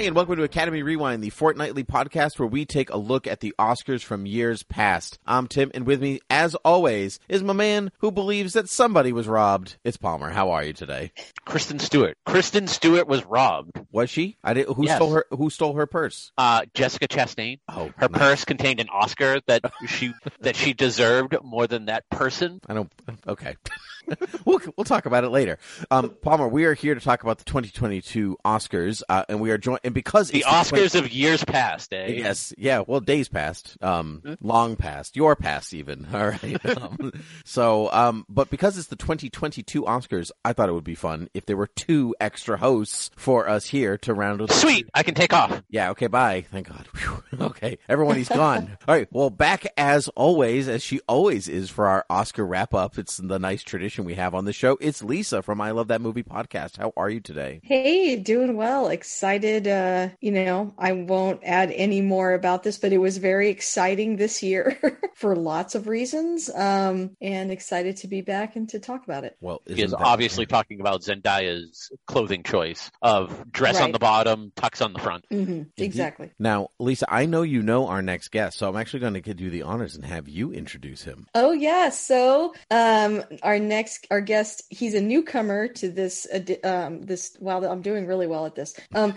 Hi, and welcome to Academy Rewind, the fortnightly podcast where we take a look at the Oscars from years past. I'm Tim, and with me, as always, is my man who believes that somebody was robbed. It's Palmer. How are you today? Kristen Stewart. Kristen Stewart was robbed. Was she? I didn't. Who Yes. stole her? Who stole her purse? Uh, Jessica Chastain. Oh, Her nice. purse contained an Oscar that she that she deserved more than that person. I don't. Okay, we'll we'll talk about it later. Um, Palmer, we are here to talk about the 2022 Oscars, uh, and we are joined and because The Oscars of years past, eh? Yes, yeah. Well, days past, um, long past, your past, even. All right. Um, so, um, but because it's the 2022 Oscars, I thought it would be fun if there were two extra hosts for us here to round with. Sweet, I can take off. Yeah. Okay. Bye. Thank God. Whew. Okay. Everyone, he's gone. All right. Well, back as always, as she always is for our Oscar wrap up. It's the nice tradition we have on the show. It's Lisa from I Love That Movie podcast. How are you today? Hey, doing well. Excited. Uh, you know, I won't add any more about this, but it was very exciting this year for lots of reasons. Um, and excited to be back and to talk about it. Well, He is isn't that- obviously talking about Zendaya's clothing choice of dress on the bottom, tux on the front. hmm Exactly. Now, Lisa, I know you know our next guest, so I'm actually going to give you the honors and have you introduce him. Oh yeah. So, um, our next, our guest, he's a newcomer to this, um, this, wow, I'm doing really well at this. Um,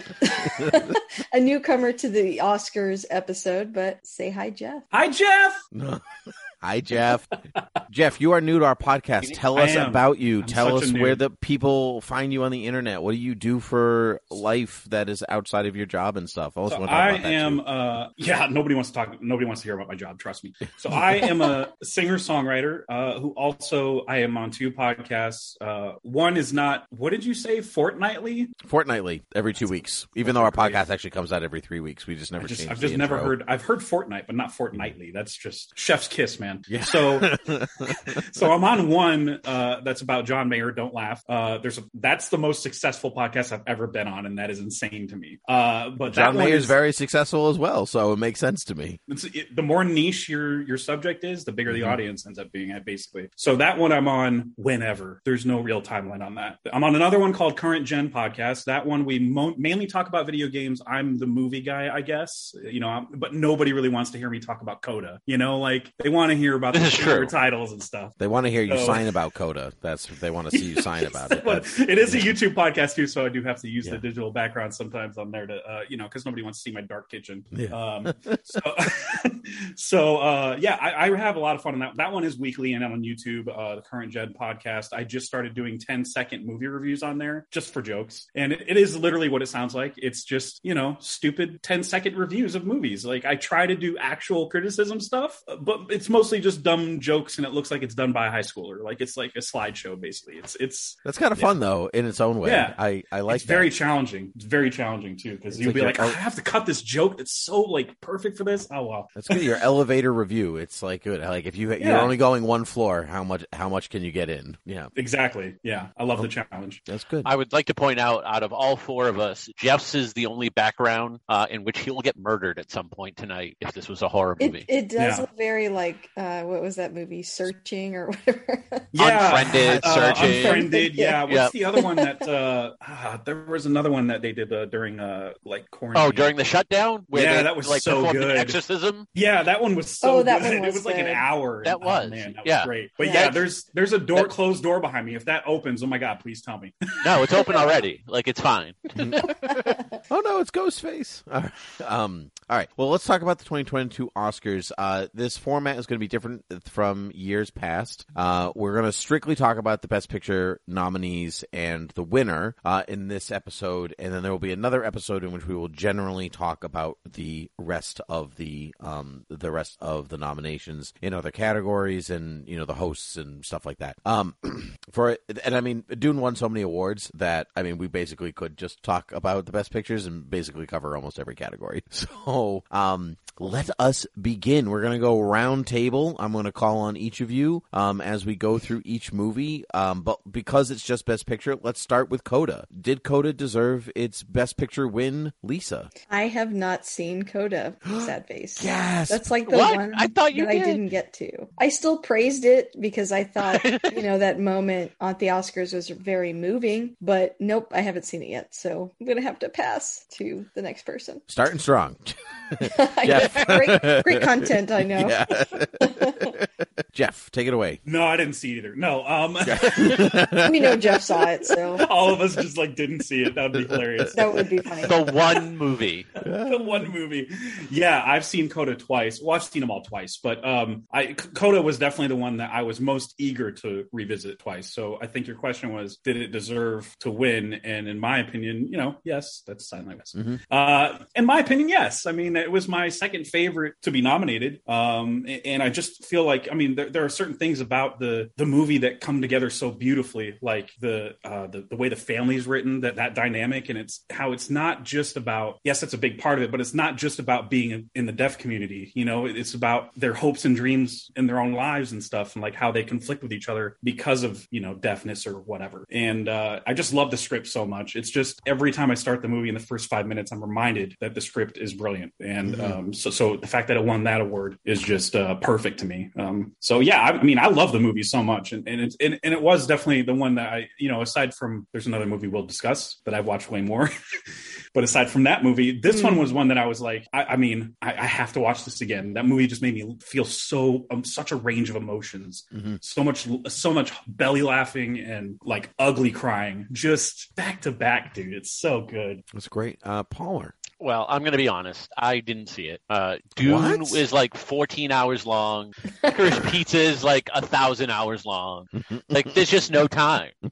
a newcomer to the Oscars episode, but say hi, Jeff. Hi, Jeff. Hi, Jeff. Jeff, you are new to our podcast. Tell I us am. about you. I'm Tell us where the people find you on the internet. What do you do for life that is outside of your job and stuff? I So want to talk I am, uh, yeah, nobody wants to talk, nobody wants to hear about my job, trust me. So I am a singer songwriter, uh, who also, I am on two podcasts. Uh, one is not, what did you say, fortnightly? fortnightly every two weeks. Even though our podcast actually comes out every three weeks, we just never I just, I've just never intro. heard, I've heard fortnight, but not fortnightly. That's just chef's kiss, man. Yeah. So, so I'm on one uh, that's about John Mayer. Don't laugh. Uh, there's a, that's the most successful podcast I've ever been on, and that is insane to me. Uh, but John Mayer is very successful as well, so it makes sense to me. it, the more niche your your subject is, the bigger the Mhm. audience ends up being at. Basically, so that one I'm on whenever. There's no real timeline on that. I'm on another one called Current Gen Podcast. That one we mo- mainly talk about video games. I'm the movie guy, I guess. You know, I'm, but nobody really wants to hear me talk about Coda. You know, like they want to hear about This the is true. titles and stuff. They want to hear you So- sign about Coda. That's they want to see you sign about it. But That's- it is a. YouTube podcast too, so I do have to use Yeah. the digital background sometimes on there to, uh, you know, because nobody wants to see my dark kitchen. Yeah. Um, so, so uh, yeah, I, I have a lot of fun on that. That one is weekly and on YouTube. Uh, the Current Gen podcast. I just started doing 10 second movie reviews on there just for jokes, and it, it is literally what it sounds like. It's just you know stupid 10 second reviews of movies. Like I try to do actual criticism stuff, but it's mostly just dumb jokes, and it looks like it's done by a high schooler. Like it's like a slideshow basically. It's it's That's kind of fun though, in its own way. Yeah. I I like it's that. very challenging. It's very challenging too because you'll like be like, el- I have to cut this joke that's so like perfect for this. Oh well, That's good. Your elevator review. It's like good. Like if you you're only going one floor, how much how much can you get in? Yeah, exactly. Yeah, I love the challenge. that's good. I would like to point out, out of all four of us, Jeff's is the only background uh, in which he'll get murdered at some point tonight if this was a horror It, movie. it does Yeah. look very like, uh, what was that movie? Searching or whatever. Yeah, Unfriended, uh, searching. unfriended. Yeah. What's Yeah. the other one that? Uh, ah, there was another one that they did uh, during uh, like quarantine. oh, during the shutdown, where Yeah, they, that was like so good. exorcism. Yeah, that one was so Oh, that good. one it was was like an hour. That Oh, was. man, that was Yeah. great. But Yeah. yeah, there's there's a door That- closed door behind me. If that opens, oh my god, please tell me. No, it's open already. Like it's fine. oh no, it's Ghostface. All right. Um, all right. Well, let's talk about the 2022 Oscars. Uh, this format is going to be different from years past. Uh, we're going to strictly talk about the Best Picture nominees and the winner uh, in this episode, and then there will be another episode in which we will generally talk about the rest of the um, the rest of the nominations in other categories and you know the hosts and stuff like that. Um, for and I mean, Dune won so many awards that I mean, we basically could just talk about the best pictures and basically cover almost every category. So So, um, let us begin. We're going to go round table. I'm going to call on each of you um, as we go through each movie. Um, but because it's just Best Picture, let's start with Coda. Did Coda deserve its Best Picture win, Lisa? I have not seen Coda. Sad face. Yes. That's like the What? one I thought you that I did. didn't get to. I still praised it because I thought, you know, that moment at the Oscars was very moving. But nope, I haven't seen it yet. So I'm gonna have to pass to the next person. Starting strong. Great, great content. I know. Yeah. Jeff, take it away. No, I didn't see it either. No, um, We know Jeff saw it, so all of us just like didn't see it. That would be hilarious. that would be funny. The one movie. the one movie. Yeah, I've seen Coda twice. Well, I've seen them all twice, but um, I Coda was definitely the one that I was most eager to revisit twice. So I think your question was, did it deserve to win? And in my opinion, you know, yes, that's silent like this. Mhm. Uh, in my opinion, yes. I mean, it was my second favorite to be nominated. Um, and I just feel like, I mean, there, there are certain things about the the movie that come together so beautifully, like the uh, the the way the family's written, that that dynamic, and it's how it's not just about. Yes, that's a big part of it, but it's not just about being in, the deaf community. You know, it's about their hopes and dreams in their own lives and stuff, and like how they conflict with each other because of you know deafness or whatever. And uh, I just love the script so much. It's just every time I start the movie in the first five minutes, I'm reminded that the script is brilliant, and Mhm. um, so so the fact that it won that award is just uh, perfect to me. Um, so yeah, I, I mean, I love the movie so much, and and it, and, and it was definitely the one that I you know aside from there's another movie we'll discuss that I've watched way more. But aside from that movie, this Mm. one was one that I was like, I, I mean, I, I have to watch this again. That movie just made me feel so um, such a range of emotions, Mhm. so much, so much belly laughing and like ugly crying, just back to back, dude. It's so good. That's great. Uh, Palmer. Well, I'm going to be honest. I didn't see it. Uh, Dune What? is like 14 hours long. Licorice Pizza is like a thousand hours long. Like there's just no time.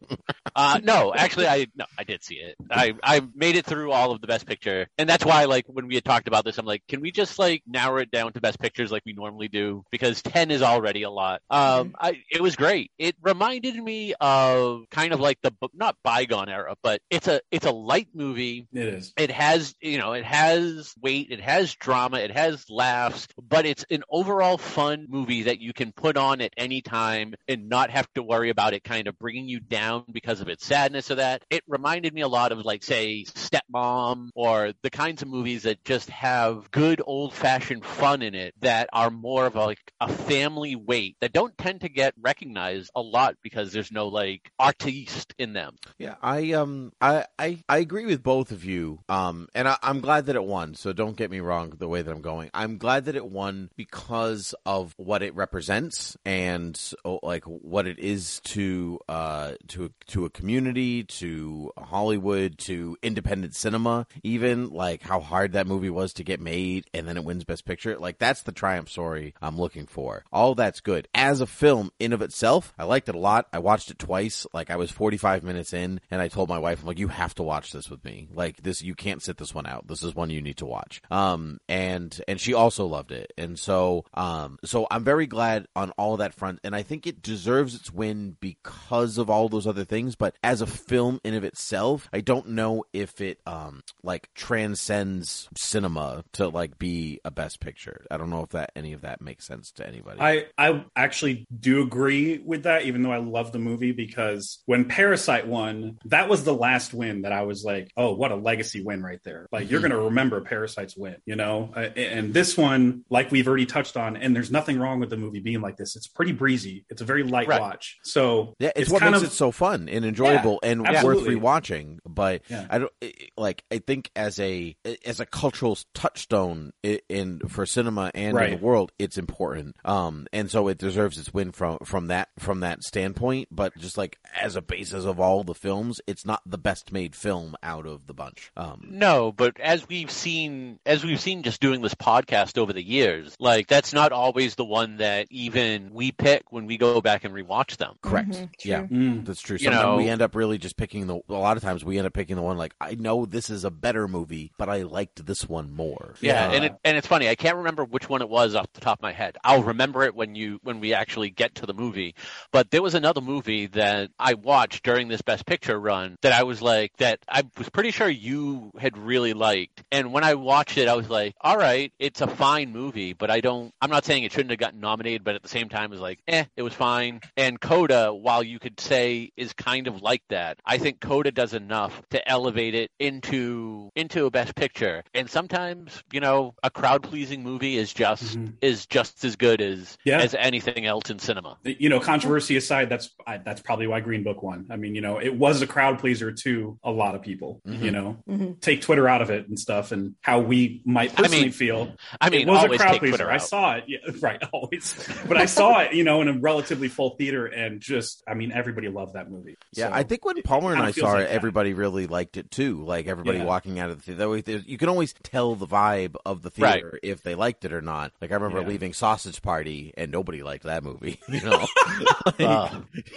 Uh, no, actually, I no, I did see it. I I made it through all of the Best Picture, and that's why like when we had talked about this, I'm like, can we just like narrow it down to Best Pictures like we normally do? Because 10 is already a lot. Um, I it was great. It reminded me of kind of like the not bygone era, but it's a it's a light movie It is. it has you know it has weight it has drama it has laughs but it's an overall fun movie that you can put on at any time and not have to worry about it kind of bringing you down because of its sadness or that it reminded me a lot of like say stepmom or the kinds of movies that just have good old fashioned fun in it that are more of a, like a family weight that don't tend to get recognized a lot because there's no like artiste in them Yeah, I um I, I I agree with both of you. Um and I, I'm glad that it won, so don't get me wrong the way that I'm going. I'm glad that it won because of what it represents and oh, like what it is to uh to to a community, to Hollywood, to independent cinema, even like how hard that movie was to get made and then it wins best picture. Like that's the triumph story I'm looking for. All that's good. As a film in of itself, I liked it a lot. I watched it twice. Like I was 45 minutes in and I told my wife, I'm like, you have to watch this with me. Like this, you can't sit this one out. This is one you need to watch. Um, and, and she also loved it. And so, um, so I'm very glad on all that front. And I think it deserves its win because of all those other things. But as a film in of itself, I don't know if it, um, like transcends cinema to like be a best picture. I don't know if that, any of that makes sense to anybody. I I actually do agree with that, even though I love the movie because when Parasite won, that was the last win that I was like, oh, what a legacy win right there. Like you're Mhm. gonna remember Parasite's win, you know. Uh, and this one, like we've already touched on, and there's nothing wrong with the movie being like this. It's pretty breezy. It's a very light Right. watch. So Yeah, it's, it's what kind makes of it so fun and enjoyable and worth rewatching. But Yeah. I don't like. I think as a as a cultural touchstone i- in for cinema and in the world, it's important. Um, and so it deserves its win from from that from that standpoint. But just like as a basis of all the films, it's not the best made film out of the bunch. Um, No, but as we've seen, as we've seen just doing this podcast over the years, like that's not always the one that even we pick when we go back and rewatch them. correct. Mhm, yeah. mm, That's true. You know- we end up really just picking the. A lot of times we end up picking the one like I know this is a better movie, but I liked this one more. Yeah, Yeah. and it and it's funny. I can't remember which one it was off the top of my head. I'll remember it when you when we actually get to the movie. But there was another movie that I watched during this Best Picture run that I was like that I was pretty sure you had really liked liked. And when I watched it, I was like, all right, it's a fine movie, but I don't, I'm not saying it shouldn't have gotten nominated, but at the same time, it was like, eh, it was fine. And Coda, while you could say is kind of like that, I think Coda does enough to elevate it into into a best picture. And sometimes, you know, a crowd pleasing movie is just Mhm. is just as good as Yeah. as anything else in cinema. you know, controversy aside, that's I, that's probably why Green Book won. I mean, you know, it was a crowd pleaser to a lot of people. Mhm. You know, Mhm. take Twitter out of it and stuff, and how we might I personally mean, feel. I mean, it was a crowd pleaser. I saw it, yeah, right, always. But I saw it, you know, in a relatively full theater, and just, I mean, everybody loved that movie. Yeah, So, I think when Palmer and I saw like it, that. everybody really liked it too. Like everybody Yeah. walking out of the theater, you can always tell the vibe of the Right. theater if they liked it or not. Like I remember Yeah. leaving Sausage Party and nobody liked that movie. You know, Like, Uh.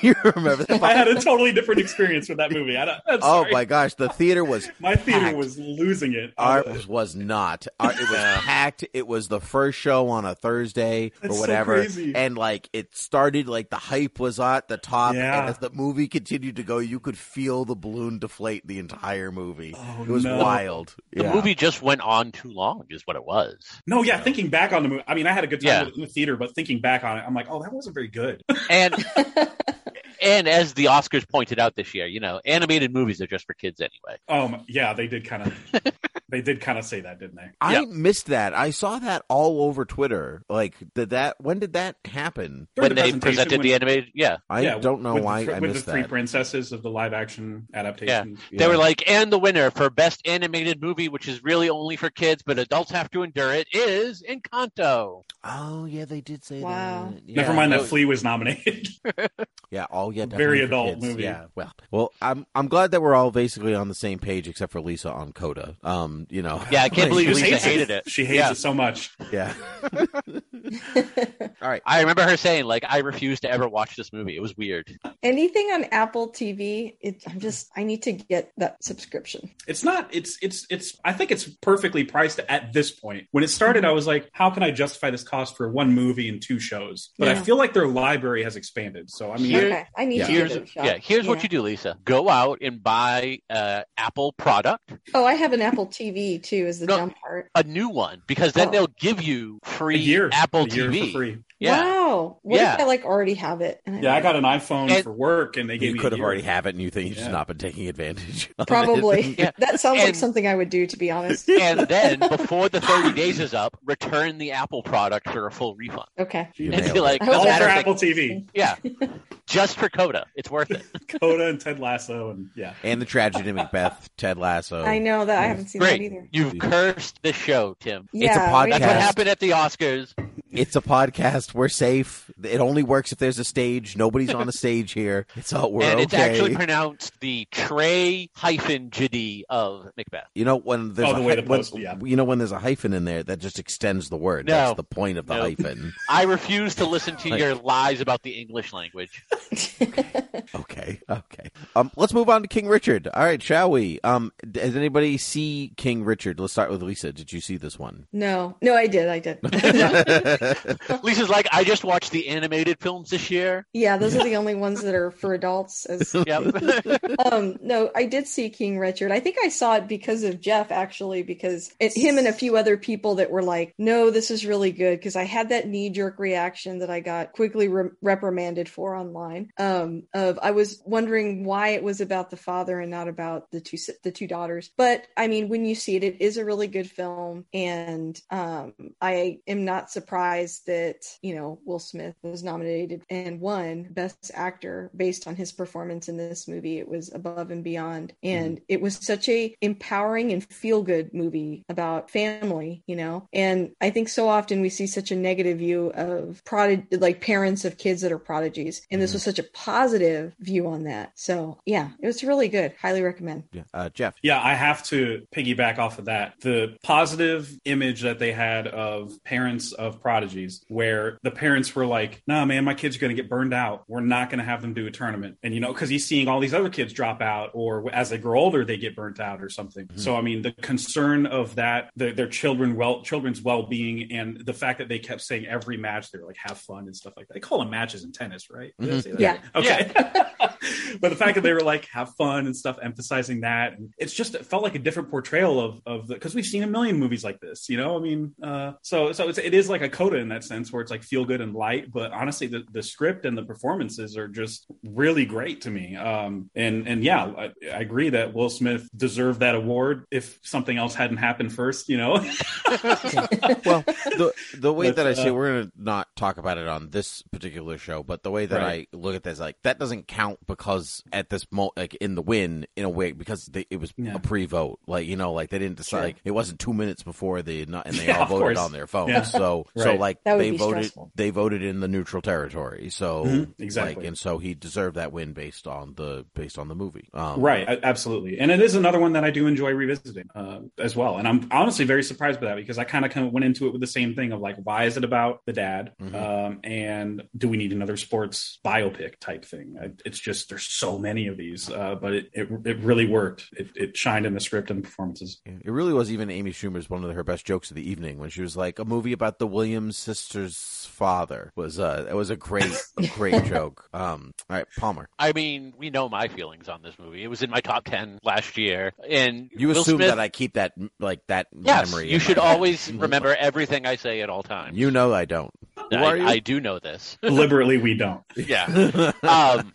you remember that? I had a totally different experience with that movie. I don't, oh my gosh, the theater was My theater packed. was losing it. Ours uh, was not. Our, it was packed. It was the first show on a Thursday That's or so whatever, crazy. and like it started, like the hype was at the top, Yeah. and as the movie continued to go, you could feel the balloon deflate the entire movie. Oh, it was no. wild. The Yeah. movie just went on too long, is what it was. No, yeah, thinking back on the movie, I mean, I had a good time Yeah. in the theater, but thinking back on it, I'm like, oh, that wasn't very good. And and as the Oscars pointed out this year, you know, animated movies are just for kids anyway. Um, yeah, they did kind of, they did kind of say that, didn't they? I Yep. missed that. I saw that all over Twitter. Like, did that? When did that happen? During when the they presented when- the animated, yeah, I yeah, don't know with why the, I with missed the three that. princesses of the live action adaptation. Yeah, they were like, and the winner for best animated movie, which is really only for kids, but adults have to endure it, is Encanto. oh yeah, they did say Wow. that. Yeah. Never mind that Flee was nominated. Yeah. Oh yeah. Very adult kids. movie. Yeah. Well. Well. I'm I'm glad that we're all basically on the same page except for Lisa on Coda. Um. You know. Yeah, I can't believe She Lisa hates hated it. She hates Yeah. it so much. Yeah. all right. I remember her saying, like, I refuse to ever watch this movie. It was weird. Anything on Apple TV, it, I'm just I need to get that subscription. It's not. It's it's it's. I think it's perfectly priced at this point. When it started, I was like, how can I justify this cost for one movie and two shows? But I feel like their library has expanded. So I mean, Here- okay, I need yeah. to Here's give it a yeah, here's what you do, Lisa. Go out and buy uh Apple product, Oh, I have an Apple TV too. Is the No. dumb part? a new one, because then Oh. they'll give you a free year, Apple a year TV. for free. Yeah. Wow. What Yeah. if I like already have it? And Yeah, I got an iPhone And- for work, and they gave You me. could a have year. already have it, and you think you've just not been taking advantage. Of probably. Yeah. That sounds like something I would do, to be honest. and then before the 30 days is up, return the Apple product for a full refund. Okay. You And be like, no hope All for matter, Apple TV, yeah, just for Coda, it's worth it. Coda and Ted Lasso, and yeah. and the tragedy of Macbeth, Ted Lasso. I know that I haven't seen that Great, either. you've cursed the show, Tim. Yeah, It's a podcast. That's what happened at the Oscars. It's a podcast. We're safe. It only works if there's a stage. Nobody's on the stage here. It's all we're and okay. it's actually pronounced the Trey hyphen Jidi of Macbeth. you know when there's Oh, a the way hy- the when- post- yeah. you know when there's a hyphen in there that just extends the word. No. That's the point of the No. hyphen. I refuse to listen to Like- your lies about the English language. Okay, okay. Um, let's move on to King Richard. All right, shall we? Um, does anybody see King Richard? Let's start with Lisa. Did you see this one? no, no, I did. I did. Lisa's like, I just watched the animated films this year. yeah, those are the only ones that are for adults. As Yep. um, no, I did see King Richard. I think I saw it because of Jeff, actually, because it, him and a few other people that were like, "No, this is really good." Because I had that knee jerk reaction that I got quickly re- reprimanded for online. Um, of I was wondering why it was about the father and not about the two the two daughters. But I mean, when you see it, it is a really good film, and um, I am not surprised that you know Will Smith was nominated and won Best Actor based on his performance in this movie. It was above and beyond, and it was such a empowering and feel good movie about family, you know. And I think so often we see such a negative view of prod like parents of kids that are prodigies, and this was such a positive view on that. So yeah, it was really good. Highly recommend. Yeah. Uh, Jeff. Yeah, I have to piggyback off of that. The positive image that they had of parents of prodigies, where the parents were like, nah, man, my kid's are going to get burned out. We're not going to have them do a tournament. And, you know, because he's seeing all these other kids drop out, or as they grow older, they get burnt out or something. So, I mean, the concern of that, the, their children, well, children's well being, and the fact that they kept saying every match, they were like, have fun and stuff like that. They call them matches in tennis, right? Did I say that? Yeah. Okay. but the fact that they were like have fun and stuff, emphasizing that, and it's just it felt like a different portrayal of of the because we've seen a million movies like this, you know. I mean, uh, so so it's, it is like a coda in that sense where it's like feel good and light, but honestly, the the script and the performances are just really great to me. Um, and and yeah, I, I agree that Will Smith deserved that award if something else hadn't happened first, you know. well, the the way But, that I say uh, we're gonna not talk about it on this particular show, but the way that Right. I look at this, like that doesn't count because at this mo like in the win, in a way, because they, it was Yeah. a pre-vote, like you know, like they didn't decide, Sure. like it wasn't two minutes before the and they Yeah, all voted on their phones, Yeah. so so like That would they be voted, stressful. They voted in the neutral territory, so Mhm, exactly. like, and so he deserved that win based on the based on the movie, um, Right, absolutely, and it is another one that I do enjoy revisiting uh, as well. And I'm honestly very surprised by that because I kind of kind of went into it with the same thing of like, why is it about the dad, Mhm. um, and do we need another sports biopic type thing? I, it's just there's so many of these, uh, but it, it it really worked. It, it shined in the script and the performances. It really was even Amy Schumer's one of her best jokes of the evening when she was like a movie about the Williams sisters' father was uh it was a great a great joke. Um all right, Palmer. I mean, we know my feelings on this movie. It was in my top ten last year, and You Will assume Smith, that I keep that like that Yes, memory. you should always remember everything I say at all times. You know I don't. Who I, you? I do know this. Deliberately, we don't. yeah. Um,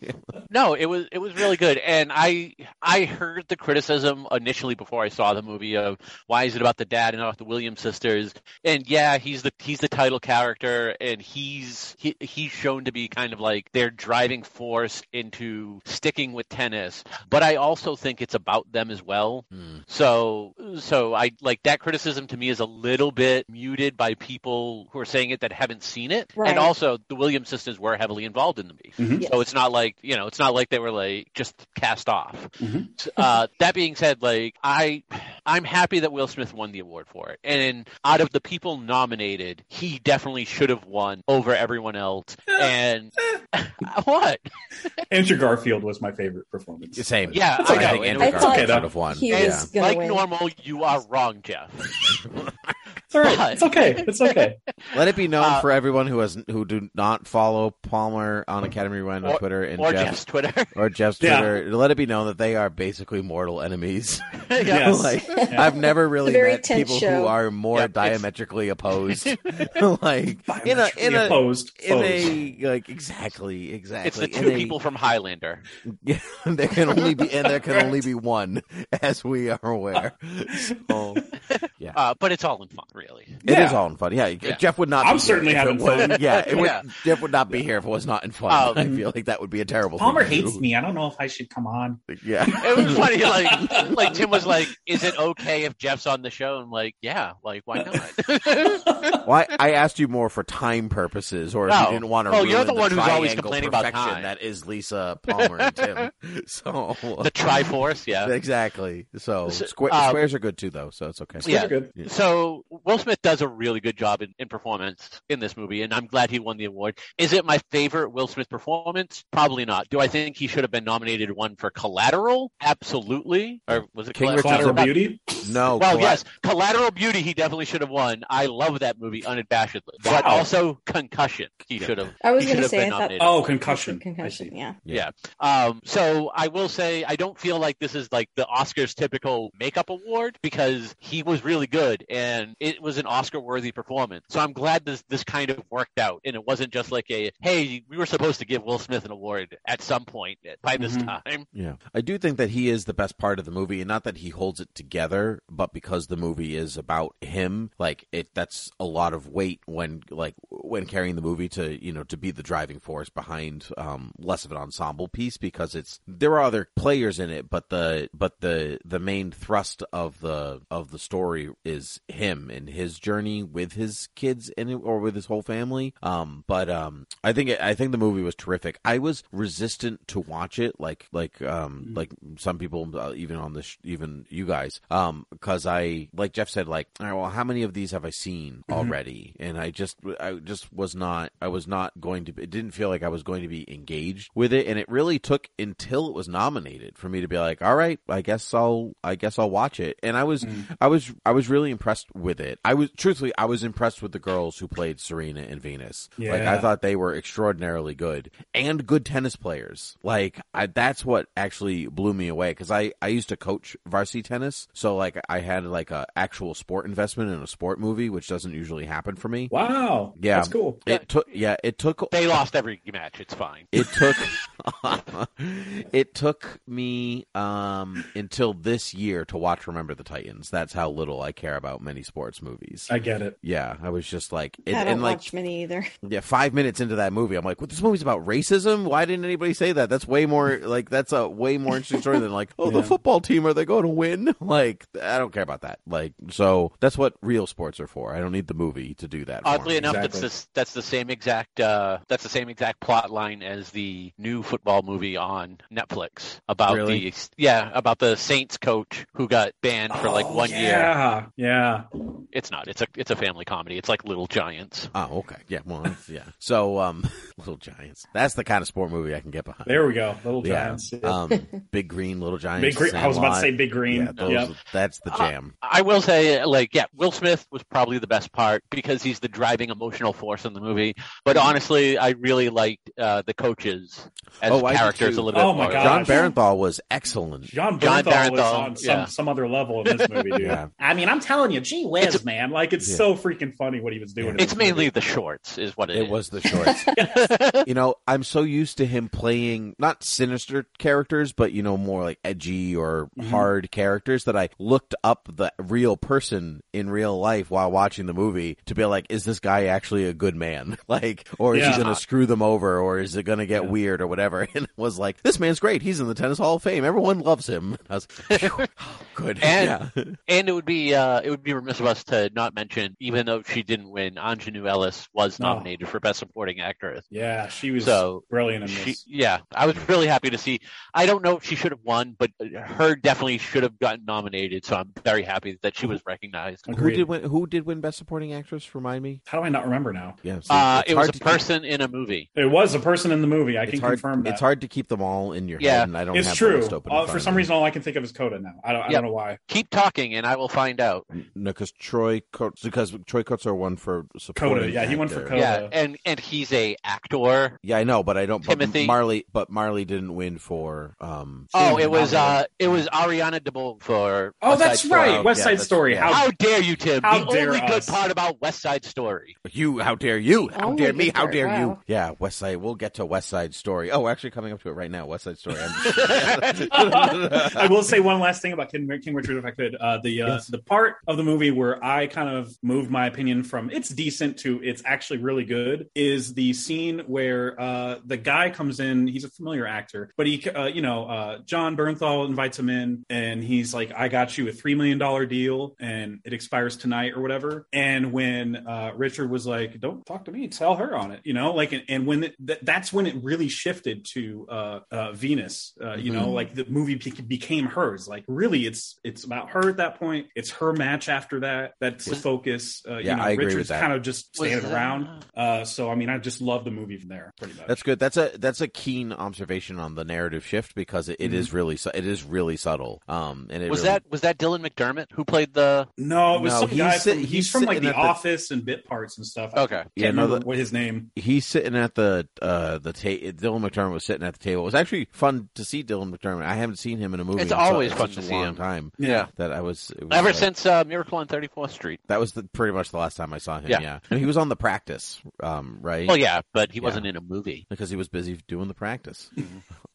no, it was it was really good, and I I heard the criticism initially before I saw the movie of why is it about the dad and not the Williams sisters? And yeah, he's the he's the title character, and he's he, he's shown to be kind of like their driving force into sticking with tennis. But I also think it's about them as well. Hmm. So so I like that criticism to me is a little bit muted by people who are saying it that haven't seen it. Right. And also the Williams sisters were heavily involved in the movie. Mhm. Yes. So it's not like, you know, it's not like they were like just cast off. Mhm. Uh, that being said, like I I'm happy that Will Smith won the award for it. And out of the people nominated, he definitely should have won over everyone else. And what? Andrew Garfield was my favorite performance. Same. Yeah, I I know, think Andrew I Garfield thought should have won. he yeah. was like win. normal, you are wrong, Jeff. It's all right. It's okay. It's okay. Let it be known Uh, for everyone who has who do not follow Palmer on Academy Rewind on Or- Twitter and or Jeff Jeff's Twitter. or Jeff's Yeah. Twitter. Let it be known that they are basically mortal enemies. Yes. like Yeah. I've never really very met people show. who are more Yep, it's- diametrically opposed. like in a in a opposed in foes. a like exactly exactly. It's the in two a- people from Highlander. Yeah, there can only be and there can only be one, as we are aware. So, yeah. Uh, but it's all in fun, really. It is Yeah. all in fun. Yeah, Yeah. Jeff would not. I'm be certainly here if having it was- fun. Yeah, it would, Yeah. Jeff would not be here if it was not in fun. Um, I feel like that would be a terrible. Palmer thing hates do. me. I don't know if I should come on. Yeah, It was funny, like like Tim was like, "Is it okay if Jeff's on the show?" I'm like, "Yeah, like why not?" Well, I, I asked you more for time purposes, or if No. you didn't want to. Oh, you're ruin the one who's always triangle complaining about time. That is Lisa Palmer and Tim. So the Triforce, yeah. exactly. So So, squa- uh, squares are good too, though. So it's okay. Yeah. Good. Yeah. So Will Smith does a really good job in, in performance in this movie, and I'm glad he won the award. Is it my favorite Will Smith performance? Probably not. Do I think he should have been nominated one for Collateral? Absolutely. Or was it King Collateral? Collateral Beauty. No. Well, colla- yes, Collateral Beauty. He definitely should have won. I love that movie unabashedly, but also Concussion. He should have. I was going to say, I been thought nominated. Oh, concussion. concussion. I see. Yeah. Yeah. Um, so I will say I don't feel like this is like the Oscars typical makeup award because he was really good and it was an Oscar worthy performance. So I'm glad this this kind of worked out and it wasn't just like a hey, we were supposed to give Will Smith an award at some point by this Mhm. time. Yeah. I do think that he is the best part of the movie, and not that he holds it together, but because the movie is about him, like it that's a lot of weight when like when carrying the movie to, you know, to be the driving force behind um less of an ensemble piece because it's there are other players in it, but the but the the main thrust of the of the story is him and his journey with his kids and or with his whole family. Um but um I think I think the movie was terrific. I was resistant to watch it like like um like some people uh, even on this even you guys um because I like Jeff said like all right well how many of these have I seen already and I just I just was not. I was not going to. It didn't feel like I was going to be engaged with it, and it really took until it was nominated for me to be like, all right, I guess I'll. I guess I'll watch it. And I was, Mm. I was, I was really impressed with it. I was truthfully, I was impressed with the girls who played Serena and Venus. Like I thought they were extraordinarily good and good tennis players. Like I, that's what actually blew me away because I I used to coach varsity tennis, so like I had like a actual sport investment in a sport movie, which doesn't usually happen for me. Wow. Yeah. That's cool. It took yeah, it took They lost every match. It's fine. it took it took me um until this year to watch Remember the Titans. That's how little I care about many sports movies. I get it. yeah, I was just like, it, I don't and like, watch many either. yeah, five minutes into that movie, I'm like, "What? This movie's about racism? Why didn't anybody say that? That's way more like that's a way more interesting story than like, oh, the football team are they going to win? Like, I don't care about that. Like, so that's what real sports are for. I don't need the movie to do that. Oddly me. enough, Exactly. that's the, that's the same exact uh, that's the same exact plot line as the new football movie on Netflix about Really? the yeah about the Saints coach who got banned for like Oh, one year. Yeah. Yeah. It's not. It's a it's a family comedy. It's like Little Giants. Oh, okay. Yeah. Well, yeah. So, um, Little Giants. That's the kind of sport movie I can get behind. There we go. Little yeah. Giants. Um, Big Green, Little Giants. Big green. I was about to say Big Green. Yeah, those, Yep. that's the jam. I will say, like, yeah, Will Smith was probably the best part because he's the driving emotional force in the movie. But honestly, I really liked uh, the coaches as Oh, characters a little Oh bit my more. gosh. John Bernthal was excellent. John John Bernthal was on some, yeah. some other level in this movie, dude. Yeah. I mean, I'm telling you, gee whiz, It's- man. Like, it's Yeah. so freaking funny what he was doing. Yeah. It's mainly movie. the shorts, is what It is. It was the shorts. you know, I'm so used to him playing not sinister characters, but you know, more like edgy or Mhm. hard characters that I looked up the real person in real life while watching the movie to be like, is this guy actually a good man? Like, or is Yeah. he going to screw them over or is it going to get Yeah. weird or whatever? And it was like, this man's great. He's in the Tennis Hall of Fame. Everyone loves him. I was, phew, good. And- yeah. And it would be uh, it would be remiss of us to not mention, even though she didn't win, Aunjanue Ellis was No. nominated for Best Supporting Actress. Yeah, she was So, brilliant in She, this. yeah, I was really happy to see. I don't know if she should have won, but her definitely should have gotten nominated. So I'm very happy that she was recognized. Who did win? Who did win Best Supporting Actress? Remind me. How do I not remember now? Yeah, see, Uh, it was a to keep- person in a movie. It was a person in the movie. I it's can hard, confirm that. It's hard to keep them all in your Yeah, head, and I don't It's have the true. list open. Uh, for some reason, all I can think of is Coda now. I don't, I Yep. don't know why. Keep talking, and I will find out. No, because Troy Kotsur, because Troy Kotsur won for supporting. Coda, yeah, he won for actor. Coda. Yeah, and and he's a actor. Yeah, I know, but I don't. Timothy. But Marlee, but Marlee didn't win for. um Oh, it was uh, it was Ariana DeBose for. Oh, West that's Side Story. right. West Side that's- Story. yeah. How, How dare you, Tim? How the dare only good part about West Side Story. You, how dare you? How Oh, dare me? How goodness, dare you? wow. Yeah, West Side. We'll get to West Side Story. Oh, we're actually coming up to it right now. West Side Story. I'm I will say one last thing about King, King Richard, if I could. Uh, the uh, Yes. the part of the movie where I kind of moved my opinion from it's decent to it's actually really good is the scene where uh, the guy comes in. He's a familiar actor, but he, uh, you know, uh, John Bernthal invites him in, and he's like, "I got you a three million dollar deal, and it expires tonight or whatever." And when uh, Richard was like, "Don't talk to me, tell her on it," you know, like, and, and when th- that's when it really shifted to uh, uh, Venus, uh, you know, Mhm. like the movie be- became hers. Like, really, it's it's about her at that point. It's her match after that. That's the focus. Uh, Yeah, you know, I agree with Richard's that. kind of just standing that- around. Uh, so I mean, I just love the movie from there, pretty much. That's good. That's a that's a keen observation on the narrative shift because it, it Mhm. is really su- it is really subtle. Um, and it Was really- that was that Dylan McDermott who played the? no, it was No, some he's guy. sit- from, he's, he's from like The at the- Office and bit parts and stuff. I Okay. can't Yeah, no, remember the- what his name. he's sitting at the uh the ta- Dylan McDermott was sitting at the table. It was actually fun to see Dylan McDermott. I haven't seen him in a movie. It's in always in fun such to a see long him. time. Yeah. That I was, was Ever uh, since uh, Miracle on 34th Street. that was the, pretty much the last time I saw him. Yeah. Yeah, And he was on the practice, um, right? Well, yeah, but he Yeah. wasn't in a movie. because he was busy doing the practice.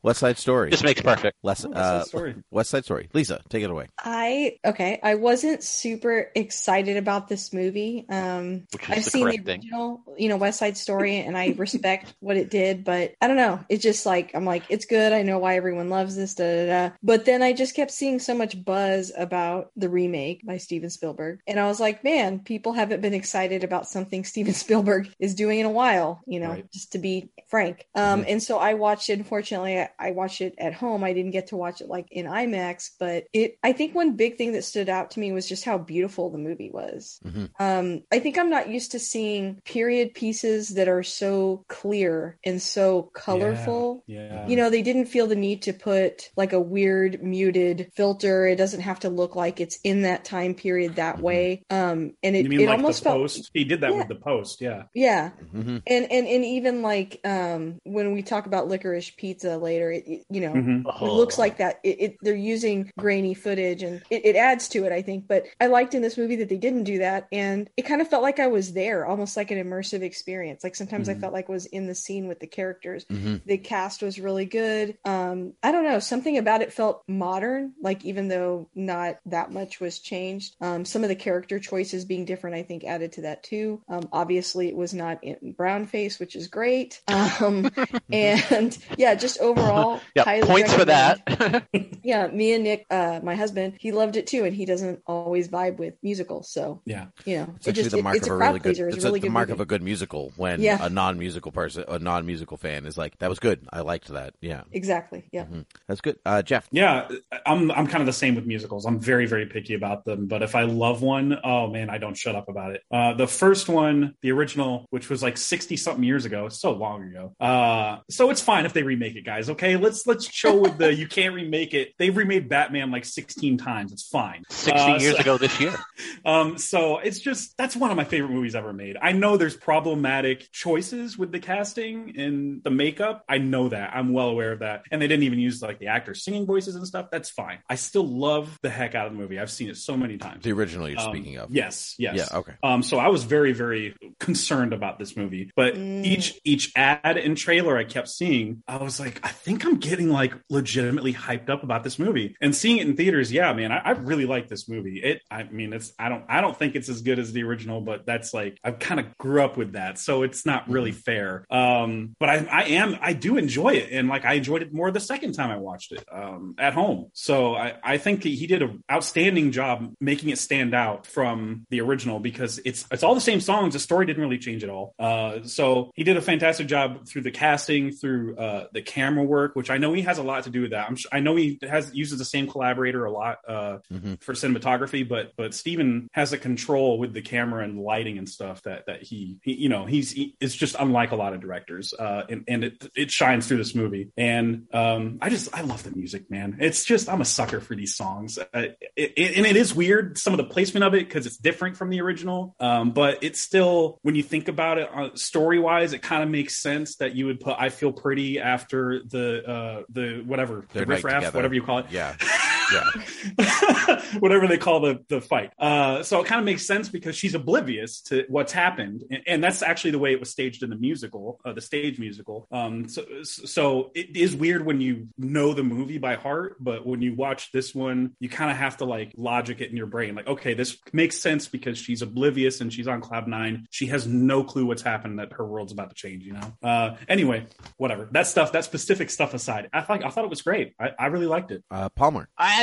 West Side Story. Just makes perfect. Less, Oh, West uh, Side Story. West Side Story. Lisa, take it away. I okay. I wasn't super excited about this movie. Um, Which is I've the seen the correct thing. original, you know, West Side Story, and I respect what it did, but I don't know. It's just like I'm like, it's good. I know why everyone loves this. Da, da, da. But then I just kept seeing so much buzz about the remake by Steven Spielberg, and I was like, man, people haven't been excited about something Steven Spielberg is doing in a while. You know, Right. just to be frank. Um, and so I watched it. Unfortunately, I, watched it at home. I didn't get to watch it like in IMAX, but it. I think one big thing that stood out to me was just how beautiful the movie was. Mhm. Um, I think I'm not used to seeing period pieces that are so clear and so colorful. Yeah. You know, they didn't feel the need to put like a weird muted filter. It doesn't have to look like it's in that time period that way. Um, and it, you mean it like almost the felt post? He did that Yeah. with the post. Yeah. yeah. Mhm. And and and even like um when we talk about licorice pizza later, it, it- you know, Mhm. it looks like that. It, it they're using grainy footage and it, it adds to it, I think. But I liked in this movie that they didn't do that, and it kind of felt like I was there, almost like an immersive experience. Like sometimes I Mhm. felt like I was in the scene with the characters. Mhm. The cast was really good. Um, I don't know, something about it felt modern. Like even though not that much was changed, um, some of the character choices being different, I think, added to that too. Um, obviously, it was not in brown face, which is great. Um, and yeah, just overall, Yeah, highly points for that. Yeah, me and Nick, uh, my husband, he loved it too, and he doesn't always vibe with musicals, so Yeah. you know, It's actually just the it- mark it's of a a really good. pleaser. It's, It's a really the good mark movie. of a good musical when Yeah. a non-musical person, a non-musical fan, is like, "That was good. I liked that." Yeah, Exactly. Yeah. Mhm. that's good. Uh, Jeff, Yeah, I'm I'm kind of the same with musicals. I'm very very picky about them, but if I love one, oh man, I don't shut up about it. Uh, the first one, the original, which was like 60 something years ago, so long ago. Uh, so it's fine if they remake it, guys. Okay, let's let's show with the you can't remake it. They've remade Batman like 16 times. It's fine. 16 Uh, years so- ago this year. Um, so it's just that's one of my favorite movies ever made. I know there's problematic choices with the casting and the makeup. I know that. I'm well aware of that. And they didn't even use like the actors singing voices and stuff. That's fine. I still love the heck out of the movie. I've seen it so many times. the original you're Um, speaking of. Yes, yes. Yeah. Okay. Um, so I was very, very concerned about this movie. But Mm. each each ad and trailer I kept seeing, I was like, I think I'm getting like legitimately hyped up about this movie. And seeing it in theaters, yeah, man, I, I really like this movie. It, I mean, it's I don't I don't think it's as good as the original, but that's like I kind of grew up with that, so it's not really Mm-hmm. fair. Um, but I I am I do enjoy it, and like I enjoyed it more the second time I watched it um, at home. So I I think he did an outstanding job making it stand out from the original because it's it's all the same songs. The story didn't really change at all. Uh, so he did a fantastic job through the casting, through uh, the camera work, which I know he has a lot to do with that. I'm I know he has uses the same collaborator a lot uh, Mhm. for cinematography, but but Steven has a control with the camera and lighting and stuff that that he, he you know he's he, it's just unlike a lot of directors, uh, and and it it shines through this movie. And um, I just I love the music, man. It's just I'm a sucker for these songs, uh, it, it, and it is weird some of the placement of it because it's different from the original, um, but it's still when you think about it uh, story wise, it kind of makes sense that you would put I feel pretty after the uh, the whatever the riffraff, together. whatever you call it. Yeah. Yeah. whatever they call the the fight. Uh, so it kind of makes sense because she's oblivious to what's happened, and, and that's actually the way it was staged in the musical, uh, the stage musical. Um, so so it is weird when you know the movie by heart, but when you watch this one, you kind of have to like logic it in your brain, like okay, this makes sense because she's oblivious and she's on cloud nine. She has no clue what's happened that her world's about to change. You know. Uh, anyway, whatever that stuff, that specific stuff aside, I thought I thought it was great. I, I really liked it. Uh, Palmer. I,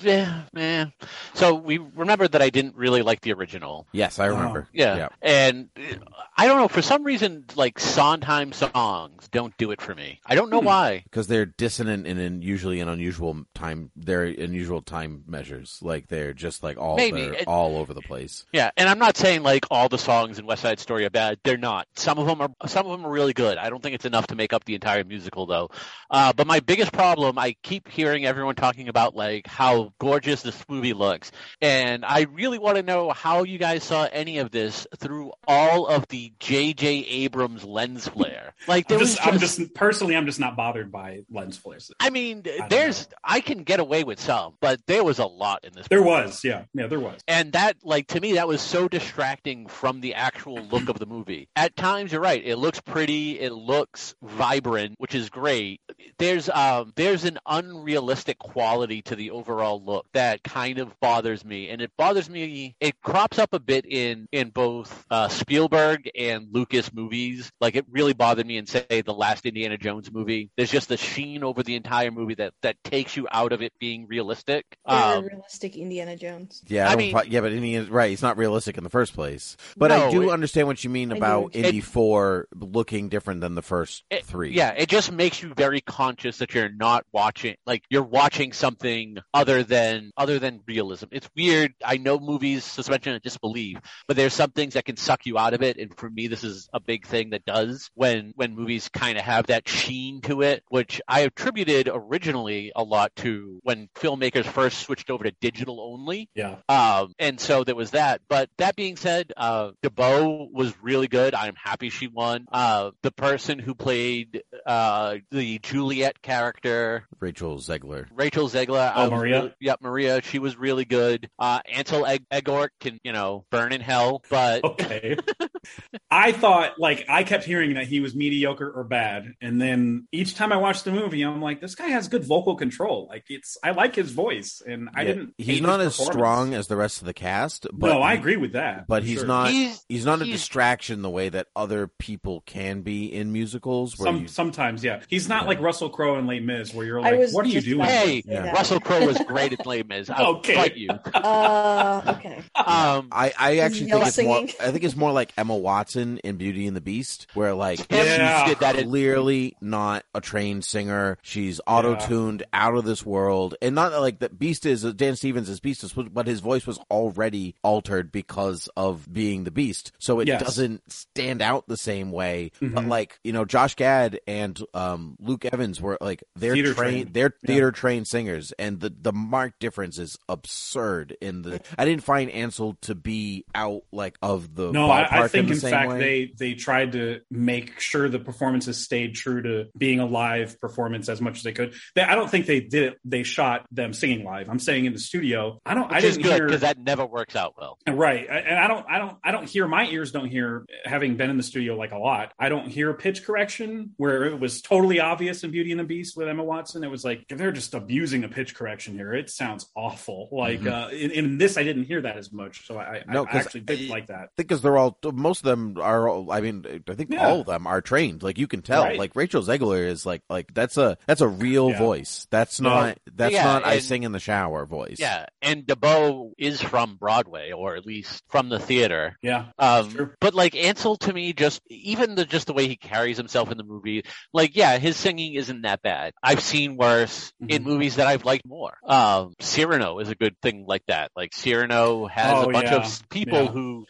yeah, eh. So we remembered that I didn't really like the original. Yes, I remember. Yeah. Yeah. And uh, I don't know, for some reason, like Sondheim songs don't do it for me. I don't know Hmm. why. because they're dissonant and in usually in unusual time. They're unusual time measures. Like they're just like all Maybe. It- all over the place. Yeah, and I'm not saying like all the songs in West Side Story are bad. They're not. Some of them are. Some of them are really good. I don't think it's enough to make up the entire musical, though. Uh, but my biggest problem, I keep hearing everyone talking about like how gorgeous this movie looks, and I really want to know how you guys saw any of this through all of the J.J. Abrams lens flare. Like there I'm was just, I'm just personally, I'm just not bothered by lens flares. I mean, don't there's. I can get away with some, but there was a lot in this. There was, yeah, yeah, there was. And that, like, to me, that was so distracting from the actual look of the movie. At times, you're right. It looks pretty. It looks vibrant, which is great. There's, um, there's an unrealistic quality to the the overall look that kind of bothers me, and it bothers me. It crops up a bit in in both uh, Spielberg and Lucas movies. Like it really bothered me in say the last Indiana Jones movie. There's just a sheen over the entire movie that that takes you out of it being realistic. Um, realistic Indiana Jones. Yeah, I, I mean- fi- yeah, but Indy is right. It's not realistic in the first place. But I do it- understand what you mean about Indy Four looking different than the first It- three. Yeah, it just makes you very conscious that you're not watching like you're watching something other than other than realism. It's weird. I know movies suspension of disbelief, but there's some things that can suck you out of it and for me this is a big thing that does when when movies kind of have that sheen to it, which I attributed originally a lot to when filmmakers first switched over to digital only. Yeah. Um, and so there was that. But that being said, uh, DeBose was really good. I'm happy she won. Uh, the person who played uh, the Juliet character, Rachel Zegler. Rachel Zegler. Oh, I Maria? really- yep, Maria. She was really good. Uh, Ansel Eg- Elgort can, you know, burn in hell, but Okay. I thought like I kept hearing that he was mediocre or bad, and then each time I watched the movie, I'm like, this guy has good vocal control. Like it's I like his voice, and I Yeah, didn't. He's not as strong as the rest of the cast. But no, I agree with that. But he's sure. not. he's, He's not a he's- distraction the way that other people can be in musicals. Where Some, you, sometimes, yeah, he's not Yeah. like Russell Crowe in Les Mis, where you're like, "What are you doing?" Hey, Yeah. Russell Crowe was great at Les Mis. I'll Okay. fight you. Uh, okay. Um, I, I actually think it's more. I think it's more like Emma Watson in Beauty and the Beast, where like Yeah. she's did that in- clearly not a trained singer. She's auto tuned out of this world, and not like that. Beast is Dan Stevens is Beast, is- but his voice was already altered because of being the Beast, so it Yes. doesn't stand out the same way. But Mhm. like you know, Josh Gad and um, Luke Evans were like they're Theater trained, trained. they're Yeah. theater trained singers, and the the marked difference is absurd. In the I didn't find Ansel to be out like of the No, I, I think in, in the same fact way. they they tried to make sure the performances stayed true to being a live performance as much as they could. They, I don't think they did it. They shot them singing live. I'm saying in the studio. I don't. I which is didn't good hear because that never works out well. Uh, right, I- and I don't. I don't. I don't hear. My ears don't hear. Having been in the studio like a lot, I don't hear pitch correction where it was totally obvious in Beauty and the Beast with Emma Watson. It was like they're just abusing a pitch correction here. It sounds awful. Like Mhm. uh, in, in this, I didn't hear that as much. So I, I, No, I 'cause actually did I- like that. I think because they're all most of them are. all- I mean, I think Yeah. all of them are trained. Like you can tell. Right. Like Rachel Zegler is like like that's a that's a real Yeah. voice. That's Yeah. not that's Yeah, not I sing in the shower voice. Yeah, and Debo is from Broadway, or at least from the theater. Yeah, Um, but like Ansel to me, just even the just the way he carries himself in the movie, like yeah, his singing isn't that bad. I've seen worse in Mhm. movies that I've liked more. Um, Cyrano is a good thing like that. Like Cyrano has Oh, a bunch yeah. of people Yeah. who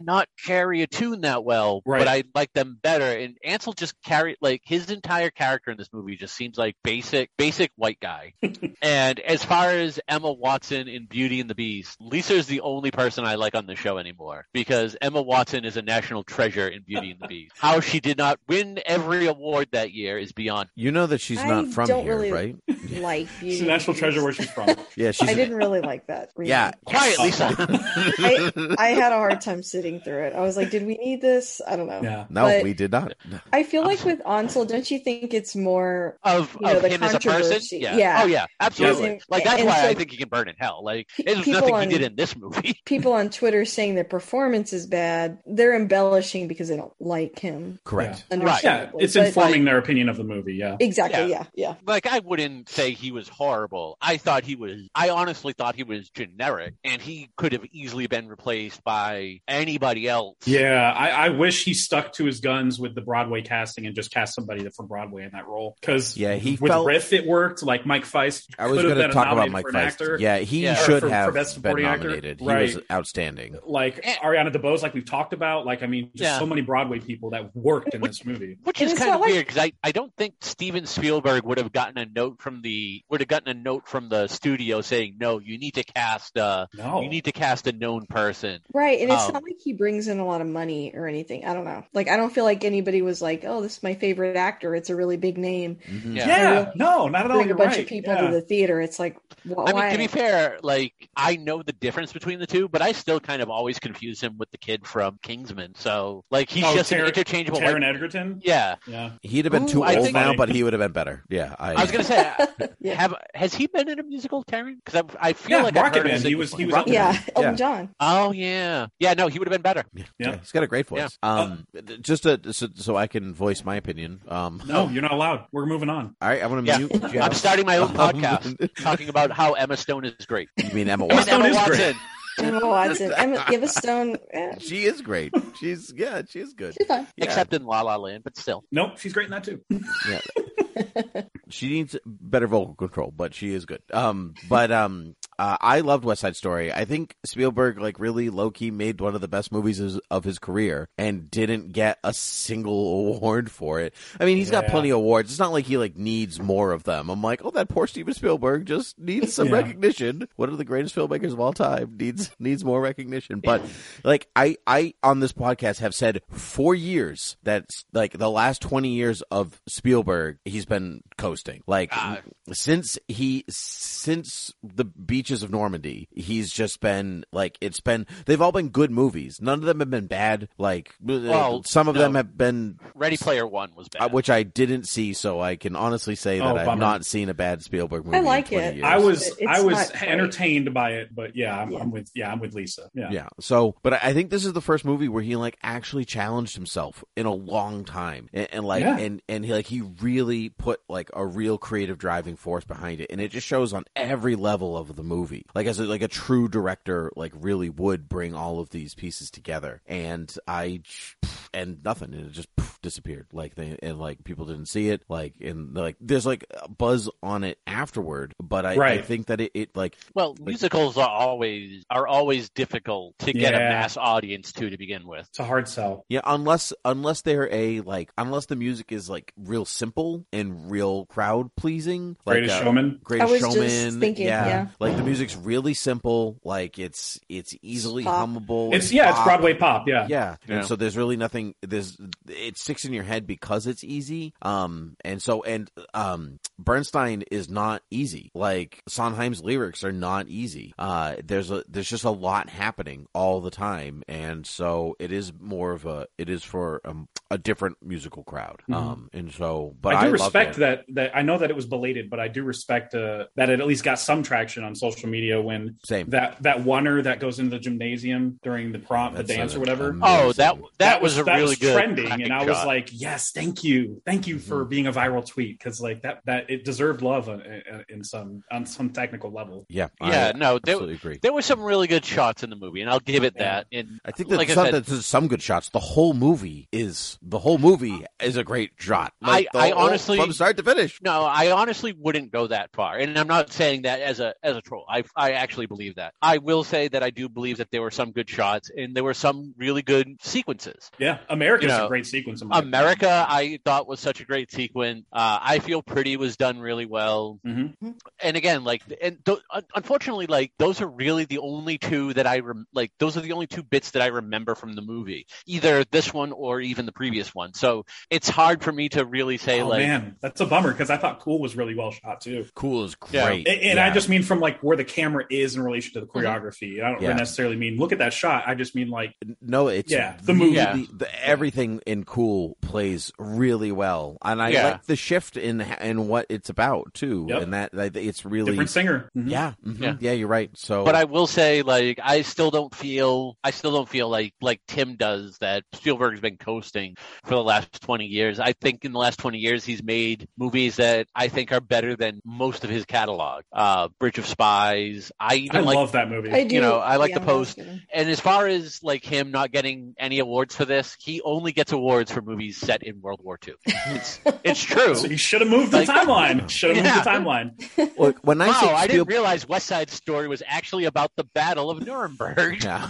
not carry a tune that well, Right. but I like them better. And Ansel just carry like his entire character in this movie just seems like basic, basic white guy. and as far as Emma Watson in Beauty and the Beast, Lisa is the only person I like on the show anymore because Emma Watson is a national treasure in Beauty and the Beast. How she did not win every award that year is beyond. You know that she's I not from don't here, really- right? Like Beauty. She's a national and treasure where she's from. Yeah, she's I didn't really like that. remake. Yeah. Quiet, Lisa. I, I had a hard time sitting through it. I was like, did we need this? I don't know. Yeah. No, But- we did not. I feel like with Ansel, don't you think it's more of, You know, of the him as a person. controversy. Yeah. Yeah. Oh yeah, absolutely. And- like that's why so- I think he can burn in hell. Like Pe- there's people nothing on- he did in this movie. people on Twitter saying their performance is bad? They're embellishing because they don't like him. Correct. Yeah, Understandably. it's But- informing their opinion of the movie. Yeah. Exactly. Yeah. Yeah. like I wouldn't say he was horrible. I thought he was. I honestly thought he was generic, and he could have easily been replaced by anybody else. Yeah, I, I wish he stuck to his guns with the Broadway casting and just cast somebody from Broadway in that role. Because Yeah, he with felt- Riff it worked. Like Mike Faist, I was going to talk about Mike Faist. actor. Yeah, he Yeah. should For- for have best been supporting actor. nominated. He Right. was outstanding. Like Eh. Ariana DeBose, like we've talked about. Like I mean, just Yeah. so many Broadway people that worked in this movie. Which is kind of like- weird because I, I don't think Steven Spielberg would have gotten a note from the would have gotten a note from the studio saying no you need to cast uh No, you need to cast a known person Right. And it's Um, not like he brings in a lot of money or anything. I don't know. Like, I don't feel like anybody was like, oh, this is my favorite actor. It's a really big name. Mhm. Yeah. yeah, no, not at all. Bring a You're bunch right. of people Yeah. to the theater. It's like, wh- I why? mean, to be fair, like I know the difference between the two, but I still kind of always confuse him with the kid from Kingsman. So, like, he's Oh, just an interchangeable. Taron like- Egerton. yeah, Yeah, He'd have been Ooh, too I old now, but he would have been better. Yeah, I, I was gonna say, Yeah. Have has he been in a musical, Karen? Because I, I feel Yeah, like I've heard him He was- he was Rock- Yeah, Elton John. Oh yeah, yeah. No, he would have been better. Yeah, Yeah. he's got a great voice. Um, just to, so, so I can voice my opinion. Um, No, you're not allowed. We're moving on. all right, I'm going to Yeah. mute. I'm starting my own Um, podcast talking about how Emma Stone is great. You mean Emma Emma Watson? Stone Emma is Watson. great. Emma Watson. Emma, Emma Stone. Eh, She is great. She's yeah, she is good. she's fine. Yeah. Except in La La Land, but still. Nope, she's great in that too. Yeah. she needs better vocal control, but she is good. Um, but um, uh, I loved West Side Story. I think Spielberg like really low key made one of the best movies of- of his career and didn't get a single award for it. I mean, he's got plenty of awards. It's not like he like needs more of them. I'm like, oh, that poor Steven Spielberg just needs some Yeah. recognition. One of the greatest filmmakers of all time needs needs more recognition. But like I I on this podcast have said for years that like the last 20 years of Spielberg he's been coasting like Ah. since he since the beaches of Normandy he's just been like it's been they've all been good movies none of them have been bad like uh, Well, some of no. them have been Ready Player One was bad. uh, which I didn't see so I can honestly say that Oh, I've bummer. not seen a bad Spielberg movie I like in 20 it. years. I was It's I was entertained by it, but yeah, I'm, Yeah. I'm with yeah, I'm with Lisa. Yeah. Yeah. So, but I I think this is the first movie where he like actually challenged himself in a long time, and, and like, Yeah. and and he like he really put like a real creative driving force behind it, and it just shows on every level of the movie. Like as a, like a true director, like really would bring all of these pieces together, and I and nothing, and it just disappeared. Like they and like people didn't see it. Like and like there's like a buzz on it afterward, but I, I think that it, it like well, musicals are always are always difficult to get a mass audience to to begin with. It's a hard sell. Yeah, unless unless they're a like unless the music is like real simple and real crowd pleasing, like Greatest uh, Showman. Greatest I was just Showman. thinking, yeah. like the music's really simple. Like it's it's easily Pop. hummable. It's yeah, it's. Broadway pop. Yeah. Yeah. Yeah. and so there's really nothing. There's it sticks in your head because it's easy. Um, and so and um, Bernstein is not easy. Like Sondheim's lyrics are not easy. Uh, there's a there's just a lot happening all the time, and so it is more of a it is for um, a different musical crowd. Mhm. Um, and so but I do loved respect it. that. That I know that it was belated, but I do respect uh, that it at least got some traction on social media when Same. that that oneer that goes into the gymnasium during the prom, the dance or whatever. amazing. Oh, that that, was, a that really was good trending, and I was shot. like, yes, thank you, thank you for Mhm. being a viral tweet because like that that it deserved love on, in some on some technical level. yeah, yeah, I no, there, absolutely agree. there were some really good shots in the movie, and I'll give it Yeah. that. And I think that like I some, said- that there's some good shots. The whole movie is the whole movie is a great shot. Like, I- the I whole- honestly- from start to finish. No, I honestly wouldn't go that far, and I'm not saying that as a as a troll. I I actually believe that. I will say that I do believe that there were some good shots, and there were some really good sequences. Yeah, America's You know, a great sequence. in my America, I thought was such a great sequence. Uh, I feel pretty was done really well, opinion. and again, like, and th- unfortunately, like those are really the only two that I rem- like. Those are the only two bits that I remember from the movie, either this one or even the previous one. So it's hard for me to really say. Oh like. man, that's a bummer because I thought Cool was really well shot too. Cool is Yeah. great. And, and I just mean from like where the camera is in relation to the Mm-hmm. choreography. I don't Yeah. necessarily mean look at that shot. I just mean like no, it's Yeah, the movie. Yeah. the, everything in Cool plays really well, and I Yeah. like the shift in in what it's about too, Yep. and that, that it's really different singer. Mhm. yeah, mhm, Yeah. yeah, You're right. So, But I will say, like, I still don't feel, I still don't feel like, like Tim does that Spielberg's been coasting for the last 20 years. I think in the last 20 years, he's made movies that I think are better than most of his catalog. Uh, Bridge of Spies. I I even like, love that movie. I do. You know, I like yeah, the post. that was good. and as far as like him not getting any awards for this, he only gets awards for movies set in World War II. It's, it's true. So you should have moved the Like- timeline. Should have Yeah. moved the timeline. look, when I Wow, say I Spiel- didn't realize West Side Story was actually about the Battle of Nuremberg. Yeah.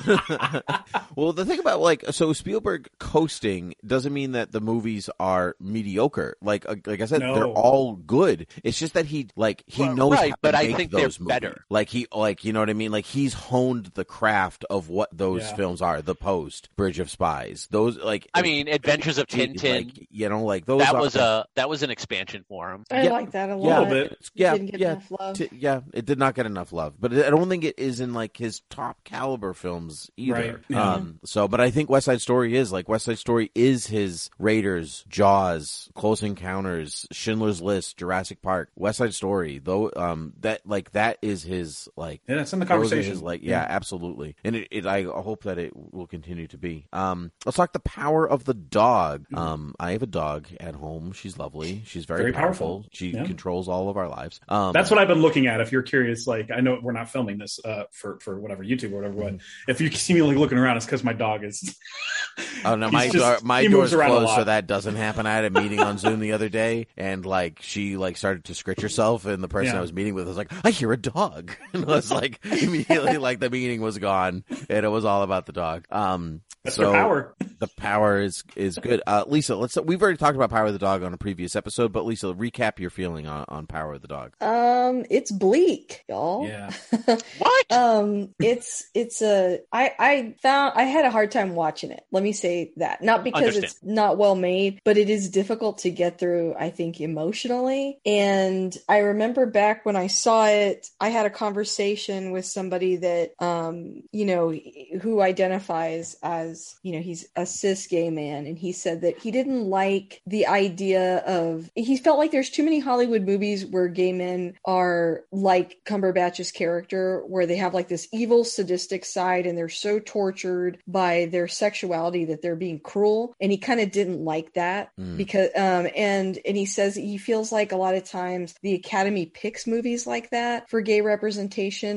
well, the thing about like so Spielberg coasting doesn't mean that the movies are mediocre. Like uh, like I said, No. they're all good. It's just that he like he Well, knows right, how but to I make think they're those movies. better. Like he like you know what I mean. Like he's honed the craft of what those Yeah. films are. The Post, Bridge of Spies. Those like I mean, Adventures of Tintin. like, you know, like those. that are- was a that was an expansion for him. I Yeah. like that a. Yeah, little bit. It yeah, didn't get yeah, enough love. T- yeah, it did not get enough love, but I don't think it is in like his top caliber films either. Right, yeah. Um, so, but I think West Side Story is like West Side Story is his Raiders, Jaws, Close Encounters, Schindler's List, Jurassic Park, West Side Story. Though, um, that like that is his like. Yeah, it's in the conversation. his, like yeah, absolutely, and it, it. I hope that it will continue to be. Um, let's talk the power of the dog. Um, I have a dog at home. She's lovely. She's very, Very powerful. powerful. She Yeah. controls all of our lives. Um, That's what I've been looking at. If you're curious, like I know we're not filming this uh, for for whatever YouTube or whatever, but Mm-hmm. if you see me like looking around, it's because my dog is. Oh no, my just- door, my door's moves around a closed, so that doesn't happen. I had a meeting on Zoom the other day, and like she like started to scritch herself, and the person Yeah. I was meeting with was like, "I hear a dog," and I was like, immediately like the meeting was gone, and it was all about the dog. Um, That's so power. the power is is good. Uh, Lisa, let's. We've already talked about Power of the Dog on a previous episode, but Lisa, recap your feeling on, on Power of the Dog. Um, it's bleak, y'all. Yeah. What? um it's it's a i i found i had a hard time watching it let me say that not because Understand. it's not well made but it is difficult to get through i think emotionally and i remember back when i saw it i had a conversation with somebody that um you know who identifies as you know he's a cis gay man and he said that he didn't like the idea of he felt like there's too many hollywood movies where gay men are like cumberbatch's character where they have like this evil sadistic side and they're so tortured by their sexuality that they're being cruel and he kind of didn't like that Mm. because um and and he says he feels like a lot of times the academy picks movies like that for gay representation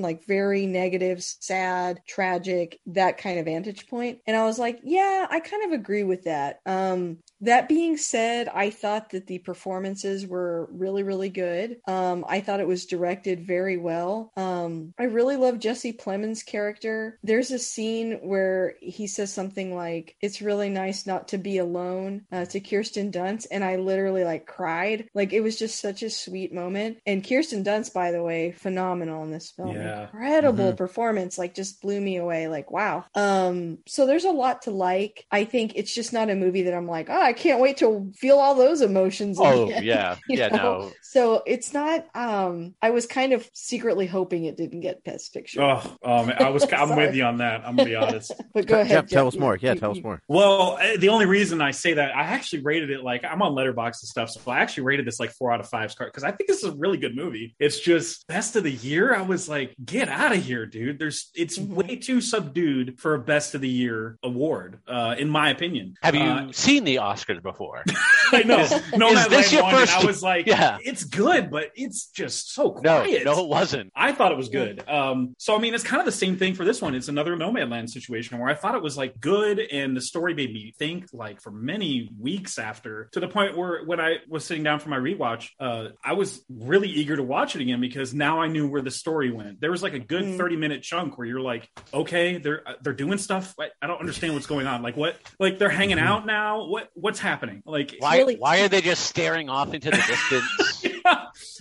like very negative sad tragic that kind of vantage point. And i was like yeah i kind of agree with that. Um that being said, I thought that the performances were really, really good. Um, I thought it was directed very well. Um, I really love Jesse Plemons' character. There's a scene where he says something like, "It's really nice not to be alone" uh, to Kirsten Dunst, and I literally like cried. Like it was just such a sweet moment. And Kirsten Dunst, by the way, phenomenal in this film. Yeah. Incredible performance. Like just blew me away. Like wow. Um, so there's a lot to like. I think it's just not a movie that I'm like, oh, I can't wait to feel all those emotions. Oh again." yeah, yeah. know? No, So it's not. Um, I was kind of secretly hoping it didn't get Best Picture. Oh, um, I was. I'm with you on that. I'm gonna be honest. but go ahead, Jeff, tell Jeff. us more. Yeah, You- tell us more. Well, eh, the only reason I say that I actually rated it like I'm on Letterboxd and stuff, so I actually rated this like four out of five stars because I think this is a really good movie. It's just best of the year. I was like, get out of here, dude. There's it's Mhm. way too subdued for a best of the year award, uh, in my opinion. have you Uh, seen the Oscars before? I know. Is- no, is this your first- I was like, Yeah. it's good, but it's just so quiet. no, it wasn't. I thought it was good. Um, so I mean, it's kind of the same thing for this one. It's another Nomadland situation where I thought it was like good, and the story made me think like for many weeks after, to the point where when I was sitting down for my rewatch, uh, I was really eager to watch it again because now I knew where the story went. There was like a good Mm. thirty minute chunk where you're like, okay, they're uh, they're doing stuff. I, I don't understand what's going on. Like what? Like they're hanging Mhm. out now. What what's happening? Like Why? really- Why are they just staring off into the distance?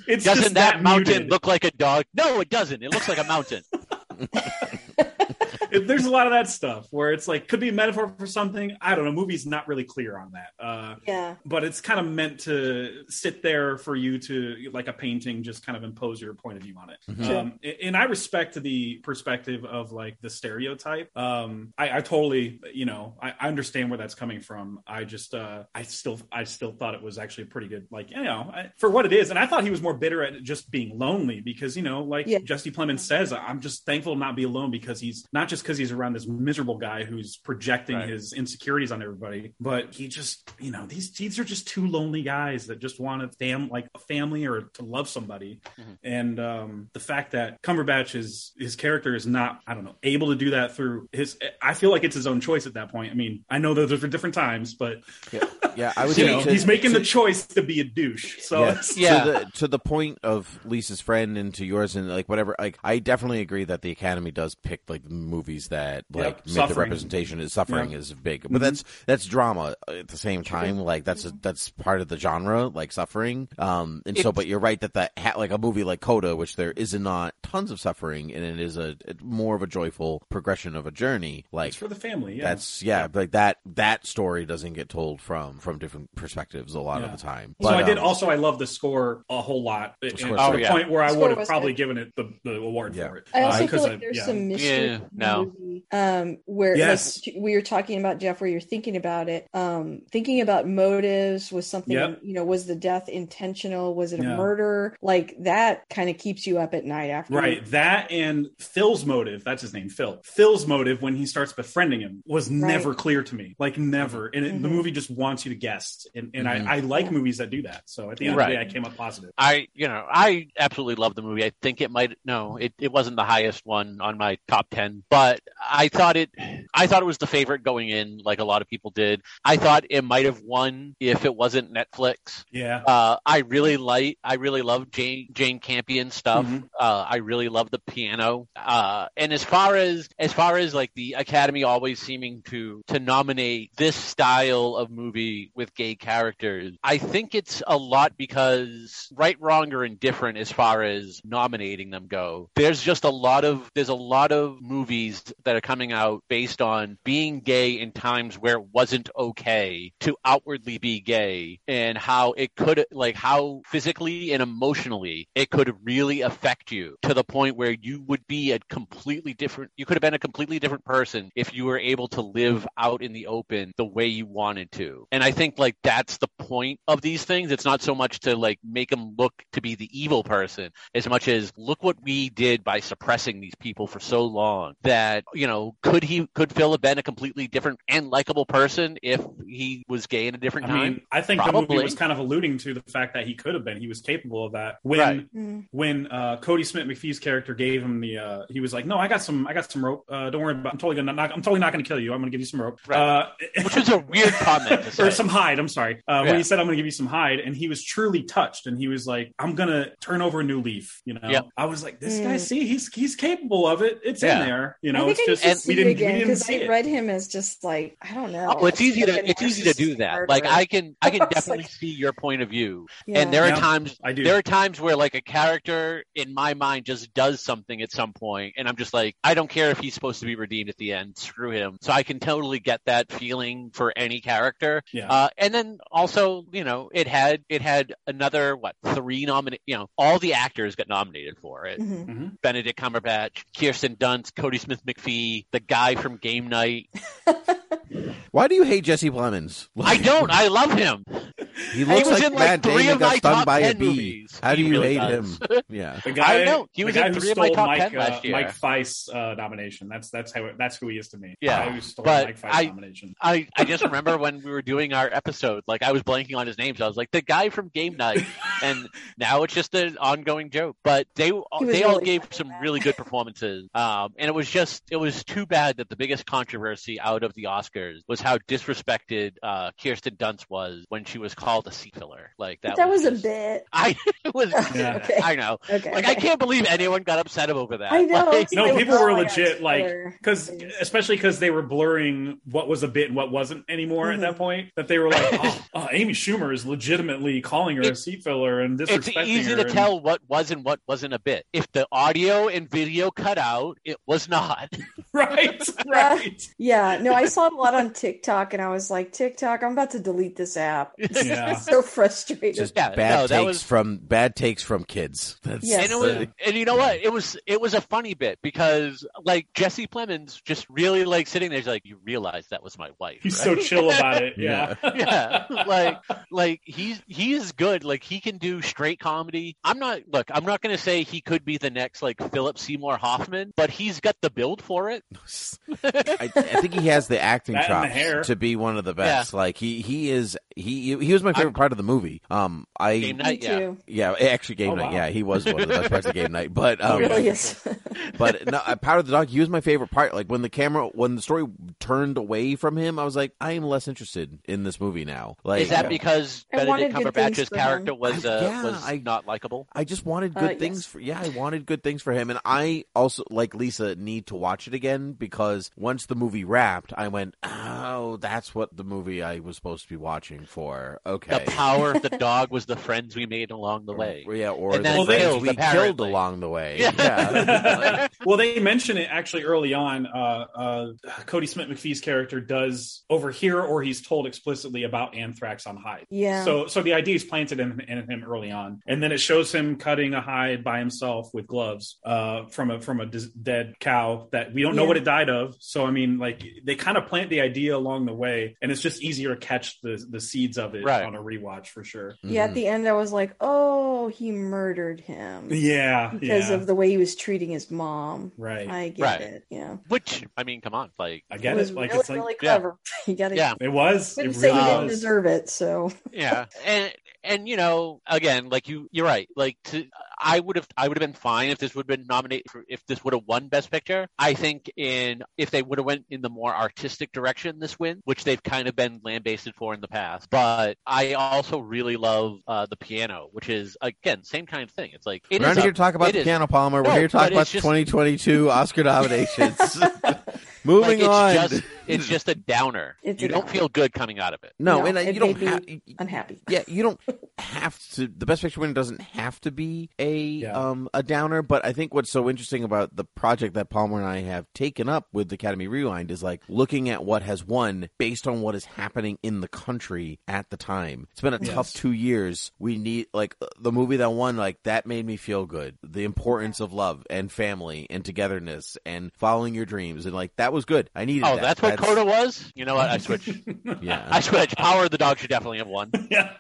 yeah, doesn't just that, mountain look like a dog? No, it doesn't. It looks like a mountain. It- there's a lot of that stuff where it's like could be a metaphor for something. I don't know. Movie's not really clear on that. Uh, Yeah. but it's kind of meant to sit there for you to like a painting just kind of impose your point of view on it Mhm. Um, and i respect the perspective of like the stereotype um, I, I totally you know I, I understand where that's coming from i just uh, i still i still thought it was actually pretty good like you know I, for what it is and i thought he was more bitter at just being lonely because you know like Yeah. jesse plemons says i'm just thankful to not be alone because he's not just because he's around this miserable guy who's projecting Right. his insecurities on everybody but he just you know these these are just two lonely guys that just want a fam like a family or to love somebody Mhm. and um the fact that cumberbatch is his character is not i don't know able to do that through his i feel like it's his own choice at that point i mean i know those are different times but Yeah, yeah I would you know to- he's making to- the choice to be a douche so yeah, Yeah. To the to the point of Lisa's friend and to yours and like whatever. Like I definitely agree that the Academy does pick like the movies movies that Yep, like make the representation is suffering Yeah. is big, but Mhm. that's that's drama at the same time. Like that's a, that's part of the genre, like suffering. Um, and so, but you're right that that ha- like a movie like Coda, which there is not tons of suffering, and it is a more of a joyful progression of a journey. Like It's for the family. Yeah. that's yeah, like that that story doesn't get told from from different perspectives a lot Yeah. of the time. so I did um, also I love the score a whole lot. and to is the good. point where I would have probably good. given it the, the award Yeah. for it. I Uh, also feel because like I- there's yeah. some mystery Yeah, in movie, um, where Yes. like we were talking about Jeff, where you're thinking about it, um, thinking about motives was something. Yep. You know, was the death intentional? Was it a Yeah. murder? Like that kind of keeps you up at night after. Right. That and Phil's motive, that's his name, Phil. Phil's motive when he starts befriending him was never clear to me. Like never. And it, the Mhm. movie just wants you to guess. And, and Mhm. I, I like Yeah. movies that do that. So at the end Right. of the day, I came up positive. I, you know, I absolutely love the movie. I think it might, no, it, it wasn't the highest one on my top 10, but I thought it, I thought it was the favorite going in, like a lot of people did. I thought it might have won if it wasn't Netflix. Yeah. Uh, I really like, I really love Jane, Jane Campion stuff. Mhm. Uh, I really love the piano. Uh, and as far as, as far as like the Academy always seeming to, to nominate this style of movie with gay characters, I think it's a lot because right, wrong, or indifferent as far as nominating them go. There's just a lot of, there's a lot of movies that are coming out based on being gay in times where it wasn't okay to outwardly be gay and how it could, like how physically and emotionally it could really affect you to the point where you would be a completely different, you could have been a completely different person if you were able to live out in the open the way you wanted to. And I think like that's the point of these things. It's not so much to like make them look to be the evil person as much as look what we did by suppressing these people for so long that, you know, could he, could Phil have been a completely different and likable person if he was gay in a different I time? mean, I think the movie was kind of alluding to the fact that he could have been. He was capable of that. When Right. Mm. when uh, Kodi Smit-McPhee's character gave him the, uh, he was like, "No, I got some, I got some rope. Uh, don't worry about. I'm totally gonna, not, I'm totally not gonna kill you. I'm gonna give you some rope." Right. Uh, Which was a weird comment to say. or some hide. I'm sorry. Uh, Yeah. When he said, "I'm going to give you some hide," and he was truly touched, and he was like, "I'm going to turn over a new leaf." You know, Yep. I was like, "This Mm. guy, see, he's he's capable of it. It's Yeah. in there." You I know, think it's I just need to and see we didn't we again didn't because see I it. read him as just like I don't know. Oh, it's easy to it's easy to do narcissistic that. Like. I can I can definitely like- see your point of view. Yeah. And there are Yeah. times I do. there are times where like a character in my mind just does something at some point and I'm just like I don't care if he's supposed to be redeemed at the end. Screw him. So I can totally get that feeling for any character. yeah. Uh, and then also, you know, it had it had another what three nominate. You know, all the actors got nominated for it. Mhm. Mhm. Benedict Cumberbatch, Kirsten Dunst, Kodi Smit McPhee, the guy from Game Night. Why do you hate Jesse Plemons? I don't. I love him. He looks was like in, like, three Damon of my got stung top by a 10 bee. movies. How do He you really hate does. him? Yeah. The guy, I know. He was in who three of my stole top Mike, 10 last uh, year. Mike Faist uh, nomination. That's that's how that's who he is to me. Yeah, the guy who stole but Mike Faist I- nomination. I, I just remember when we were doing our episode, like I was blanking on his name, so I was like the guy from Game Night, and now it's just an ongoing joke. But they was they all gave some man. really good performances, um, and it was just it was too bad that the biggest controversy out of the Oscars was how disrespected uh, Kirsten Dunst was when she was called a seat filler. Like that, that was a just- bit. I it was. Yeah. Okay. I know. Okay. Like I can't believe anyone got upset over that. I know. Like, No, people were my God, legit like because especially because they were blurring what was a bit and what wasn't anymore at that point. That they were like, oh, oh, Amy Schumer is legitimately calling her a It- seat filler and it's easy her. to and- tell what was and what wasn't a bit. If the audio and video cut out, it was not. God. right, right. Yeah, no, I saw it a lot on TikTok, and I was like, TikTok, I'm about to delete this app. Yeah. so frustrated. Just Yeah, bad no, that takes was- from bad takes from kids. That's Yes. And, it was, and you know what? It was it was a funny bit because like Jesse Plemons just really like sitting there. He's like, you realize that was my wife. He's right?" so chill about it. Yeah. yeah, like like he's he is good. Like he can do straight comedy. I'm not look. I'm not going to say he could be the next like Philip Seymour Hoffman, but he's got the build for it. I, I think he has the acting That and the chops to be one of the best. Like he he is he he was my favorite part of the movie. Um, I Game night, yeah. yeah actually game Oh, night. wow. Yeah, he was one of the best parts of game night. But um, really is. but no, uh, Power of the Dog. He was my favorite part. Like when the camera, when the story turned away from him, I was like, I am less interested in this movie now. Like, Is that because I Benedict Cumberbatch's character was uh, yeah, was I- not likable? I just wanted Uh, good yes. things for. Yeah, I wanted good things for him, and I also like Lisa need to watch it again again because once the movie wrapped, I went, "Oh, that's what the movie I was supposed to be watching for." Okay. The power of the dog was the friends we made along the way. Yeah, or And the then friends killed, we killed along the way. Yeah. Yeah. well, they mention it actually early on. Uh, uh, Kodi Smit-McPhee's character does overhear, or he's told explicitly about anthrax on hide. Yeah. So, so the idea is planted in, in him early on, and then it shows him cutting a hide by himself with gloves uh, from a from a dis- dead cow that we don't know Yeah. what it died of. So, I mean, like they kind of plant the idea along the way, and it's just easier to catch the the seeds of it Right. on a rewatch for sure. yeah, Mm-hmm. at the end, I was like, oh, he murdered him Yeah, because yeah, of the way he was treating his mom. right. I get Right. it. Yeah. Which I mean, come on, like I It get was it. Like really, it's like really yeah. clever. you got to. Yeah. it was. It Couldn't really say he didn't deserve it. So yeah, and and you know, again, like you, you're right. Like to, I would have, I would have been fine if this would have been nominated, for, if this would have won Best Picture. I think in if they would have went in the more artistic direction, this win, which they've kind of been lambasted for in the past. But I also really love uh, the piano, which is again same kind of thing. It's like it We're not here to talk about the is- piano, Palmer. We're No, here to talk about it's just- 2022 Oscar nominations. like, Moving it's on. just it's just a downer. It's you a don't downer. feel good coming out of it. no, No, and uh, it you don't made have. unhappy. Yeah, you don't have to. The best picture winner doesn't have to be a Yeah. um a downer. But I think what's so interesting about the project that Palmer and I have taken up with Academy Rewind is like looking at what has won based on what is happening in the country at the time. It's been a Yes. tough two years. We need like the movie that won. Like that made me feel good. The importance of love and family and togetherness and following your dreams and like that was good. I needed Oh, that. that's what Coda was. You know what? I switched. Yeah. I switched. Power of the Dog should definitely have won. yeah.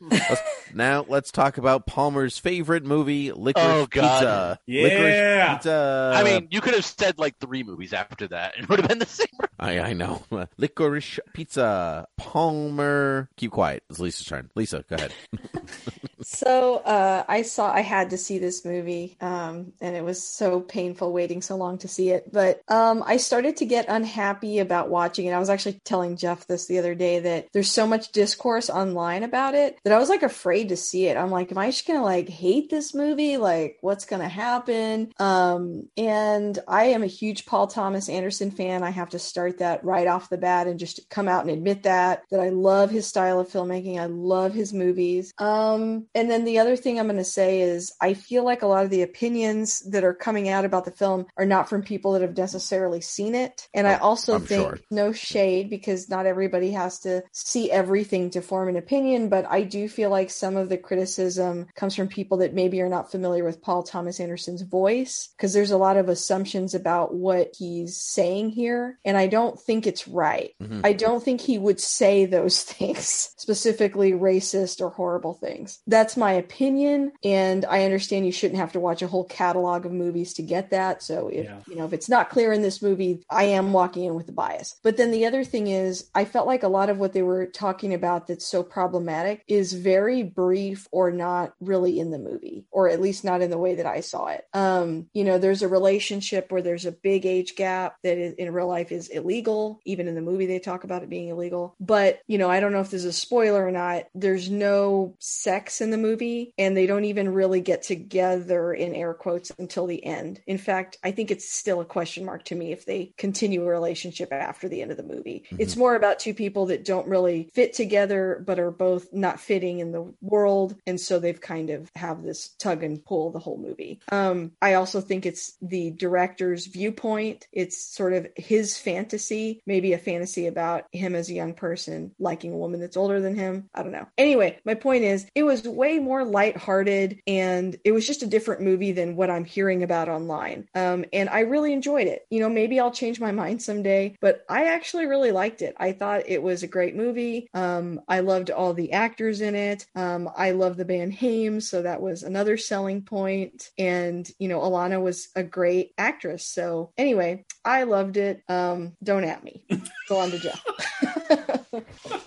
Now let's talk about Palmer's favorite movie, Licorice Oh, God. Pizza. Yeah. Pizza. I mean, you could have said like three movies after that, and it would have been the same. I I know. Licorice Pizza. Palmer. Keep quiet. It's Lisa's turn. Lisa, go ahead. So uh, I saw I had to see this movie, um, and it was so painful waiting so long to see it. But um, I started to get unhappy about watching it. I was actually telling Jeff this the other day that there's so much discourse online about it that I was like afraid to see it. I'm like, am I just gonna like hate this movie? Like, what's gonna happen? Um, and I am a huge Paul Thomas Anderson fan. I have to start that right off the bat and just come out and admit that that I love his style of filmmaking. I love his movies. Um, and then the other thing I'm going to say is I feel like a lot of the opinions that are coming out about the film are not from people that have necessarily seen it. And I also I'm think sure. no shade because not everybody has to see everything to form an opinion, but I do feel like some of the criticism comes from people that maybe are not familiar with Paul Thomas Anderson's voice because there's a lot of assumptions about what he's saying here. And I don't think it's right. Mhm. I don't think he would say those things, specifically racist or horrible things. That's my opinion. And I understand you shouldn't have to watch a whole catalog of movies to get that. So if, Yeah. you know, if it's not clear in this movie, I am walking in with a bias. But then the other thing is, I felt like a lot of what they were talking about that's so problematic is very brief or not really in the movie, or at least not in the way that I saw it. Um, you know, there's a relationship where there's a big age gap that is, in real life is illegal. Even in the movie, they talk about it being illegal. But, you know, I don't know if this is a spoiler or not. There's no sex in the movie, and they don't even really get together in air quotes until the end. In fact, I think it's still a question mark to me if they continue a relationship after the end of the movie. It's more about two people that don't really fit together, but are both not fitting in the world. And so they've kind of have this tug and pull the whole movie. Um, I also think it's the director's viewpoint. It's sort of his fantasy, maybe a fantasy about him as a young person liking a woman that's older than him. I don't know. Anyway, my point is it was way more lighthearted and it was just a different movie than what I'm hearing about online. Um, and I really enjoyed it. You know, maybe I'll change my mind someday, but I actually really liked it. I thought it was a great movie. Um, I loved all the actors in it. Um, I love the band Haim, so that was another selling point. And you know, Alana was a great actress. So anyway, I loved it. Um, don't at me. Go on to Jeff.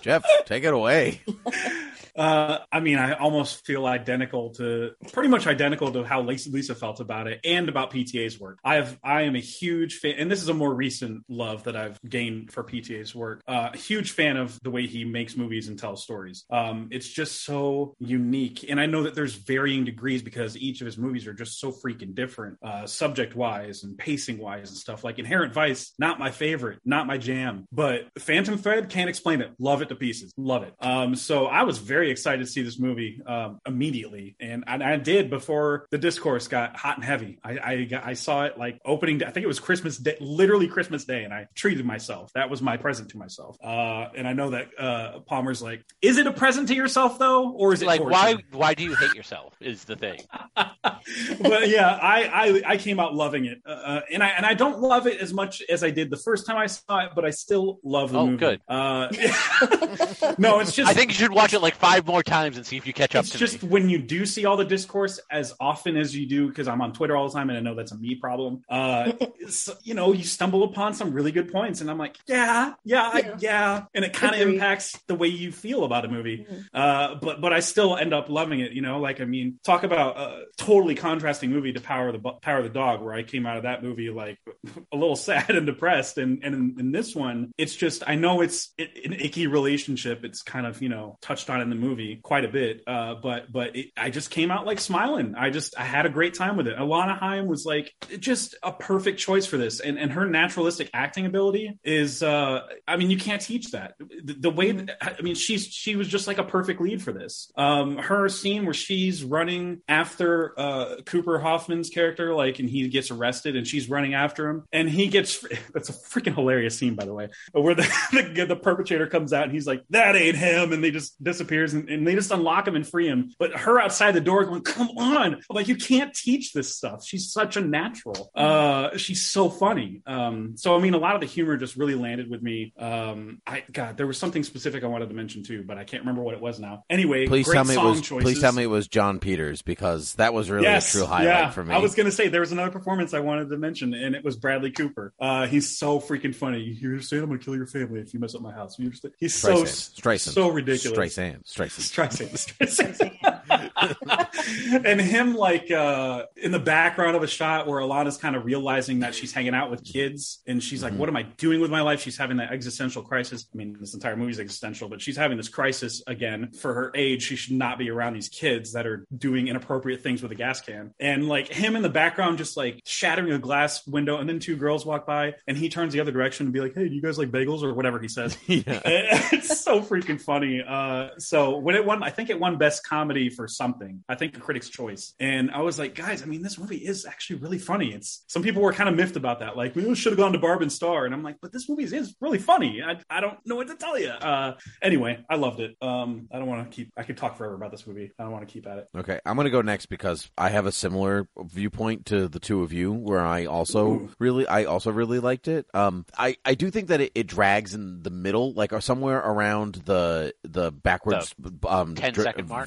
Jeff, take it away. Uh, I mean, I almost feel identical to, pretty much identical to how Lisa, felt about it and about PTA's work. I have, I am a huge fan, and this is a more recent love that I've gained for PTA's work. Uh, huge fan of the way he makes movies and tells stories. Um, it's just so unique, and I know that there's varying degrees because each of his movies are just so freaking different, uh, subject wise and pacing wise and stuff. Like Inherent Vice, not my favorite, not my jam, but Phantom Thread can't explain it. Love it to pieces, love it. Um, so I was very excited to see this movie um, immediately, and, and I did before the discourse got hot and heavy. I I, got, I saw it like opening. Day, I think it was Christmas Day, literally Christmas Day, and I treated myself. That was my present to myself. Uh, and I know that uh, Palmer's like, is it a present to yourself though, or is it like torture? why why do you hate yourself is the thing but yeah, I, I I came out loving it, uh, and I and I don't love it as much as I did the first time I saw it, but I still love the Oh, movie. good. Uh, no, it's just i think you should watch it like five more times and see if you catch up it's to just me when you do see all the discourse as often as you do because i'm on twitter all the time and i know that's a me problem uh it's- you know you stumble upon some really good points and i'm like yeah yeah yeah, Yeah. yeah. and it kind of impacts the way you feel about a movie Mhm. uh but but i still end up loving it you know like i mean talk about a totally contrasting movie to power of the power of the dog where i came out of that movie like a little sad and depressed and and in, in this one it's just i know it's it, an icky relationship it's kind of you know touched on in the movie quite a bit uh but but it, i just came out like smiling. I just i had a great time with it. Alana Haim was like just a perfect choice for this and and her naturalistic acting ability is uh i mean you can't teach that. The, the way that, i mean she's she was just like a perfect lead for this. Um her scene where she's running after uh cooper hoffman's character like and he gets arrested and she's running after him and he gets that's a freaking hilarious scene by the way where the, the, the perpetrator comes out and he's like that ain't him and they just disappears and, and they just unlock him and free him but her outside the door going come on I'm like you can't teach this stuff she's such a natural uh she's so funny um so i mean a lot of the humor just really landed with me um i god there was something specific i wanted to mention too but i can't remember what it was now anyway Please tell me it was. choices. Please tell me it was Jon Peters because that was really a true highlight yeah. for me. I was going to say there was another performance I wanted to mention, and it was Bradley Cooper. Uh, he's so freaking funny. You understand? I'm going to kill your family if you mess up my house. You understand? He's so Streisand. Streisand. so ridiculous. Streisand. Streisand. Streisand. Streisand. and him like uh, in the background of a shot where Alana's kind of realizing that she's hanging out with kids, and she's like, Mhm. "What am I doing with my life?" She's having that existential crisis. I mean, this entire movie's existential, but she's having this crisis again. For her age, she should not be around these kids that are doing inappropriate things with a gas can. And like him in the background, just like shattering a glass window, and then two girls walk by, and he turns the other direction and be like, "Hey, do you guys like bagels or whatever he says?" yeah. it's so freaking funny. Uh, so when it won, I think it won best comedy for something. I think the Critics' Choice, and I was like, guys, I mean, this movie is actually really funny. It's some people were kind of miffed about that, like we should have gone to Barb and Star, and I'm like, but this movie is really funny. I, I don't know what to tell you. Uh, anyway, I loved it. Um, I don't want to keep. I could talk forever about this movie. I don't want to keep at it. Okay, I'm gonna go next because I have a similar viewpoint to the two of you, where I also Ooh. really, I also really liked it. Um, I, I do think that it, it drags in the middle, like or somewhere around the the backwards um 10 second mark?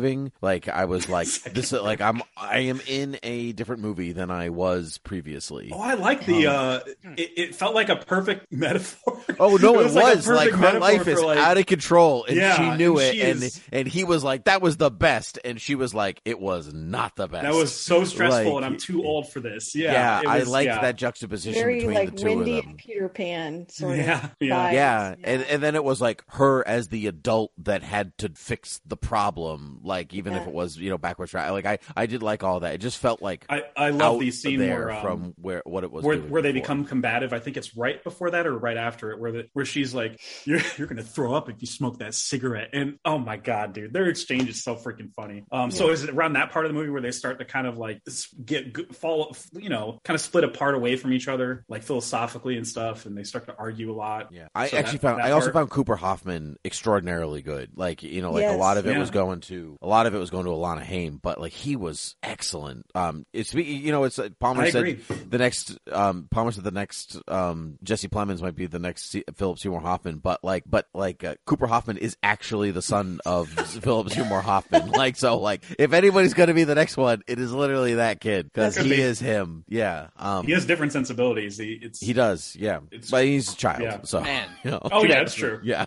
Van driving. Like I was like, Second this, like I'm, I am in a different movie than I was previously. Oh, I like the. Uh, it, it felt like a perfect metaphor. Oh no, it was, like, a like, perfect her life is like- out of control, and Yeah, she knew and it, she and is- and he was like, "That was the best," and she was like, "It was not the best." That was so stressful, Like, and I'm too old for this. Yeah, yeah, it I was- liked yeah. that juxtaposition Very between like the two Wendy of them. and Peter Pan sort of. Yeah, yeah. Yeah, and and then it was like her as the adult that had to fix the problem, like even if it was you know backwards track. Like I I did like all that. It just felt like I, I love out the scene there where um, from where what it was where, where they become combative. I think it's right before that or right after it, where the, where she's like, "You're you're gonna throw up if you smoke that cigarette." And oh my god, dude, their exchange is so freaking funny. Um, so is it around that part of the movie where they start to kind of like get g- fall, you know, kind of split apart away from each other, like philosophically and stuff, and they start to argue a lot. Yeah, I So actually that- found that I also part- found Cooper Hoffman extraordinarily good. Like you know, like a lot of it Yeah. was going to a lot lot of it was going to Alana Haim, but like he was excellent. Um, it's you know, it's uh, Palmer I said agree. the next um Palmer said the next um Jesse Plemons might be the next Se- Philip Seymour Hoffman, but like but like uh, Cooper Hoffman is actually the son of Philip Seymour Hoffman. Like so, like if anybody's going to be the next one, it is literally that kid because he be. is him. Yeah. Um, He has different sensibilities. He, it's he does. Yeah, It's- but he's a child. yeah. So Man. you know. Oh yeah, that's true. Yeah,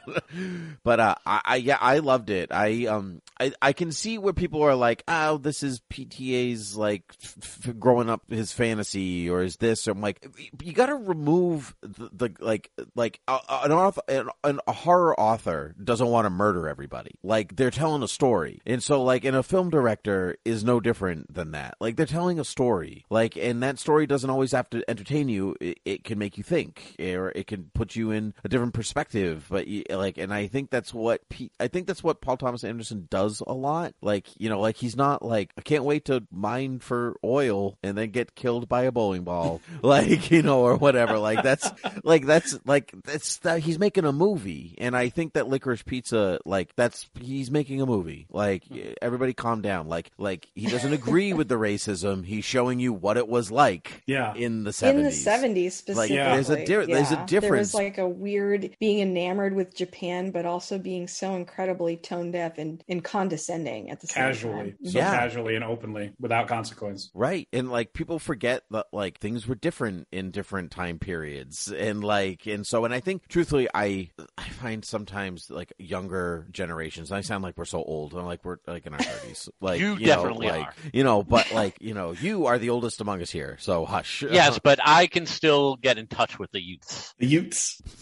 but uh, I, I yeah I loved it. I um I, I can see where people are like, oh, this is PTA's like f- f- growing up his fantasy or is this? Or I'm like, you got to remove the, the like like uh, an author an, an, a horror author doesn't want to murder everybody. Like they're telling a story, and so like and a film director is no different than that. Like they're telling a story, like and that story doesn't always have to entertain you. It, it can make you think, or it can put you in a different perspective. But you, like, and I think that's what I think that's what Paul Thomas Anderson does a lot. Like you know, like he's not like I can't wait to mine for oil and then get killed by a bowling ball, like you know, or whatever. Like that's like that's like that's that he's making a movie, and I think that Licorice Pizza, like that's he's making a movie. Like everybody, calm down. Like like he doesn't agree with the racism. He's showing you what it was like Yeah. in the in seventies. the 70s specifically. Yeah. there's a di- there's a There difference. was like a weird being enamored with Japan, but also being so incredibly tone deaf and, and condescending at the same casually, time. so Yeah. casually and openly, without consequence. Right. And like people forget that like things were different in different time periods. And like and so and I think truthfully I I find sometimes like younger generations and I sound like we're so old and like we're like in our thirties. Like You know, definitely like are. you know, but like, you know, you are the oldest among us here, so hush. Yes, but I can still get in touch with the youths. The Utes.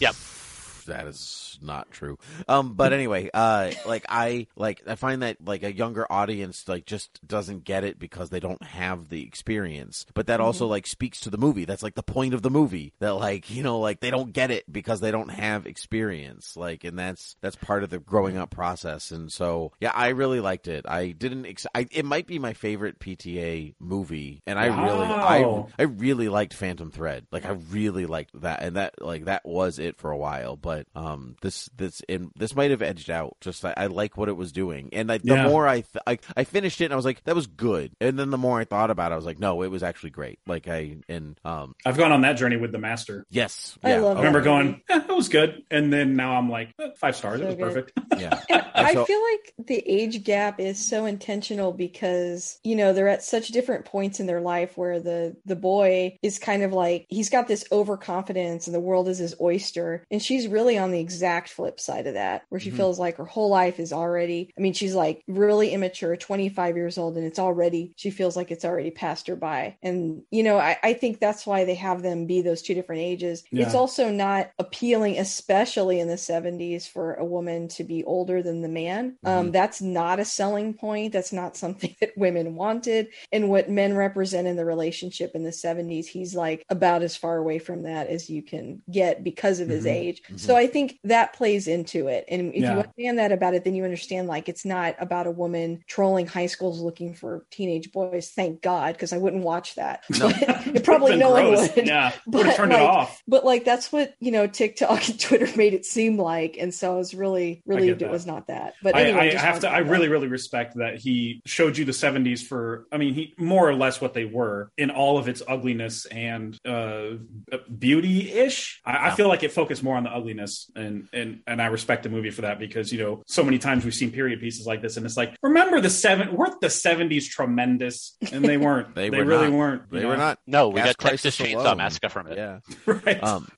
that is not true. Um, but anyway, uh, like I like I find that like a younger audience like just doesn't get it because they don't have the experience. But that also like speaks to the movie. That's like the point of the movie. That like you know like they don't get it because they don't have experience. Like, and that's that's part of the growing up process. And so yeah, I really liked it. I didn't. Ex- I, it might be my favorite PTA movie, and I really I I really liked Phantom Thread. Like I really liked that, and that like that was it for a while. But um, this this and this might have edged out. Just I, I like what it was doing, and I, the Yeah. more I, th- I I finished it, and I was like, that was good. And then the more I thought about it, I was like, no, it was actually great. Like I and um, I've gone on that journey with the master. yes, I yeah, love I remember that going, movie. eh, it was good, and then now I'm like eh, five stars. So it was good. perfect. yeah. I So- feel like the age gap is so intentional because you know they're at such different points in their life where the the boy is kind of like he's got this overconfidence and the world is his oyster and she's really on the exact flip side of that where she Mhm. feels like her whole life is already I mean she's like really immature 25 years old and it's already she feels like it's already passed her by. And you know I, I think that's why they have them be those two different ages. It's also not appealing especially in the 70s for a woman to be older than the man. Um, that's not a selling point. That's not something that women wanted. And what men represent in the relationship in the 70s he's like about as far away from that as you can get because of his Mhm. age. So i think that plays into it and if you understand that about it then you understand like it's not about a woman trolling high schools looking for teenage boys thank god because i wouldn't watch that No. But probably Been no one would Yeah, would But, have turned like, it off. but like that's what you know TikTok and Twitter made it seem like, and so I was really relieved it was not that. But I, anyway, I just have to. wanted I know. really, really respect that he showed you the '70s for. I mean, he more or less what they were in all of its ugliness and uh, beauty ish. I, I feel like it focused more on the ugliness, and and and I respect the movie for that because you know so many times we've seen period pieces like this, and it's like remember the seven weren't the '70s tremendous, and they weren't. They they were really not. weren't. They you were know? not. No, we Gas got Texas prices Chainsaw alone. Massacre from it. Yeah. right. Um,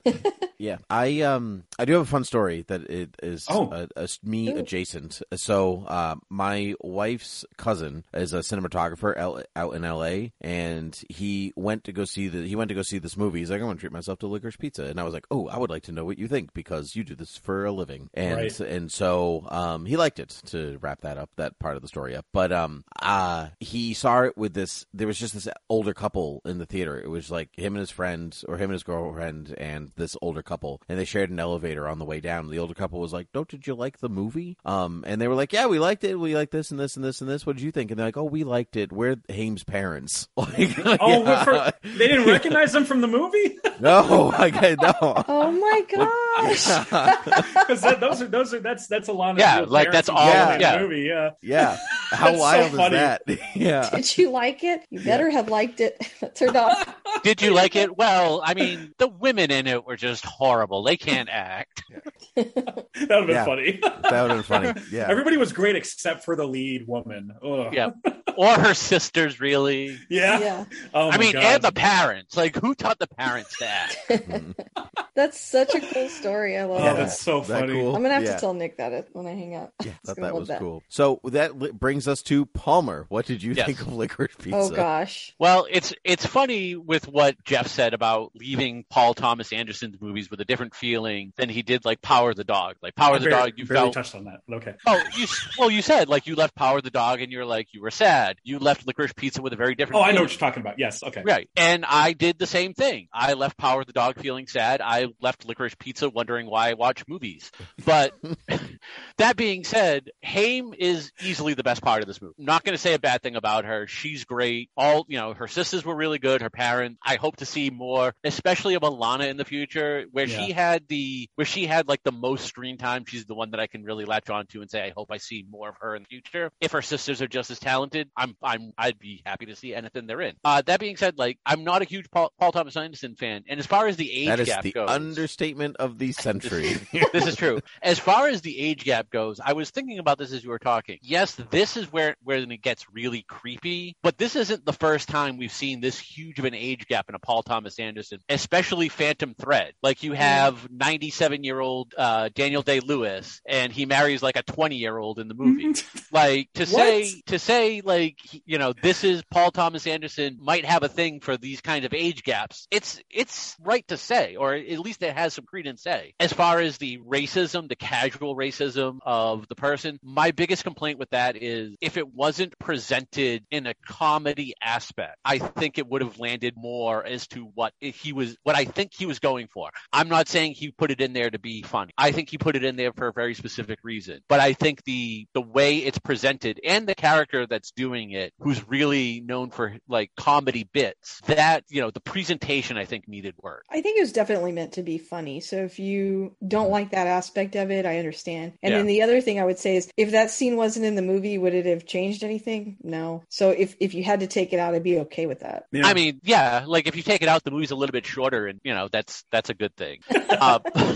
yeah, I um, I do have a fun story that it is Oh. a, a s- me Ooh. adjacent. So, uh, my wife's cousin is a cinematographer L- out in L.A. and he went to go see the he went to go see this movie. He's like, I want to treat myself to Licorice Pizza, and I was like, Oh, I would like to know what you think because you do this for a living, and Right. and so um, he liked it to wrap that up, that part of the story up. But um, uh, he saw it with this. There was just this older couple in the theater. It was like him and his friend, or him and his girlfriend, and this older couple, and they shared an elevator on the way down. The older couple was like, "Don't did you like the movie?" Um, and they were like, "Yeah, we liked it. We liked this and this and this and this. What did you think?" And they're like, "Oh, we liked it. We're Haim's parents." Like, Oh, yeah. for, they didn't recognize them from the movie no, okay, no. Oh my gosh! because those are those are that's that's a lot of Yeah, like, that's and all- children in yeah. the movie. Yeah, Yeah. How That's so wild is that? yeah. Did you like it? You better have liked it. Turned off. Did you like it? Well, I mean, the women in it were just horrible. They can't act. that would have been Yeah. funny. That would have been funny. Yeah. Everybody was great except for the lead woman. Ugh. Yeah. Or her sisters, really. Yeah. Yeah, Oh I mean, God. and the parents. Like, who taught the parents to act? Mhm. that's such a cool story. I love Oh, Yeah. it. that's so That funny. cool? I'm gonna have Yeah. to tell Nick that when I hang out. Yeah, He's thought that was that. cool. So that li- brings us to Palmer. What did you Yes. think of Licorice Pizza? Oh gosh. Well, it's it's funny with what Jeff said about leaving Paul Thomas Anderson's movies with a different feeling than he did like Power of the Dog. Like Power I the barely, Dog, you barely felt touched on that. Okay. Oh, you well, you said like you left Power of the Dog and you're like you were sad. You left Licorice Pizza with a very different. Oh, I know what you're talking about. Yes. Okay. Right. And I did the same thing. I left Power of the Dog feeling sad. I left Licorice Pizza wondering why I watch movies. But that being said, Haim is easily the best part of this movie. I'm not going to say a bad thing about her. She's great. All, you know, her sisters were really good. Her parents. I hope to see more, especially of Alana in the future, where she had the, where she had like the most screen time. She's the one that I can really latch on to and say, I hope I see more of her in the future. If her sisters are just as talented, I'm, I'm, I'd be happy to see anything they're in. Uh, that being said, like, I'm not a huge Paul, Paul Thomas Anderson fan. And as far as the age That is gap the goes, understatement of the century. this is true. As far as the age gap goes, I was thinking about this as you were talking. Yes, this is where where it gets really creepy, but this isn't the first time we've seen this huge of an age gap in a Paul Thomas Anderson, especially Phantom Thread. Like you have 97 year old uh, Daniel Day Lewis, and he marries like a 20 year old in the movie. like to say to say like you know this is Paul Thomas Anderson might have a thing for these kind of age gaps. It's it's right to say, or at least it has some credence. Say as far as the racism, the casual racism of the person, my biggest complaint with that is if it wasn't presented in a comedy aspect, I think it would have landed more as to what he was, what I think he was going for. I'm not saying he put it in there to be funny. I think he put it in there for a very specific reason. But I think the the way it's presented and the character that's doing it, who's really known for like comedy bits, that you know the presentation I think needed work. I think it was definitely meant to be funny. So if you don't mm-hmm. like that aspect of it, I understand. And Yeah. then the other thing I would say is if that scene wasn't in the movie, would it have changed anything? No. So if if you had to take it out, I'd be okay with that. Yeah. I mean, yeah, like if you take it out, the movie's a little bit shorter, and you know that's that's a good thing. uh,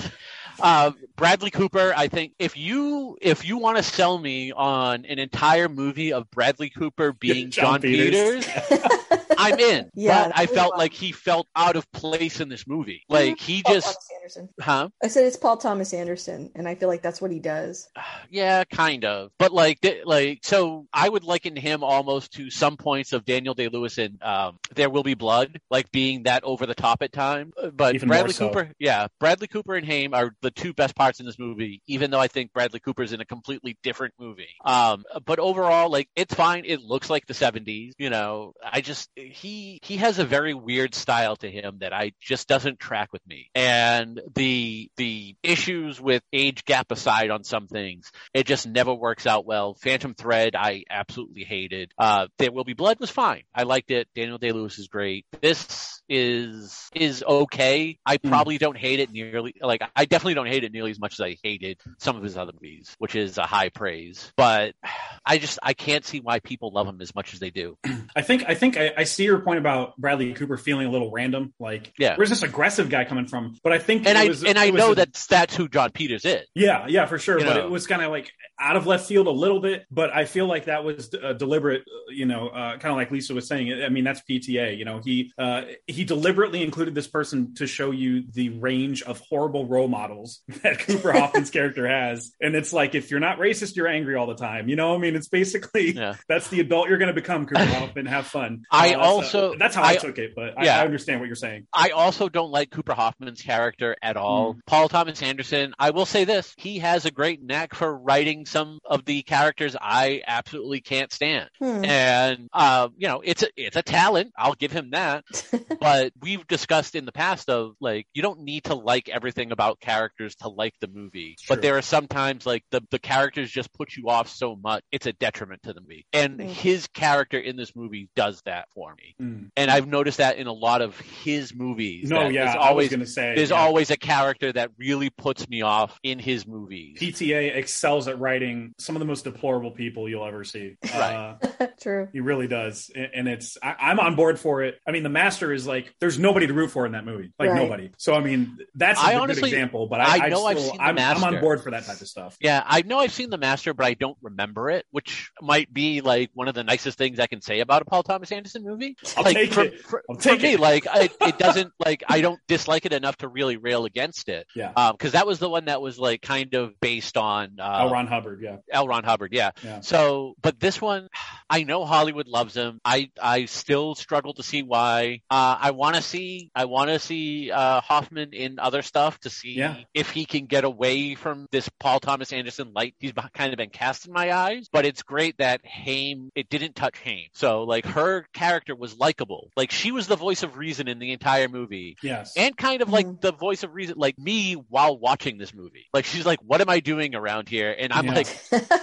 uh, Bradley Cooper, I think if you if you want to sell me on an entire movie of Bradley Cooper being John John, Peters. Peters, I'm in. Yeah, but I felt fun. like he felt out of place in this movie. Like he Paul just, Thomas Anderson. huh? I said it's Paul Thomas Anderson, and I feel like that's what he does. Yeah, kind of. But like, like, so I would liken him almost to some points of Daniel Day Lewis in um, There Will Be Blood, like being that over the top at time. Uh, But Even Bradley so. Cooper, yeah, Bradley Cooper and Haim are the two best parts in this movie. Even though I think Bradley Cooper's in a completely different movie. Um, but overall, like, it's fine. It looks like the '70s. You know, I just he he has a very weird style to him that I just doesn't track with me. And the the issues with age gap aside on some things, it just never works out well. Phantom Thread, I absolutely hated. Uh, there Will Be Blood was fine. I liked it. Daniel Day Lewis is great. This is is okay. I Hmm. probably don't hate it nearly like I definitely don't hate it nearly as much as I hated some of his other movies, which is a high praise. But I just I can't see why people love him as much as they do. I think I think I, I see your point about Bradley Cooper feeling a little random. Like, Yeah. where's this aggressive guy coming from? But I think And it I was, and I know a- that that's who John Peters is. Yeah, yeah, for sure. You but know. it was kind of like out of left field a little bit. But I feel like that was uh, deliberate. uh, You know, uh, kind of like Lisa was saying. I mean, that's PTA. You know, he uh, he deliberately included this person to show you the range of horrible role models that Cooper Hoffman's character has. And it's like if you're not racist, you're angry all the time. You know, I mean, it's basically Yeah. that's the adult you're going to become. Cooper Hoffman, have fun. I so also- that's how I, I- took it. But Yeah. I understand what you're saying. I also don't like Cooper Hoffman's character at all. Paul Thomas Anderson, I will say this, he has a great knack for writing some of the characters I absolutely can't stand. Hmm. And uh, you know, it's a it's a talent. I'll give him that. but we've discussed in the past of like you don't need to like everything about characters to like the movie. True. But there are sometimes like the the characters just put you off so much it's a detriment to the movie. And Mm. his character in this movie does that for me. Mm. And I've noticed that in a lot of his movies. No, that yeah, there's I was always going to say there's yeah. always a character that really puts me off in his movies. PTA excels at writing writing some of the most deplorable people you'll ever see. Right. Uh, True. he really does, and and it's I, I'm on board for it. I mean, the master is like there's nobody to root for in that movie, like Right. nobody. So I mean, that's a I good honestly- example. But I I, I, know I've still, seen The I'm, I'm on board for that type of stuff. Yeah, I know I've seen The Master, but I don't remember it, which might be like one of the nicest things I can say about a Paul Thomas Anderson movie. I'll like take for, it. For, I'll for take me, it. like I, it doesn't like I don't dislike it enough to really rail against it. Yeah. Um, because that was the one that was like kind of based on uh, L. Ron Hubbard, yeah. L. Ron Hubbard, yeah. Yeah. So, but this one, I know Hollywood loves him. I I still struggle to see why. Uh, I want to see I want to see uh, Hoffman in other stuff to see Yeah. if he can get away from this Paul Thomas Anderson light. He's kind of been cast in my eyes, but it's great that Haim it didn't touch Haim. So like her character was likable. Like she was the voice of reason in the entire movie Yes. and kind of like Mhm. the voice of reason like me while watching this movie like she's like what am i doing around here and i'm Yeah. like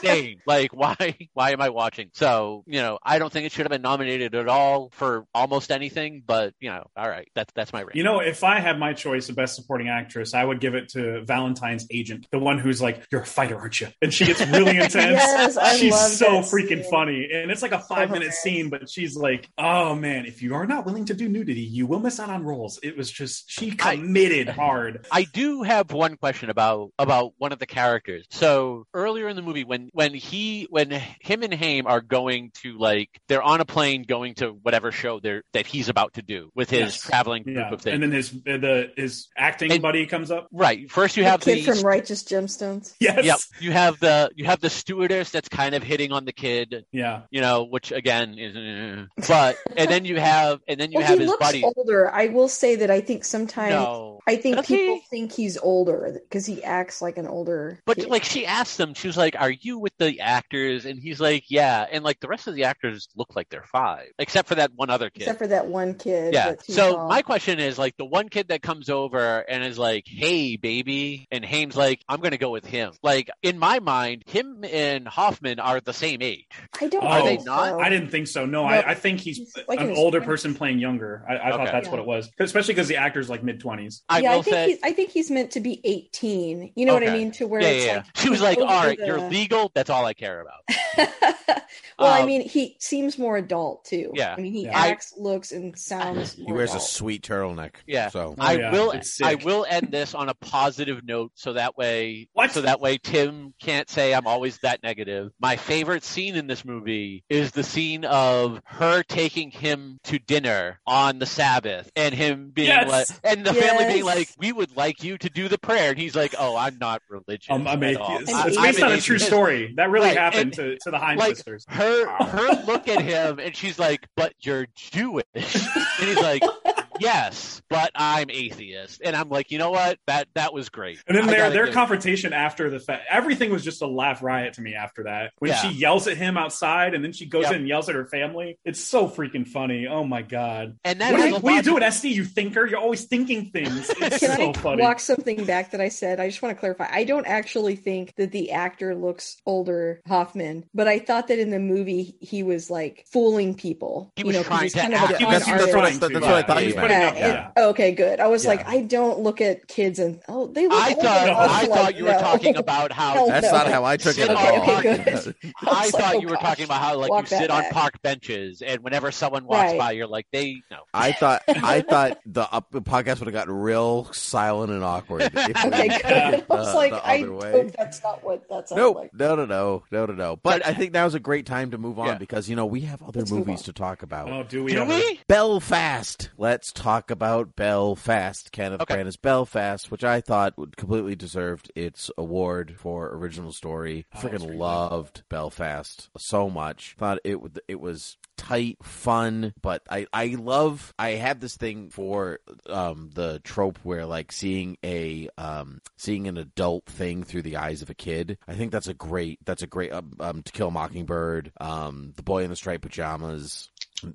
same like why why am i watching so you know i don't think it should have been nominated at all for almost anything but you know all right that's that's my rating You know, if I had my choice of best supporting actress, I would give it to Valentine's agent, the one who's like, "You're a fighter, aren't you?" And she gets really intense. Yes, I she's so freaking scene. funny, and it's like a five minute hilarious. scene, but she's like, "Oh man, if you are not willing to do nudity, you will miss out on roles." It was just she I- committed hard. I do have one question about about one of the characters. So earlier in the movie, when when he when him and Haim are going to like they're on a plane going to whatever show they're that he's about to do with his Yes. traveling group Yeah, of things. and then his the his acting And- buddy comes up. right. First, you The have kid the from Righteous Gemstones. Yes. Yep. You have the you have the stewardess that's kind of hitting on the kid, Yeah. you know, which again is uh, but and then you have and then you Well, have he his looks buddy. older. I will say that I think sometimes No. I think Does people think he's older because he acts like an older. But kid. like she asked him, she was like, "Are you with the actors?" And he's like, "Yeah." And like the rest of the actors look like they're five, except for that one other kid. except for that one kid. yeah. So tall. my question is like the one kid that comes over and is like, "Hey, baby," and Haim's like, "I'm gonna go with him." Like in my mind, him and Hoffman are the same age. I don't. Are they not? so. I didn't think so. No, No. I, I think he's, He's like an older 20s. person playing younger. I, I thought that's Yeah. what it was, especially because the actor's like mid twenties. I yeah, will I think say. he's, I think he's meant to be 18. You know what I mean? To where yeah, it's yeah, yeah. like She was like, "All right, the- you're legal. That's all I care about." well, I Um, mean, he seems more adult too. Yeah. I mean, he Yeah. I- acts, looks, and sounds. He More wears a sweet turtleneck. Yeah. So Oh, I will. I will end this on a positive note, so that way, What? so that way, Tim can't say I'm always that negative. My favorite scene in this movie is the scene of her taking him to dinner on the Sabbath, and him being Yes. like, and the family being like, "We would like you to do the prayer," and he's like, "Oh, I'm not religious." Um, I'm at atheist. all. It's I- it's I'm based on a true story. That really Right, happened and, to, to the Heinz like, sisters. Her her look at him, and she's like, "But you're Jewish," and he's like. Yes, but I'm atheist, and I'm like, you know what? That that was great. And then their their give- confrontation after the fact, everything was just a laugh riot to me after that. When Yeah. she yells at him outside, and then she goes Yep. in and yells at her family, it's so freaking funny. Oh my god! and that What, are you, a what are you lot to- doing, SD? You thinker? You're always thinking things. It's Can so I funny. walk something back that I said? I just want to clarify. I don't actually think that the actor looks older, Hoffman, but I thought that in the movie he was like fooling people. He you was know, 'cause trying he's to kind of act- a He con that's, that's what I, artist. that's what I yeah. thought He you was meant. putting Yeah, up- and- yeah. oh, okay, good. I was Yeah. like, I don't look at kids and oh, they look. I thought No. I was thought like, you were no. talking about how That's no. not how I took it Sit at on all. Okay, good. I was thought like, you oh, were talking about how like Walk you sit that on back. park benches, and whenever someone walks Right. by, you're like, they no. I thought I thought the, up, the podcast would have gotten real silent and awkward. if Okay, went good. I was like, I other way. hope that's not what that's No, no, no, no, no, no, no. But I think now's a great time to move on because you know we have other movies to talk about. Oh, do we? Do we? Belfast. Let's talk about Belfast. Kenneth Okay. Branagh's Belfast, which I thought would completely deserved its award for original story. Oh, Freaking loved Belfast so much. Thought it it was tight, fun, but I I love I have this thing for um the trope where like seeing a um seeing an adult thing through the eyes of a kid. I think that's a great that's a great um, um To Kill a Mockingbird, um The Boy in the Striped Pajamas.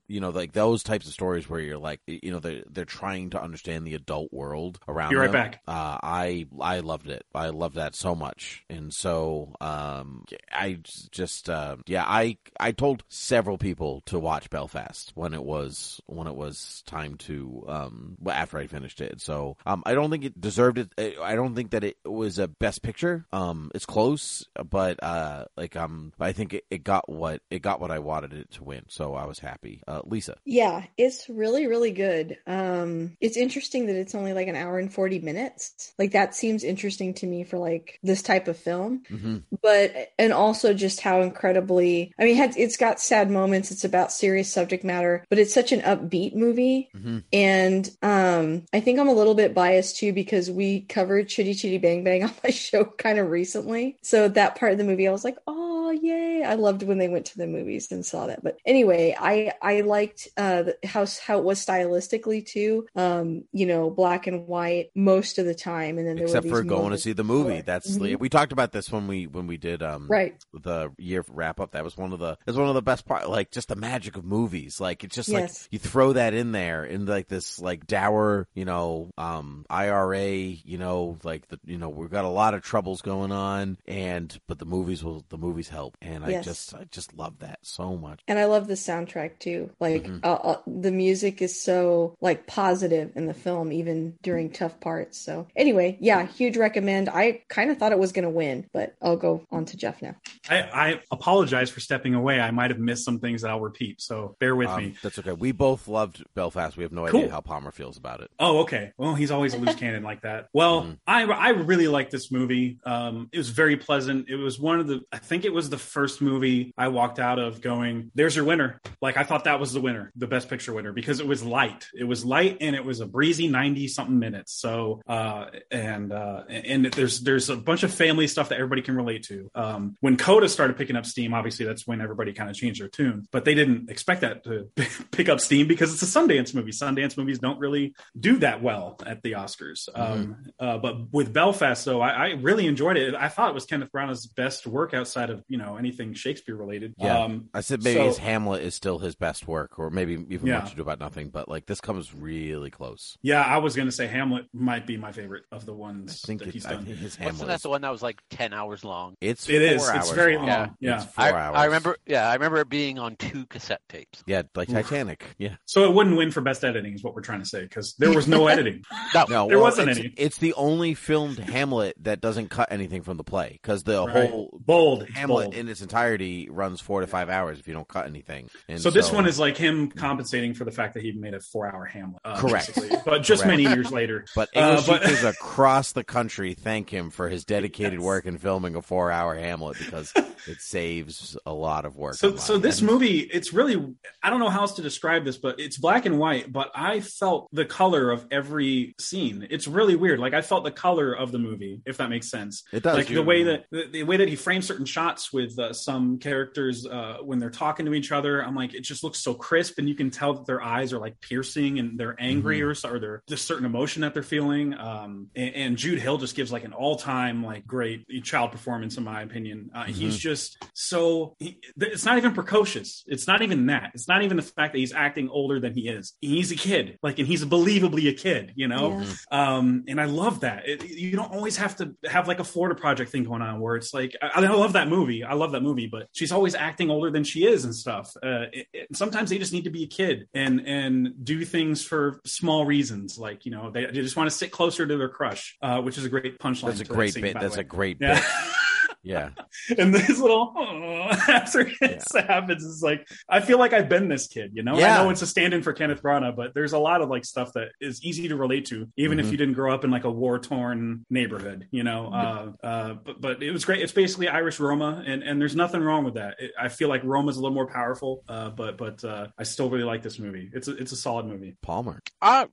You know, like those types of stories where you're like, you know, they're they're trying to understand the adult world around. Be right them. back. Uh, I I loved it. I loved that so much, and so um, I just uh, yeah, I I told several people to watch Belfast when it was when it was time to um after I finished it. So um, I don't think it deserved it. I don't think that it was a best picture. Um, it's close, but uh, like um, I think it, it got what it got what I wanted it to win. So I was happy. Uh, Lisa. Yeah, it's really, really good. Um, it's interesting that it's only like an hour and 40 minutes. Like that seems interesting to me for like this type of film. Mm-hmm. But, and also just how incredibly, I mean, it's got sad moments. It's about serious subject matter, but it's such an upbeat movie. Mm-hmm. And um, I think I'm a little bit biased too because we covered Chitty Chitty Bang Bang on my show kind of recently. So that part of the movie, I was like, oh, yay. I loved when they went to the movies and saw that. But anyway, I, I liked uh, how, how it was stylistically too. Um, you know, black and white most of the time. And then there Except for going to see the movie. color. That's Mhm. we talked about this when we when we did um right. the year wrap up. That was one of the it's one of the best part. Like just the magic of movies. Like it's just Yes. like you throw that in there in like this like dour, you know, um IRA. You know, like the you know we've got a lot of troubles going on, and but the movies will the movies help, and I just I just love that so much. And I love the soundtrack too. Like Mhm. uh, uh, the music is so like positive in the film, even during tough parts. So anyway, yeah, huge recommend. I kind of thought it was going to win, but I'll go on to Jeff now. I, I apologize for stepping away. I might have missed some things that I'll repeat, so bear with Um, me. that's okay. We both loved Belfast. We have no Cool. idea how Palmer feels about it. Oh, okay. Well, he's always a loose cannon like that. Well, Mhm. I I really like this movie. Um, it was very pleasant. It was one of the I think it was the first movie I walked out of going, "There's your winner." Like I thought that was the winner, the best picture winner, because it was light. It was light and it was a breezy ninety something minutes. So uh, and uh, and there's there's a bunch of family stuff that everybody can relate to. Um, when Coda started picking up steam, obviously that's when everybody kind of changed their tune. But they didn't expect that to pick up steam because it's a Sundance movie. Sundance movies don't really do that well at the Oscars. Um, uh, but with Belfast, though, I, I really enjoyed it. I thought it was Kenneth Branagh's best work outside of you know anything Shakespeare related. Yeah. Um, I said maybe so- his Hamlet is still his best work, or maybe even Yeah. Much Ado About Nothing. But like this comes really close. yeah, I was going to say Hamlet might be my favorite of the I ones think that it, he's I done. think his Wasn't Hamlet. that Is, the one that was like ten hours long? it's It is. four It's hours very long. long. Yeah. It's four I, hours. I remember. Yeah, I remember it being on two cassette tapes. Yeah, like Oof. Titanic. Yeah. So it wouldn't win for best editing, is what we're trying to say, because there was no editing. No, No, There well, wasn't it's, any. It's the only filmed Hamlet that doesn't cut anything from the play because the Right. whole bold. Hamlet bold. In its entirety runs four to five hours if you don't cut anything. And so this one is like him compensating for the fact that he made a four-hour Hamlet, uh, Correct. basically. But just Correct. many years later. But Uh, English but- teachers across the country thank him for his dedicated Yes. work in filming a four-hour Hamlet because it saves a lot of work. So, so this movie, it's really, I don't know how else to describe this, but it's black and white, but I felt the color of every scene. It's really weird. Like I felt the color of the movie, if that makes sense. It does. Like the way that, the, the way that he frames certain shots with uh, some characters uh, when they're talking to each other, I'm like, it just looks so crisp and you can tell that their eyes are like piercing and they're angry Mm-hmm. or, so- or they're just certain emotion that they're feeling. Um, and, and Jude Hill just gives like an all time, like great child performance, in my opinion. Uh, He's Mhm. just so he, it's not even precocious. It's not even that. It's not even the fact that he's acting older than he is. He's a kid, like, and he's believably a kid, you know. Yeah. Um, and I love that. It, you don't always have to have like a Florida Project thing going on where it's like I, I love that movie. I love that movie, but she's always acting older than she is and stuff. Uh, it, it- sometimes they just need to be a kid and and do things for small reasons, like you know they, they just want to sit closer to their crush, uh, which is a great punchline. That's a great bit. That's a great Yeah. bit. Yeah. and this little after it Yeah. happens is like I feel like I've been this kid, you know. Yeah. I know it's a stand-in for Kenneth Branagh, but there's a lot of like stuff that is easy to relate to, even if Mhm. you didn't grow up in like a war-torn neighborhood, you know. Uh, uh, but but it was great. It's basically Irish Roma, and and there's nothing wrong with that. It, I feel like Roma's a little more powerful, uh, but but uh, I still really like this movie. It's a, it's a solid movie. Palmer. Uh,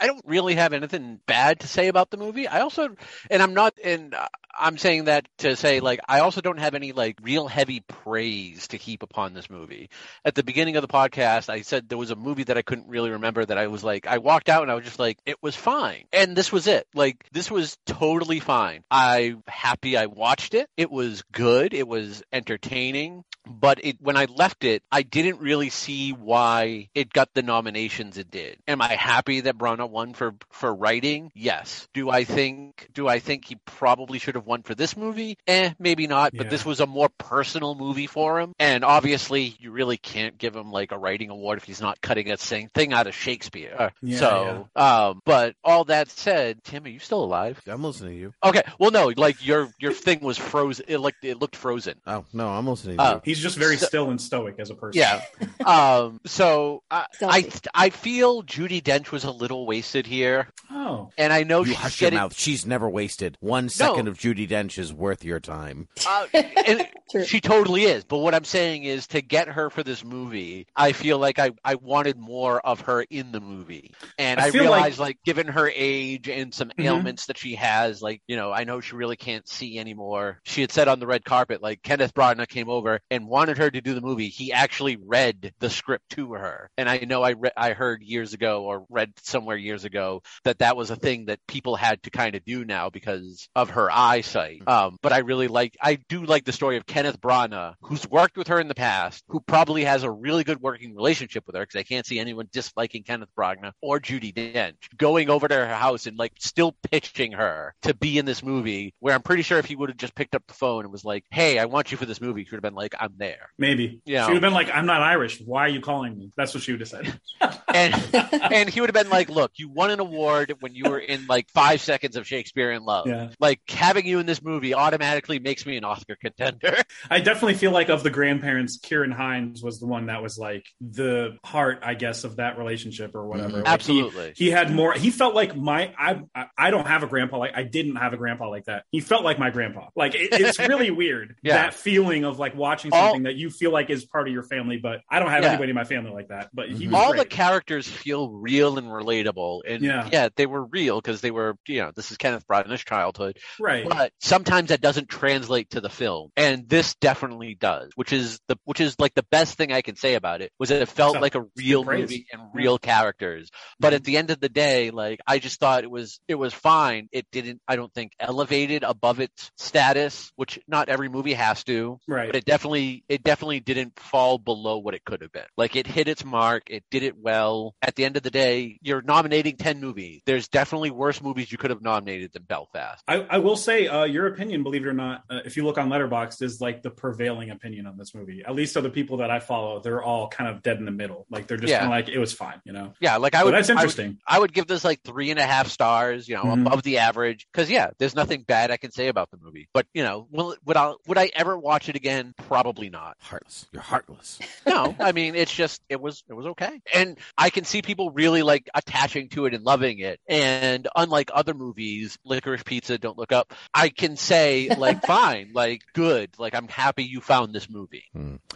I don't really have anything bad to say about the movie. I also, and I'm not, and uh, I'm saying that to say like like I also don't have any like real heavy praise to heap upon this movie. At the beginning of the podcast, I said there was a movie that I couldn't really remember that I was like I walked out and I was just like it was fine. And this was it. Like this was totally fine. I'm happy I watched it. It was good. It was entertaining but it, when I left it, I didn't really see why it got the nominations it did. Am I happy that Branagh won for for writing? Yes. Do I think do I think he probably should have won for this movie? Eh, maybe not. But Yeah. this was a more personal movie for him, and obviously you really can't give him like a writing award if he's not cutting a same thing out of Shakespeare. Uh, Yeah, so, um, but all that said, Tim, are you still alive? I'm listening to you. Okay. Well, no, like your your thing was frozen. It like it looked frozen. Oh no, I'm listening to you. He's just very So- still and stoic as a person. Yeah. um. So I, I I feel Judi Dench was a little wasted here, Oh. and I know You she's hush your getting. mouth. She's never wasted. One second of Judi Dench is worth your time. Uh, and she totally is. But what I'm saying is to get her for this movie, I feel like I, I wanted more of her in the movie. And I I, realized like... given her age and some Mhm. ailments that she has, like, you know, I know she really can't see anymore. She had said on the red carpet, like Kenneth Branagh came over and wanted her to do the movie. He actually read the script to her. And I know I re- I heard years ago or read somewhere years ago that that was a thing that people had to kind of do now because of her eyesight. Um, but I really like, I do like the story of Kenneth Branagh, who's worked with her in the past, who probably has a really good working relationship with her because I can't see anyone disliking Kenneth Branagh or Judi Dench going over to her house and like still pitching her to be in this movie. Where I'm pretty sure if he would have just picked up the phone and was like, "Hey, I want you for this movie," she would have been like, "I'm there." Maybe. Yeah. She would have been like, I'm not Irish. Why are you calling me? That's what she would have said. and and he would have been like, "Look, you won an award when you were in like five seconds of Shakespeare in Love. Yeah. Like having you in this movie automatically makes me an Oscar contender." I definitely feel like of the grandparents, Ciarán Hinds was the one that was like the heart, I guess, of that relationship or whatever. Mhm. Like, Absolutely. He, had more. He felt like my. I. I- I don't have a grandpa like. I didn't have a grandpa like that. He felt like my grandpa. Like it, it's really weird. Yeah. That feeling of like watching All- something that you feel like is part of your family, but I don't have Yeah. anybody in my family like that. But he Mhm. was All the characters feel real and relatable, and Yeah. yeah, they were real because they were, you know, this is Kenneth Branagh's childhood. right. But sometimes that doesn't translate to the film, and this definitely does. Which is the which is like the best thing I can say about it was that it felt So, like a real movie and real characters. But at the end of the day, like I just thought it was it was fine. It didn't I don't think elevated above its status, which not every movie has to. Right. But it definitely it definitely didn't fall below what it could have been. Like it hit its mark, it did it well. At the end of the day, you're nominating ten movies. There's definitely worse movies you could have nominated than Belfast. I, I will say, uh, your opinion, believe it or not, uh, if you look on Letterboxd, is like the prevailing opinion on this movie. At least of the people that I follow, they're all kind of dead in the middle. Like they're just Yeah. like it was fine, you know. Yeah, like I So would. that's I would- interesting. I would give this like three and a half stars, you know, Mhm. above the average. Because yeah, there's nothing bad I can say about the movie. But you know, will, would I would I ever watch it again? Probably not. Heartless. You're heartless. No, I mean it's just it was it was okay, and I can see people really like attaching to it and loving it. And unlike other movies, Licorice Pizza, Don't Look Up, I can say like fine, like good, like I'm happy you found this movie.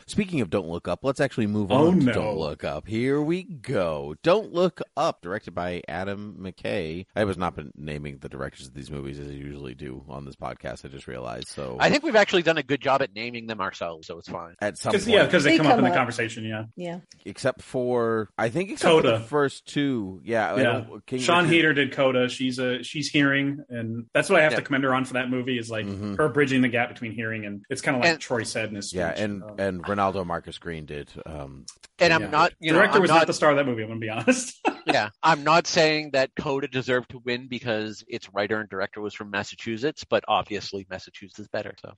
Speaking of Don't Look Up, let's actually move Oh, on to no. Don't Look Up. Here we go. Don't Look Up, directed by Adam McKay. I was not been naming the directors of these movies as I usually do on this podcast. I just realized. So I think we've actually done a good job at naming them ourselves, so it's fine. at some Because point, yeah, because they, They come, up come in the conversation. Yeah, Yeah. except for I think except for Coda. the first two. Yeah, yeah. King Sean Richard- Heder did Coda. She's a she's hearing, and that's what I have Yeah. to commend her on for that movie. Is like Mhm. her bridging the gap between hearing and it's kind of like And- Troy said in his speech. Yeah, and Um, and Reinaldo Marcus Green did. Um, And I'm Yeah. not, you know, director I'm was not not the star of that movie. I'm gonna be honest. yeah, I'm not saying that Coda deserved to win because its writer and director was from Massachusetts, but obviously Massachusetts is better. So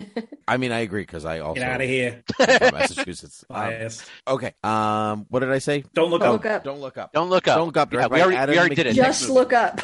I mean, I agree because I also Get out of here, am from Massachusetts. Um, okay, um, what did I say? Don't look Don't up. look up. Don't look up. don't look up. Don't look up. Yeah, we already, we already did it. Just look up.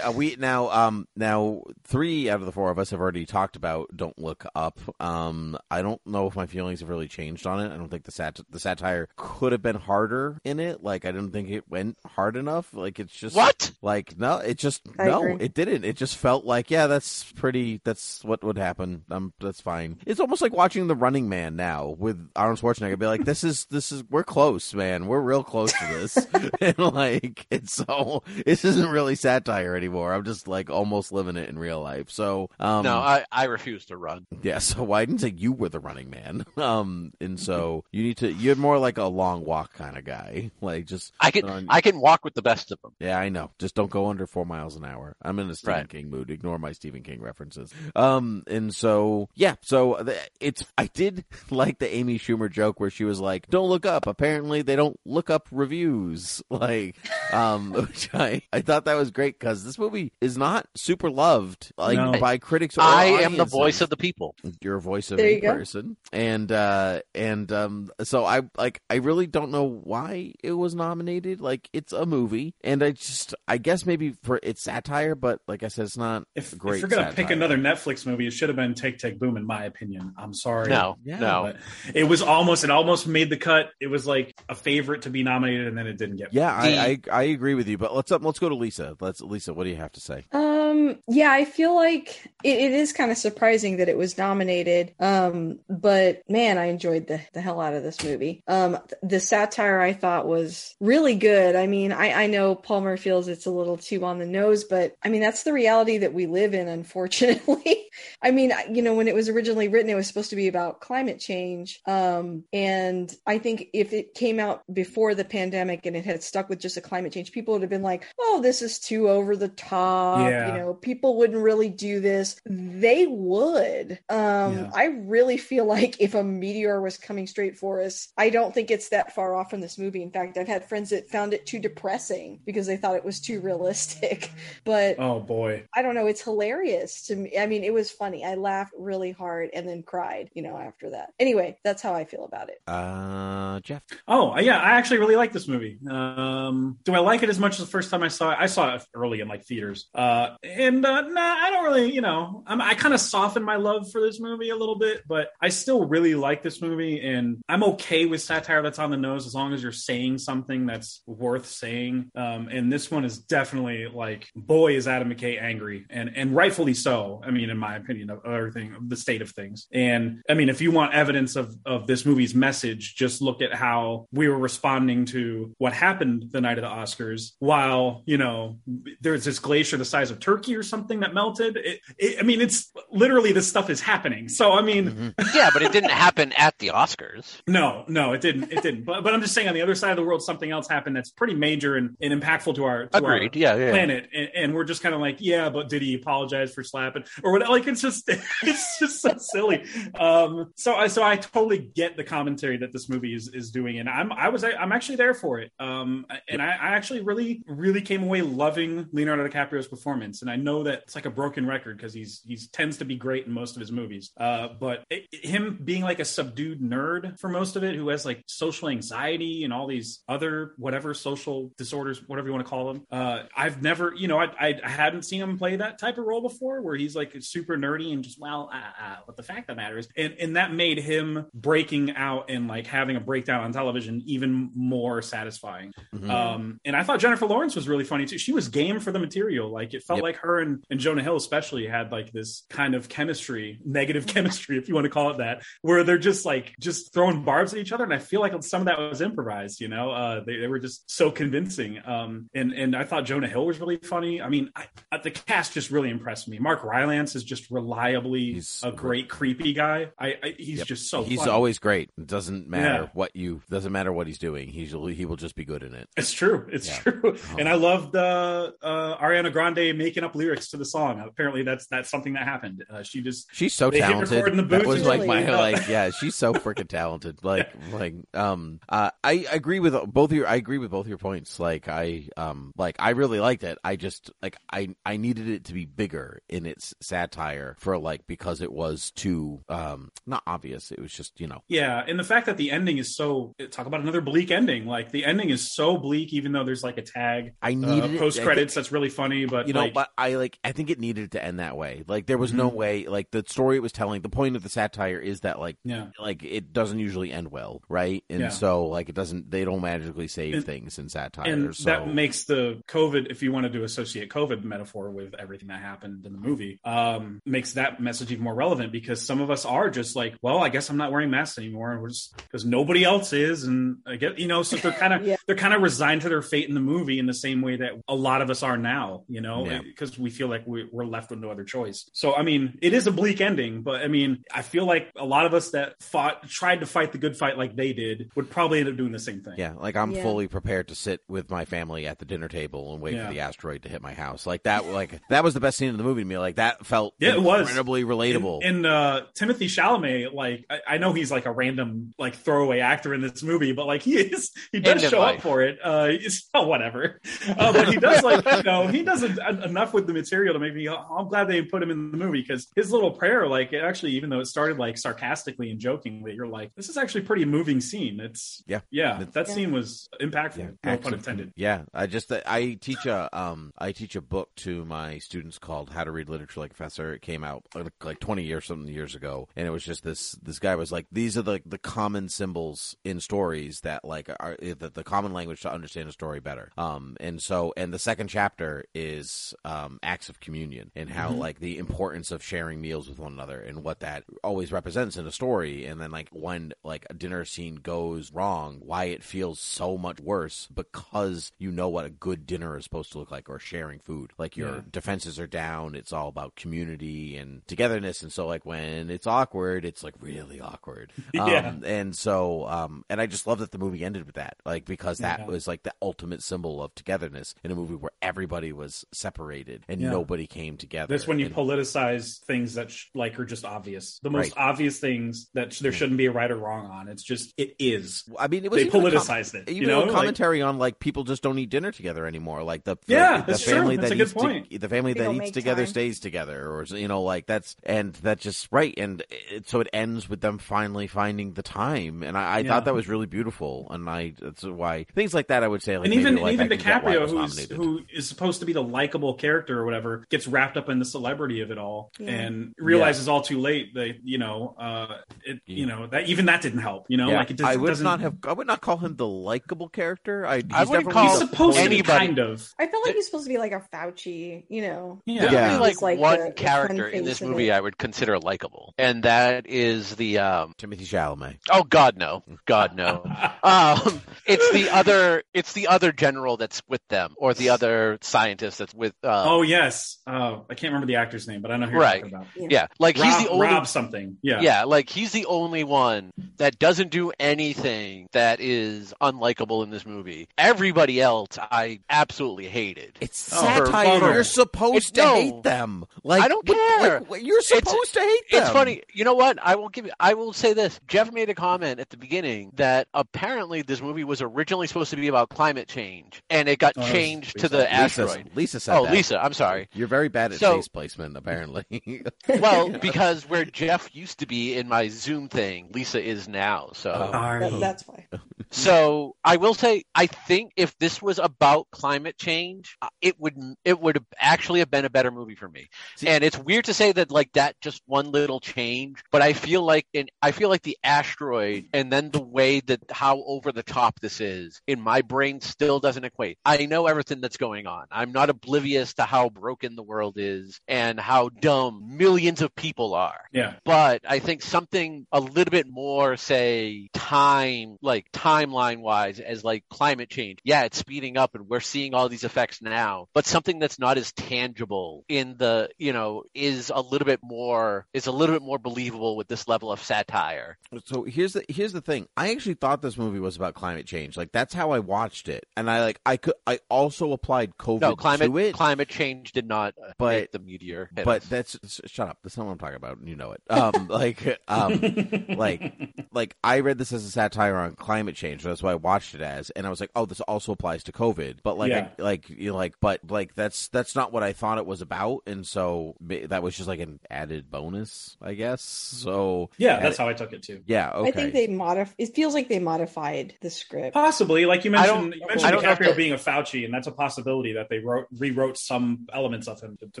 Uh, we now um now three out of the four of us have already talked about Don't Look Up. Um, I don't know if my feelings have really changed on it. I don't think the sat the satire could have been harder in it. Like I didn't think it went hard enough. Like it's just What? Like no, it just I no, agree. it didn't. It just felt like yeah, that's pretty. That's what would happen. Um, that's fine. It's almost like watching The Running Man now with Arnold Schwarzenegger. Be like, this is this is we're close, man. We're real close to this, and like it's so this isn't really satire anymore. I'm just like almost living it in real life. So um, no, I, I refuse to run. yeah. So I didn't say you were the running man. Um, and so you need to. You're more like a long walk kind of guy. Like just I can on- I can walk with the best of them. yeah, I know. Just don't go under four miles an hour. I'm in a Stephen Right. King mood. Ignore my Stephen King references. Um, and so yeah, so it's I did like the Amy Schumer joke where she was like, "Don't look up." Apparently, they don't look up reviews. Like, um, which I I thought that was great because this movie is not super loved like No. by critics. Or I am the voice of the people. You're a voice of There a you go. person, and uh, and um, so I like I really don't know why it was nominated. Like it's a movie, and I just I guess maybe for it's satire, but like I said, it's not If, if you're gonna pick another Netflix movie, it should have been Tick Tick Boom, in my opinion. I'm sorry. No, Yeah, no. But it was almost it almost made the cut. It was like a favorite to be nominated, and then it didn't get. Yeah, I, I I agree with you, but let's up. Let's go to Lisa. Let's Lisa. What do you have to say? Um, yeah, I feel like it, it is kind of surprising that it was nominated. Um, but man, I enjoyed the, the hell out of this movie. Um, the satire I thought was really good. I mean, I, I know Palmer feels it's a little too on the nose, but I mean, that's the reality that we live in, unfortunately. I mean, you know, when it was originally written, it was supposed to be about climate change. Um, and I think if it came out before the pandemic and it had stuck with just a climate change, people would have been like, oh, this is too over the top. Yeah. You know, people wouldn't really do this. They would. Um, Yeah. I really feel like if a meteor was coming straight for us, I don't think it's that far off from this movie. In fact, I've had friends that found it too depressing because they thought it was too realistic. But Oh boy. I don't know. It's hilarious to me. I mean, it was funny. I laughed really hard and then cried, you know, after that. Anyway, that's how I feel about it. Uh, Jeff. Oh yeah, I actually really like this movie. Um, do I like it as much as the first time I saw it? I saw it early in like theaters, uh, and uh, nah, I don't really. You know, I'm, I kind of softened my love for this movie a little bit, but I still really like this movie, and I'm okay with satire that's on the nose as long as you're saying something that's worth saying. Um, and this one is definitely like, boy, is Adam McKay angry, and and rightfully so. I mean, in my opinion, of everything, of the state of things. And I mean, if you want evidence of of this movie's message, just look at how we were responding to what happened the night of the Oscars. While you know, there's this glacier the size of Turkey or something that melted. It, it, I mean, it's literally this stuff is happening. So I mean, Mhm. Yeah, but it didn't happen at the Oscars. no, no, it didn't. It didn't. But but I'm just saying, on the other side of the world, something else happened that's pretty major and, and impactful to our to our Yeah, yeah. planet, and, and we're just kind of like, yeah, but did he apologize for slapping or what? Like it's just it's just so silly. Um, so I so I totally get the commentary that this movie is is doing, and I'm I was I'm actually there for it. Um, and I, I actually really really came away loving Leonardo DiCaprio's performance, and I know that it's like a broken record because he's he's tends to be great in most of his movies. Uh, but it, him being like a subdued nerd for most of it, who has like social anxiety and all these other whatever social disorders, whatever you want to call them. Uh, I've never, you know, I, I hadn't seen him play that type of role before, where he's like super nerdy and just well, uh, uh, but the fact of the matter is, and and that made him breaking out and like having a breakdown on television even more satisfying. Mhm. Um, and I thought Jennifer Lawrence was really funny too. She was game for the material. Like it felt Yep. like her and, and Jonah Hill especially had like this kind of chemistry, negative chemistry, if you want to call it that, where they're just like just throwing barbs at each other. And I feel like some of that was improvised. You know, uh, they, they were just so convincing. Um, and and I thought Jonah Hill was really funny. I mean, I, I- the cast just really impressed me. Mark Rylance is just reliably He's- a great creepy guy. I, I he's Yep. just so he's funny. always great. It doesn't matter Yeah. what you doesn't matter what he's doing. He's he will just be good in it. It's true. It's Yeah. true. Oh. And I loved uh, uh, Ariana Grande making up lyrics to the song. Apparently, that's that's something that happened. Uh, she just She's so talented. record in the that was like my like yeah. She's so freaking talented. Like like um uh I agree with both of your I agree with both your points. Like I um like I really liked it. I just like I I needed it to be bigger in its satire for like because it was too um not obvious. It was just you know yeah. And the fact that the ending is so talk about another bleak ending. Like the ending is so bleak, even though there's like a tag I uh, needed it- post credits that's really funny. But you know, like, but I like I think it needed to end that way. Like there was no Mhm. way like the story it was telling, the point of the satire is that like yeah. like it doesn't usually end well, right? And Yeah. so like it doesn't they don't magically save And- things in satire. and so that makes the COVID, if you wanted to associate COVID metaphor with everything that happened in the movie, um, makes that message even more relevant because some of us are just like, well, I guess I'm not wearing masks anymore, and we're just because nobody else is, and I get, you know, so they're kind of Yeah. they're kind of resigned to their fate in the movie in the same way that a lot of us are now, you know, Yeah. because we feel like we, we're left with no other choice. So, I mean, it is a bleak ending, but I mean, I feel like a lot of us that fought, tried to fight the good fight like they did, would probably end up doing the same thing. Yeah, like I'm Yeah. fully prepared to sit with my family at the dinner table and wait Yeah. for the asteroid to hit my house. Like that, like that was the best scene in the movie to me. Like that felt Yeah, it was. incredibly relatable. And, and uh, Timothée Chalamet, like I, I know he's like a random like throwaway actor in this movie, but like he is, he does End show up for it. Uh, it's oh, whatever, uh, but he does like you know he does en- enough with the material to make me. I'm glad they put him in the movie because his little prayer, like it actually, even though it started like sarcastically and jokingly, you're like, this is actually a pretty moving scene. It's Yeah. yeah, that Yeah. scene was impactful. Yeah, no pun intended. Yeah, I just I teach a um I teach a book to my students called How to Read Literature Like a Professor. It came out like, like twenty years something years ago, and it was just this this guy was like these are the the common symbols in stories that like are the, the common language to understand a story better. Um, and so and the second chapter is um acts of communion and how Mhm. like the importance of sharing meals with one another and what that always represents in a story, and then like when like a dinner scene goes wrong, why it feels so much worse because you know what a good dinner is supposed to look like or sharing food. Like your Yeah. defenses are down, it's all about community and togetherness, and so like when it's awkward, it's like really awkward. Yeah. Um, and so um, and I just love that the movie ended with that, like because that Yeah. was like the ultimate symbol of togetherness in a movie where everybody was separated and Yeah. nobody came together. That's when you And- politicize things that sh- like are just obvious. The most Right. obvious things that sh- there mm. shouldn't be a right or wrong on. It's just it is. I mean, it was They even a com- politicized it. You know, a Like- commentary on like people just don't eat dinner together anymore. Like the Yeah, the, that's the true. family That's that a good eats to- point. the family They that eats together time. stays together, or you know, like that's and that's just right. And it, so it ends with them finally finding the time, and I, I Yeah. thought that was really beautiful. And I that's why things like that I would say like and even like, even I can get why it DiCaprio, who's nominated. who is supposed to be the likable character or whatever, gets wrapped up in the celebrity of it all, Yeah. and realizes all too late that you know, uh, it you know that even that didn't help. You know, Yeah, like it just, I would doesn't. not have. I would not call him the likable character. I, he's I wouldn't definitely call He's the supposed to be kind of. I felt like he's supposed to be like a Fauci, you know. Yeah. There's Yeah. like, like one the- the character fun in this movie it. I would consider likable, and that is the um. Timothée Chalamet. Oh God, no! God, no! um, it's the other. It's the other general that's with them, or the other scientist that's with. Uh, oh yes, uh, I can't remember the actor's name, but I know who you're Right. talking about. yeah, like he's the only. Rob something. Yeah. Yeah, like he's the only one that doesn't do anything that is unlikable in this movie. Everybody else, I absolutely hated. It's Oh, satire. for- You're supposed It's- to no. hate them. Like I don't what- care. like, what- you're supposed to hate them. It's funny. You know what? I will give you, I will say this. Jeff made a comment at the beginning that apparently this movie was originally supposed to be about climate change and it got Oh, changed to Lisa. the Lisa, asteroid. Lisa said Oh, that. Lisa, I'm sorry. You're very bad at So- face placement, apparently. Well, because where Jeff used to be in my Zoom thing, Lisa is now. So Oh. That, that's why. So I will say, I think if this was about climate change, uh, it would it would actually have been a better movie for me. See- and it's weird to say that like that just one little change, but I feel like in I feel like the asteroid and then the way that how over the top this is in my brain still doesn't equate. I know everything that's going on. I'm not oblivious to how broken the world is and how dumb millions of people are yeah. but I think something a little bit more, say, time, like timeline wise, as like climate change. Yeah, it's speeding up and we're seeing all these effects now, but something that's not as tangible in the, you know, is a little bit more, is a little bit more believable with this level of satire. so here's the here's the thing. I actually thought this movie was about climate change. Like that's how I watched it, and I like I could I also applied COVID No, climate, to it. climate change did not uh, But- make the meteor. hit but us. that's shut up. That's not what I'm talking about. You know it. Um, like um, like like I read this as a satire on climate change. That's why I watched it as, and I was like, oh, this also applies to COVID. But like, Yeah. I, like you know, like, but like that's that's not what I thought it was about, and so that was just like an added bonus, I guess. So yeah, that's how I took it too. yeah, okay. I think they modif. It feels like they modified the script. Possibly, like you mentioned, you mentioned don't know if DiCaprio being a Fauci, and that's a possibility that they wrote rewrote some elements of him to, to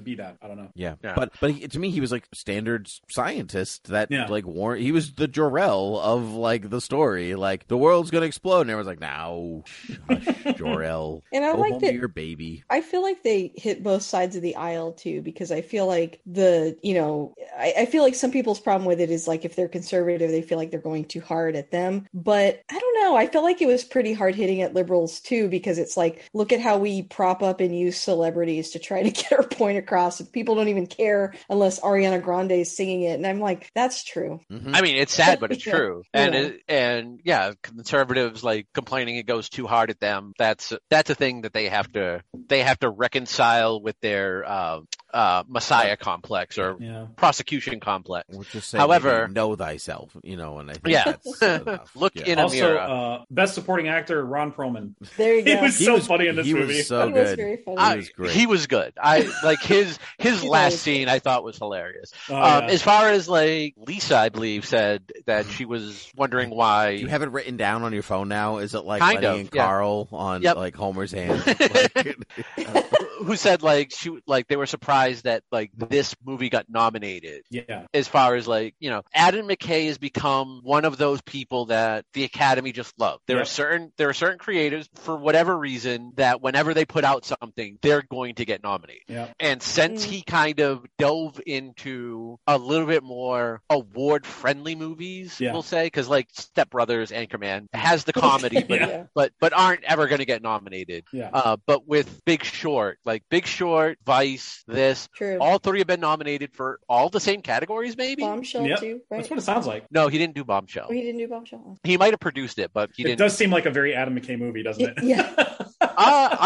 be that. I don't know. Yeah. Yeah. but but he, to me, he was like standard scientist that Yeah. like war. He was the Jor-El of like the story. Like the world's gonna explode, and everyone's like, "Now, hush, Jor-El, And I like home that- to your baby." I feel like they hit both sides of the aisle too, because I feel like the, you know, I, I feel like some people's problem with it is like if they're conservative, they feel like they're going too hard at them. But I don't know. I feel like it was pretty hard hitting at liberals too, because it's like, look at how we prop up and use celebrities to try to get her point across. If people don't even care unless Ariana Grande is singing it, and I'm like, that's true. Mhm. I mean, it's sad, but it's Yeah. true. And Yeah. it, and yeah, conservatives like complaining it goes too hard at them. That's that's a thing that they have to they have to reconcile with their uh, uh, messiah complex or Yeah. prosecution complex. We'll just say, However- know thyself, you know, and I think Yeah. that's. Look Yeah. in a mirror. uh, best supporting actor Ron Perlman. There you He go. was He so was- funny in this he was so He was good. very funny. I- I- was great. he was good. I like his his last scene. I thought was hilarious. Oh, um, yeah. As far as like Lisa, I believe said that she was wondering why. You have it written down on your phone now? Is it like Kind Lenny of, and yeah. Carl on Yep. like Homer's hand? Like, who said like she like they were surprised that like this movie got nominated yeah. as far as like you know adam mckay has become one of those people that the academy just love there are certain there are certain creators for whatever reason that whenever they put out something they're going to get nominated Yeah. and since Mm. he kind of dove into a little bit more award friendly movies Yeah. we'll say because like step brothers anchorman has the comedy but Yeah. Yeah. but but aren't ever going to get nominated Yeah. uh, but with Big Short, like Big Short, Vice, this, True. all three have been nominated for all the same categories, maybe. Bombshell Yep. too, right? That's what it sounds like. no, he didn't do Bombshell. Oh, he didn't do Bombshell. He might have produced it, but he It didn't. does seem like a very Adam McKay movie, doesn't it? Yeah. uh,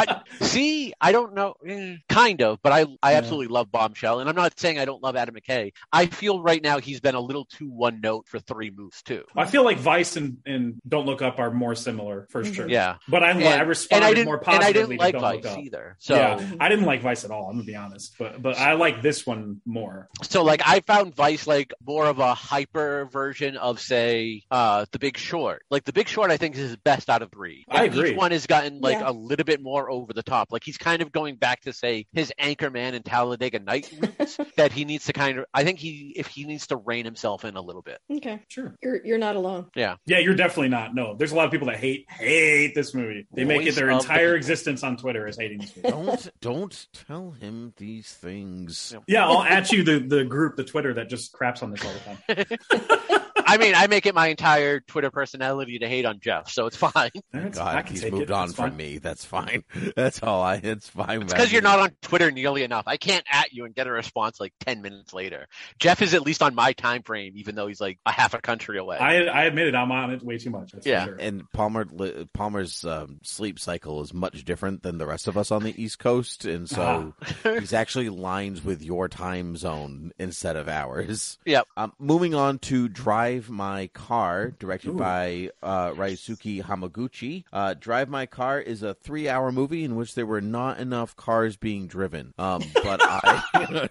I see. I don't know, eh, kind of, but I I Yeah. absolutely love Bombshell, and I'm not saying I don't love Adam McKay. I feel right now he's been a little too one note for three moves too. I feel like Vice and, and Don't Look Up are more similar for Mhm. sure. Yeah, But I, I responded and I didn't more and positively I didn't to like Don't Vice Look Up. either. So yeah, I didn't like Vice at all. I'm gonna be honest, but but I like this one more. So like I found Vice like more of a hyper version of say uh The Big Short. Like The Big Short I think is his best out of three. I agree. Each one has gotten like Yeah. a little bit more over the top. Like he's kind of going back to say his Anchorman and Talladega Night roots that he needs to kind of I think he if he needs to rein himself in a little bit. Okay. Sure. You're you're not alone. Yeah, yeah, you're definitely not. No, there's a lot of people that hate hate this movie. They make it their of the entire existence on Twitter as hating this movie. don't don't tell him these things. Yeah, I'll at you the the group, the Twitter that just craps on this all the time. I mean, I make it my entire Twitter personality to hate on Jeff, so it's fine. That's- I God, he's moved it. on That's from fine. me. That's fine. That's all I. It's fine. Because you're not on Twitter nearly enough. I can't at you and get a response like ten minutes later. Jeff is at least on my time frame, even though he's like a half a country away. I I admit it. I'm on it way too much. That's for Yeah. sure. And Palmer Palmer's um, sleep cycle is much different than the rest of us on the East Coast, and so he's actually lines with your time zone instead of ours. Yep. Um, moving on to Drive My Car, directed Ooh. by uh, Ryusuke Hamaguchi. Uh, Drive My Car is a three-hour movie in which there were not enough cars being driven. Um, but I,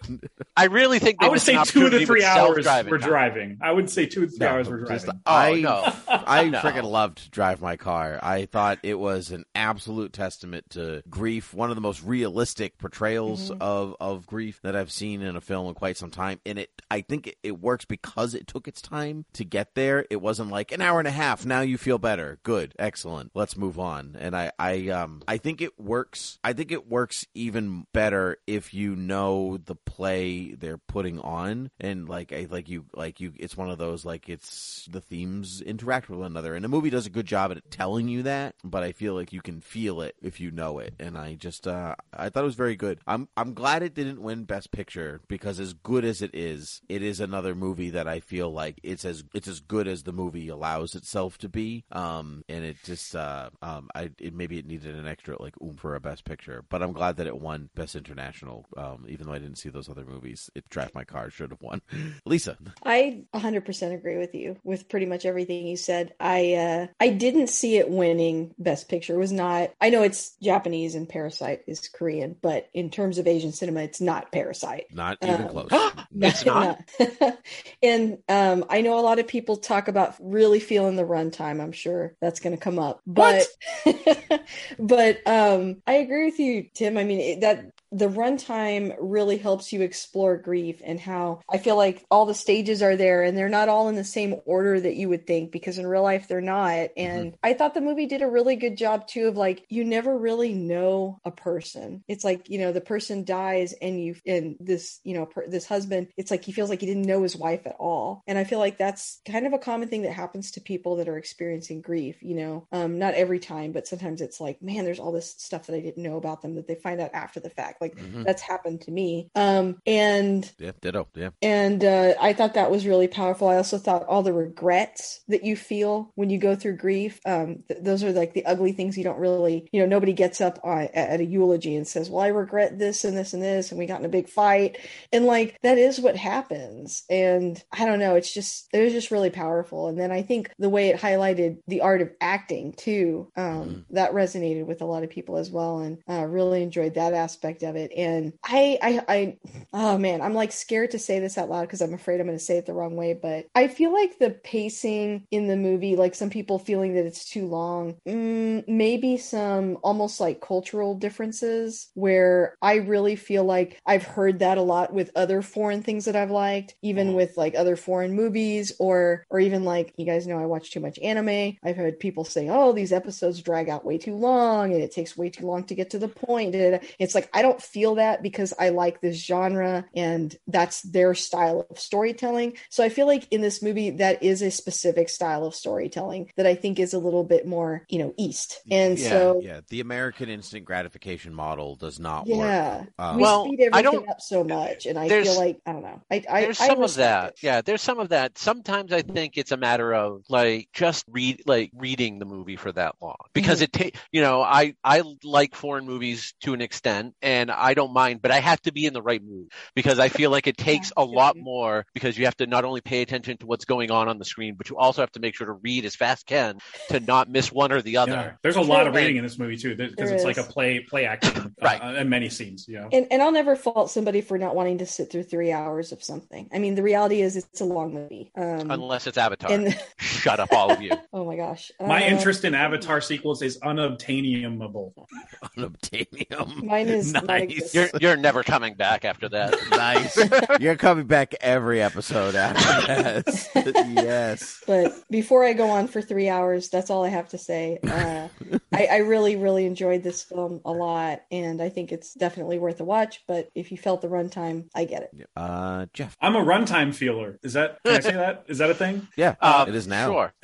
I really think they I would say two of the three hours self-driving were driving. I would say two of the three No, hours were just- driving. Oh I no! I No. freaking loved Drive My Car. I thought it was an absolute testament to grief, one of the most realistic portrayals Mhm. of, of grief that I've seen in a film in quite some time. And it I think it, it works because it took its time to get there. It wasn't like an hour and a half, now you feel better. Good, excellent. Let's move on. And I, I um I think it works I think it works even better if you know the play they're putting on and like I like you like you it's one of those like it's the themes interact with one another and the movie does a good job at telling you that but I feel like you can feel it if you know it and I just uh I thought it was very good. I'm I'm glad it didn't win best picture because as good as it is it is another movie that I feel like it's as it's as good as the movie allows itself to be um and it just uh um I it maybe it needed an extra like oomph for a best picture but I'm glad that it won best international um even though I didn't see those other movies it Drive My Car should have won Lisa I 100% agree with you with pretty much everything you said. I uh I didn't see it winning best picture. It was not I know it's Japanese and Parasite is Korean, but in terms of Asian cinema it's not Parasite. not even Um, close It's not? not. and um, I know a lot of people talk about really feeling the runtime. I'm sure that's going to come up, but but um, I agree with you, Tim. I mean it, that the runtime really helps you explore grief and how I feel like all the stages are there and they're not all in the same order that you would think because in real life they're not. And I thought the movie did a really good job too of like you never really know a person. It's like you know the person dies and you and this you know per, this husband. It's like he feels like he didn't know his wife at all. And I feel like that's kind of a common thing that happens to people that are experiencing grief. You know, um, not every time, but sometimes it's like man, there's all this stuff that I didn't know about them that they find out after the fact. Like Mhm. that's happened to me. Um, and Yeah, ditto. Yeah. and uh, I thought that was really powerful. I also thought all the regrets that you feel when you go through grief, um, th- those are like the ugly things you don't really, you know, nobody gets up on, at, a eulogy and says, "Well, I regret this and this and this, and we got in a big fight," and like that is what happens. And I don't know, it's just it was just really powerful. And then I think the way it highlighted the art of acting too, um, that resonated with a lot of people as well, and uh, really enjoyed that aspect of it. And I, I, I oh man, I'm like scared to say this out loud because I'm afraid I'm going to say it the wrong way. But I feel like the pacing in the movie, like some people feeling that it's too long, mm, maybe some almost like cultural differences where I really feel like I've heard that a lot with other foreign things that I've liked, even with like other foreign movies or or even like you guys know I watch too much anime. I've heard people say, "Oh, these episodes drag out way too long and it takes way too long to get to the point." It's like I don't feel that because I like this genre and that's their style of storytelling. So I feel like in this movie that is a specific style of storytelling that I think is a little bit more, you know, east. And yeah, so yeah, the American instant gratification model does not work. yeah, Um, we Well, speed I everything don't- up so much, and I feel like I don't know. I, I there's I some of that it. yeah there's some of that sometimes i think it's a matter of like just read like reading the movie for that long because it takes. you know i i like foreign movies to an extent and i don't mind but i have to be in the right mood because i feel like it takes a lot more because you have to not only pay attention to what's going on on the screen but you also have to make sure to read as fast as can to not miss one or the other Yeah. There's a lot of reading in this movie too, because There it's like a play play acting Right. uh, in many scenes. You know, And, and I'll never fault somebody for not wanting to sit through three hours of something. I mean, the reality is it's a long movie. Um, unless it's avatar and shut up all of you oh my gosh, my Uh, interest in Avatar sequels is unobtainiumable. unobtainium. Mine is not nice. you're you're never coming back after that nice. You're coming back every episode after that. yes. But before I go on for three hours, that's all I have to say. Uh, I, I really, really enjoyed this film a lot, and I think it's definitely worth a watch. But if you felt the runtime, I get it. Uh, Jeff. I'm a runtime feeler. Is that can I say that? Is that a thing? Yeah, Uh, it is now. sure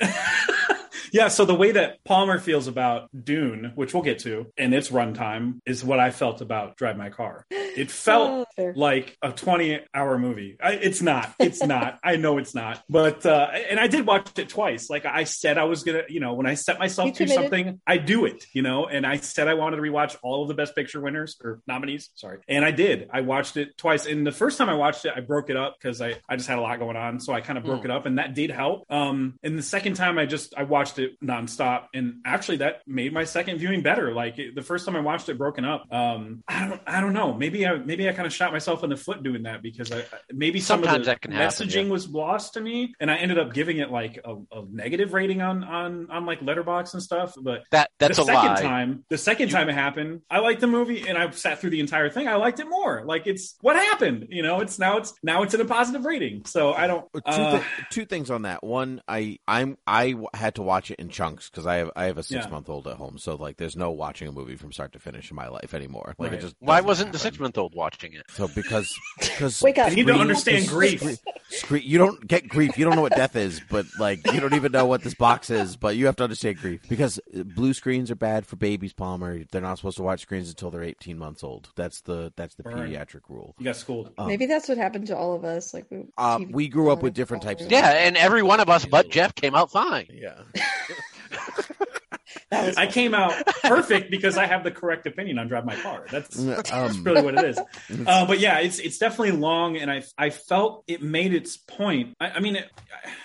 Yeah, so the way that Palmer feels about Dune, which we'll get to, and its runtime, is what I felt about Drive My Car. It felt Oh, like a 20 hour movie. I, it's not. It's not. I know it's not. But, uh, and I did watch it twice. Like I said, I was going to, you know, when I set myself You to committed. something, I do it, you know, and I said I wanted to rewatch all of the Best Picture winners or nominees. Sorry. And I did. I watched it twice. And the first time I watched it, I broke it up because I, I just had a lot going on. So I kind of broke Mm. it up and that did help. Um, and the second time I just, I watched it nonstop. And actually that made my second viewing better. Like it, the first time I watched it broken up, um, I don't, I don't know. Maybe I, maybe I kind of shot myself in the foot doing that because I, maybe some Sometimes of the that can happen, messaging yeah. was lost to me. And I ended up giving it like a, a negative rating on, on, on like Letterboxd and stuff. But that that's the a second lie time the second time it happened i liked the movie and i sat through the entire thing i liked it more like it's what happened you know it's now it's now it's in a positive rating so i don't Two, uh, thi- two things on that. One, I I'm I w- had to watch it in chunks because I have I have a six Yeah. month old at home, so like there's no watching a movie from start to finish in my life anymore. Like Right. it just why doesn't wasn't the six month old watching it So because because Wake up. you don't understand is- grief Scre- you don't get grief. You don't know what death is, but like you don't even know what this box is. But you have to understand grief because blue screens are bad for babies. Palmer, they're not supposed to watch screens until they're 18 months old. That's the that's the Right. pediatric rule. you got schooled Um, Maybe that's what happened to all of us. Like we, Uh, we grew up with different types of yeah and every one of us but jeff came out fine Yeah. Was I came out perfect because I have the correct opinion on drive my car. That's, that's Um, really what it is. Uh, but yeah, it's it's definitely long, and I I felt it made its point. I, I mean, it,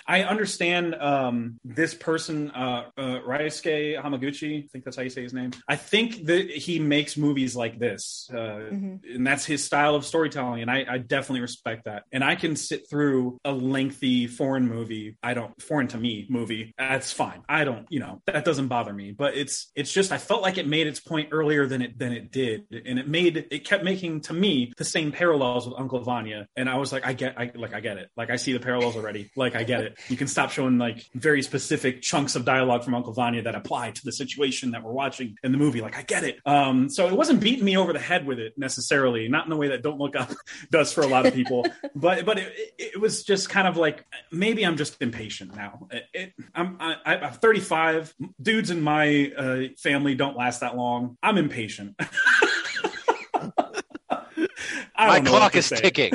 I understand um, this person, uh, uh, Ryusuke Hamaguchi. I think that's how you say his name. I think that he makes movies like this, uh, Mhm. and that's his style of storytelling, and I, I definitely respect that. And I can sit through a lengthy foreign movie. I don't foreign to me movie. That's fine. I don't, you know, that doesn't bother me. But it's it's just I felt like it made its point earlier than it than it did, and it made it kept making to me the same parallels with Uncle Vanya, and I was like, I get, I like, I get it. Like I see the parallels already. Like I get it. You can stop showing like very specific chunks of dialogue from Uncle Vanya that apply to the situation that we're watching in the movie. Like I get it. Um, so it wasn't beating me over the head with it necessarily, not in the way that Don't Look Up does for a lot of people, but but it, it, was just kind of like maybe I'm just impatient now. It, it, I'm I, I'm 35. Dudes in my uh, family don't last that long. I'm impatient. My clock is ticking.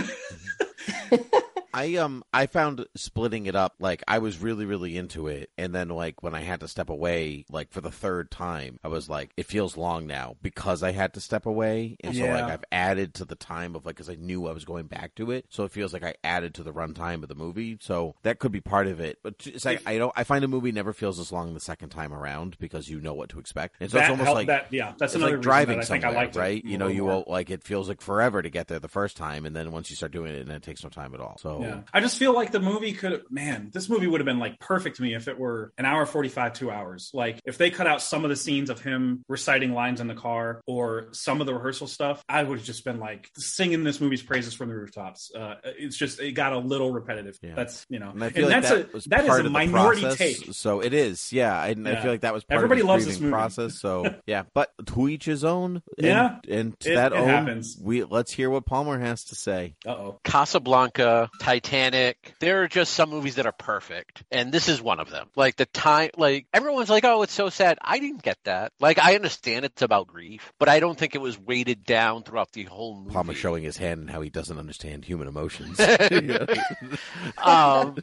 I um I found splitting it up like I was really really into it and then like when I had to step away like for the third time I was like it feels long now because I had to step away and so like I've added to the time of like cuz I knew I was going back to it so it feels like I added to the runtime of the movie so that could be part of it but it's like I don't I find a movie never feels as long the second time around because you know what to expect and so that it's almost helped- like that. Yeah, that's another like driving that I think I liked right? You know, you will like it feels like forever to get there the first time, and then once you start doing it, and it takes no time at all. So Yeah. I just feel like the movie could, man, this movie would have been like perfect to me if it were an hour 45, two hours. Like if they cut out some of the scenes of him reciting lines in the car or some of the rehearsal stuff, I would have just been like singing this movie's praises from the rooftops. Uh, it's just, it got a little repetitive. Yeah. That's, you know, And I feel like that's that a, was that is part a minority process. take. So it is, yeah. I Yeah. feel like that was part Everybody of his loves this movie. process. So yeah, but to each his own. And, Yeah. and to It- that it own, happens. we let's hear what Palmer has to say. Uh oh. Casablanca, Titanic. There are just some movies that are perfect, and this is one of them. Like the time, like everyone's like, "Oh, it's so sad." I didn't get that. Like I understand it's about grief, but I don't think it was weighted down throughout the whole movie. Palmer showing his hand and how he doesn't understand human emotions. um,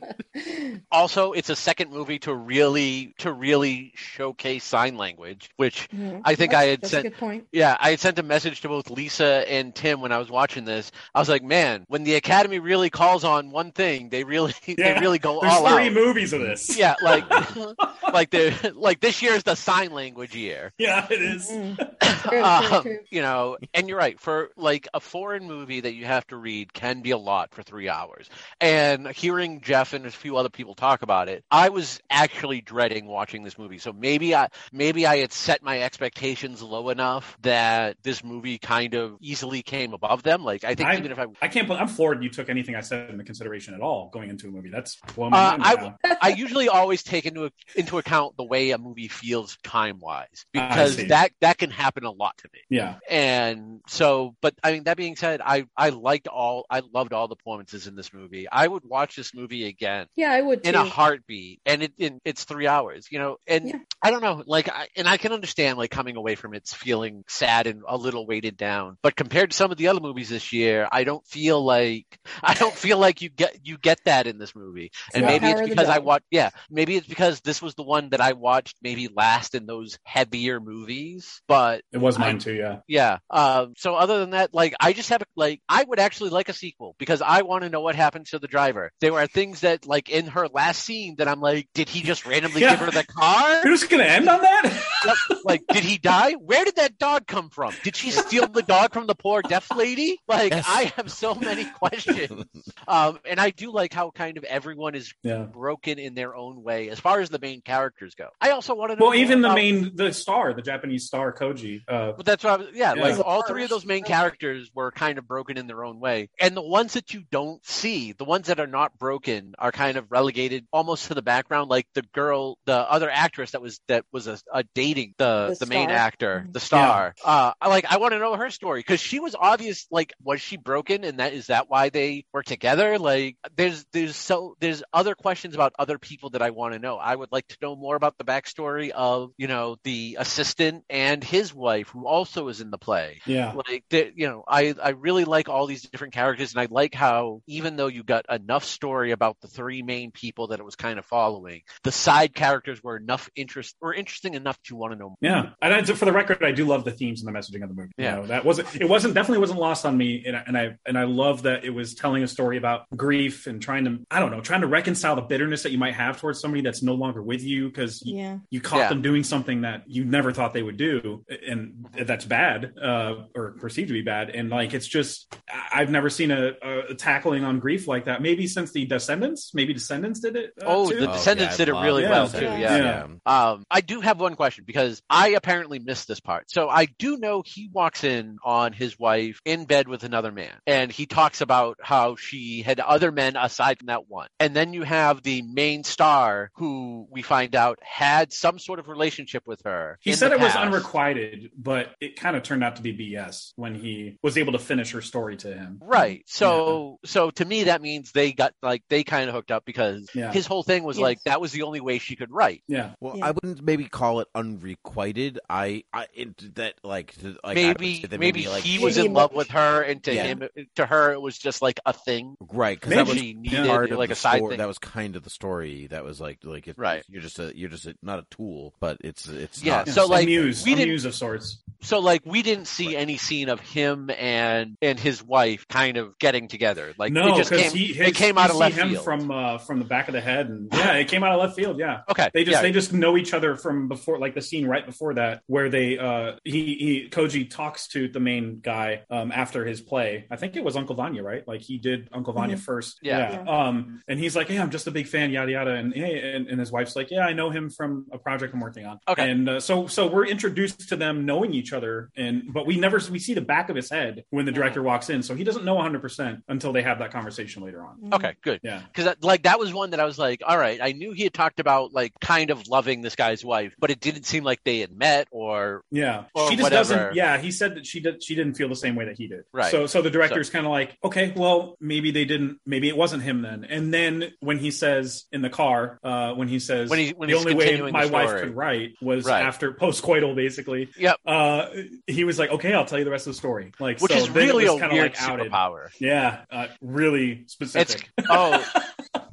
also, it's a second movie to really to really showcase sign language, which Mhm. I think That's- I had that's said- a good point. Yeah, I had sent a message to both Lisa and Tim when I was watching this. I was like, man, when the Academy really calls on one thing, they really Yeah, they really go There's all three out. movies of this. Yeah, like like the like this year is the sign language year. Yeah, it is. Mm. True, true, Um, true. you know, and you're right. For like a foreign movie that you have to read can be a lot for three hours. And hearing Jeff and a few other people talk about it, I was actually dreading watching this movie. So maybe I maybe I had set my expectations low enough that this movie kind of easily came above them. Like I think I- even if I I can't. bel- I'm floored you took anything I said into consideration at all going into a movie. That's blowing my Uh. I- I usually always take into into account the way a movie feels time wise because see. that that can happen a lot to me. yeah, And so, but I mean, that being said, I I liked all I loved all the performances in this movie. I would watch this movie again Yeah, I would too. in a heartbeat, and it in, it's three hours, you know. And Yeah. I don't know, like, I, and I can understand like coming away from it's feeling sad and a little weighted down. But compared to some of the other movies this year, I don't feel like I don't feel like you get you get that in this movie. And not maybe it's because I watched, yeah, maybe it's because this was the one that I watched maybe last in those heavier movies. But it was mine I- too. Yeah, yeah. Um, so other than that, like I just have like I would actually like a sequel because I want to know what happened to the driver. There are things that like in her last scene that I'm like, did he just randomly Yeah. give her the car? you're just gonna end on that. like, did he die? Where did that dog come from? Did she steal the dog from the poor deaf lady? Like, Yes. I have so many questions. Um, and I do like how kind of everyone is yeah. broken in their own way as far as the main characters go. I also want to know. Well, more even the about- main, the star, the Japanese star Koji. Uh, But that's what I was, yeah, Yeah. like all three of those main characters were kind of broken in their own way. And the ones that you don't see, the ones that are not broken are kind of relegated almost to the background. Like the girl, the other actress that was, that was a, a dating the, The the, main actor, Mhm. the star. Uh, I like, I want to know her story because she was obvious. Like, was she broken? And that, is that why they were together? Like, there's, there's so, there's other questions about other people that I want to know. I would like to know more about the backstory of, you know, the assistant and his wife who also is in the play yeah, like you know i i really like all these different characters and i like how even though you got enough story about the three main people that it was kind of following the side characters were enough interest were interesting enough to want to know more. yeah. And I, for the record, I do love the themes and the messaging of the movie. You Yeah. know, that wasn't. It wasn't definitely wasn't lost on me, and I, and I and I love that it was telling a story about about grief and trying to I don't know, trying to reconcile the bitterness that you might have towards somebody that's no longer with you because Yeah. you caught Yeah. them doing something that you never thought they would do and that's bad uh, or perceived to be bad and like it's just I- i've never seen a, a tackling on grief like that maybe since the descendants maybe descendants did it uh, Oh, too? the Descendants did it really Yeah. well too. Yeah. Yeah. Um, I do have one question because I apparently missed this part. So I do know he walks in on his wife in bed with another man, and he talks about how she had other men aside from that one. And then you have the main star who we find out had some sort of relationship with her. he said the it was unrequited but it kind of turned out to be bs when he was able to finish her story to him Right. So so to me that means they got like they kind of hooked up because Yeah. his whole thing was Yes. like that was the only way she could write. yeah Well, Yeah. I wouldn't maybe call it unrequited. I, I it, that like to, like I maybe that maybe, like he was in love with her and to Yeah. him to her it was just like a thing. right because that was she needed part of like the a side story. thing. That was kind of the story. That was like like if, Right. You're just a you're just a, not a tool, but it's it's Yeah, not. So, a like, muse we a didn't- muse of sorts So like we didn't see any scene of him and and his wife kind of getting together. Like no it just because came he it came out of see left him field. from uh from the back of the head and yeah it came out of left field yeah okay. They just yeah. they just know each other from before, like the scene right before that, where they uh he he Koji talks to the main guy um after his play. I think it was Uncle Vanya, right? Like he did Uncle Vanya Mhm. first. Yeah. Um and he's like, hey, I'm just a big fan, yada yada, and hey, and, and his wife's like, yeah, I know him from a project I'm working on. Okay. And uh, so so we're introduced to them knowing each other, and but we never we see the back of his head when the director walks in, so he doesn't know 100 percent until they have that conversation later on. Okay, good. Yeah. Because like that was one that I was like, all right, I knew he had talked about like kind of loving this guy's wife, but it didn't seem like they had met or Yeah, Or she just whatever. doesn't. Yeah, he said that she did. She didn't feel the same way that he did. Right. So, so the director's kind of like, okay, well, maybe they didn't. Maybe it wasn't him then. And then when he says in the car, uh, when he says When he- when the only way my wife could write was Right. after postcoital, basically. Yep. Uh, he was like, okay, I'll tell you the rest of the story. Like, which so is really a weird like, outed. superpower. Yeah, uh, really specific. Oh,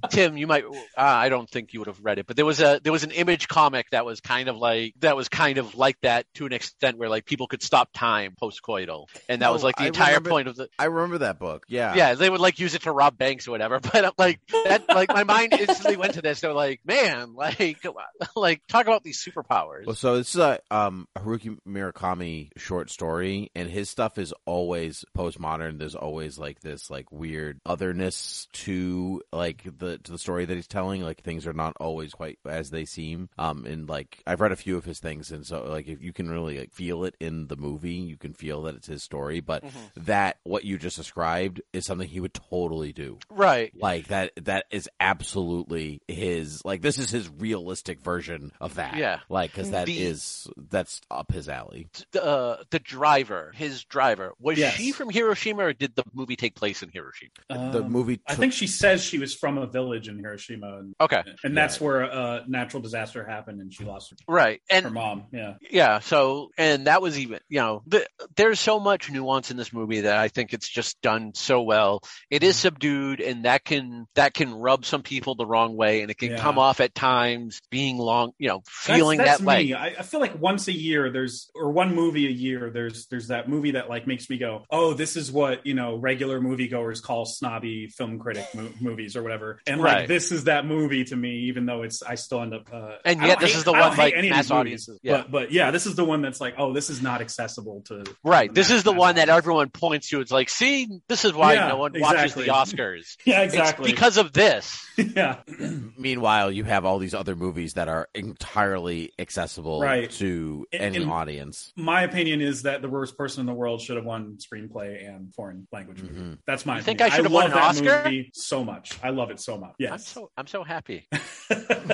Tim, you might. Uh, I don't think you would have read it, but there was a there was an image comic that was kind of like that was kind of like that to an extent where like people could stop time post coital, and that was like the I entire remember- point of the. I remember that book. Yeah. Yeah, they would like use it to rob banks or whatever. But uh, like that, like my mind instantly went to this. They're like, man, like, like talk about these superpowers. Well, so this is a um Haruki Murakami short story, and his stuff is always postmodern. There's always like this like weird otherness to like the to the story that he's telling. Like things are not always quite as they seem. Um, and like I've read a few of his things, and so like if you can really like feel it in the movie, you can feel that it's his story. But Mm-hmm. that what you just described is something he would totally do. Right. Like that that is absolutely his like this is his realistic version of that. Yeah. Like cuz that The- is that's up his alley. The uh, the driver, his driver, was Yes. she from Hiroshima or did the movie take place in Hiroshima? the Um, movie I think she says she was from a village in Hiroshima, and, Okay. and that's where a natural disaster happened, and she lost her, Right. And her mom. Yeah. Yeah, so and that was even you know the, there's so much nuance in this movie that I think it's just done so well. It Mm-hmm. subdued, and that can that can rub some people the wrong way, and it can Yeah. come off at times being long, you know, feeling that's, that way. I, I feel like once a year there's or one movie a year there's there's that movie that like makes me go oh this is what you know regular moviegoers call snobby film critic mo- movies or whatever and like Right. this is that movie to me even though it's I still end up uh, And yet this hate- is the one, hate like, mass these movies, audiences. Yeah. but but yeah this is the one that's like oh this is not accessible to Right. This mass- is the mass one that everyone points to. It's like, see, this is why Yeah, no one watches the Oscars. yeah It's exactly because of this. yeah Meanwhile, you have all these other movies that are entirely accessible Right. to And- any and- audience. my opinion is that the worst person in the world should have won screenplay and foreign language movie. Mhm. That's my. You think. I should have won an that Oscar? movie so much. I love it so much. Yes. I'm so I'm so happy.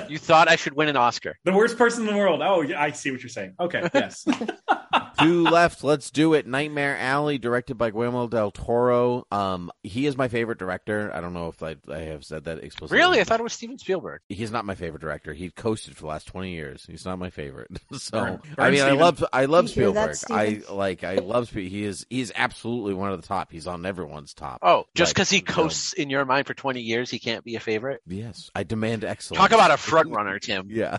You thought I should win an Oscar. the worst person in the world. Oh, yeah, I see what you're saying. Okay, yes. Two left. Let's do it. Nightmare Alley, directed by Guillermo del Toro. Um, he is my favorite director. I don't know if I, I have said that explicitly. Really? I thought it was Steven Spielberg. he's not my favorite director. He coasted for the last twenty years. He's not my favorite. so Burn. I Burn, mean, I love I love You hear that, Spielberg. I like I love Spielberg. He is he is absolutely one of the top. He's on everyone's top. Oh, just Like, because he you know, coasts in your mind for 20 years, he can't be a favorite? Yes, I demand excellence. Talk about a front runner, Tim. yeah.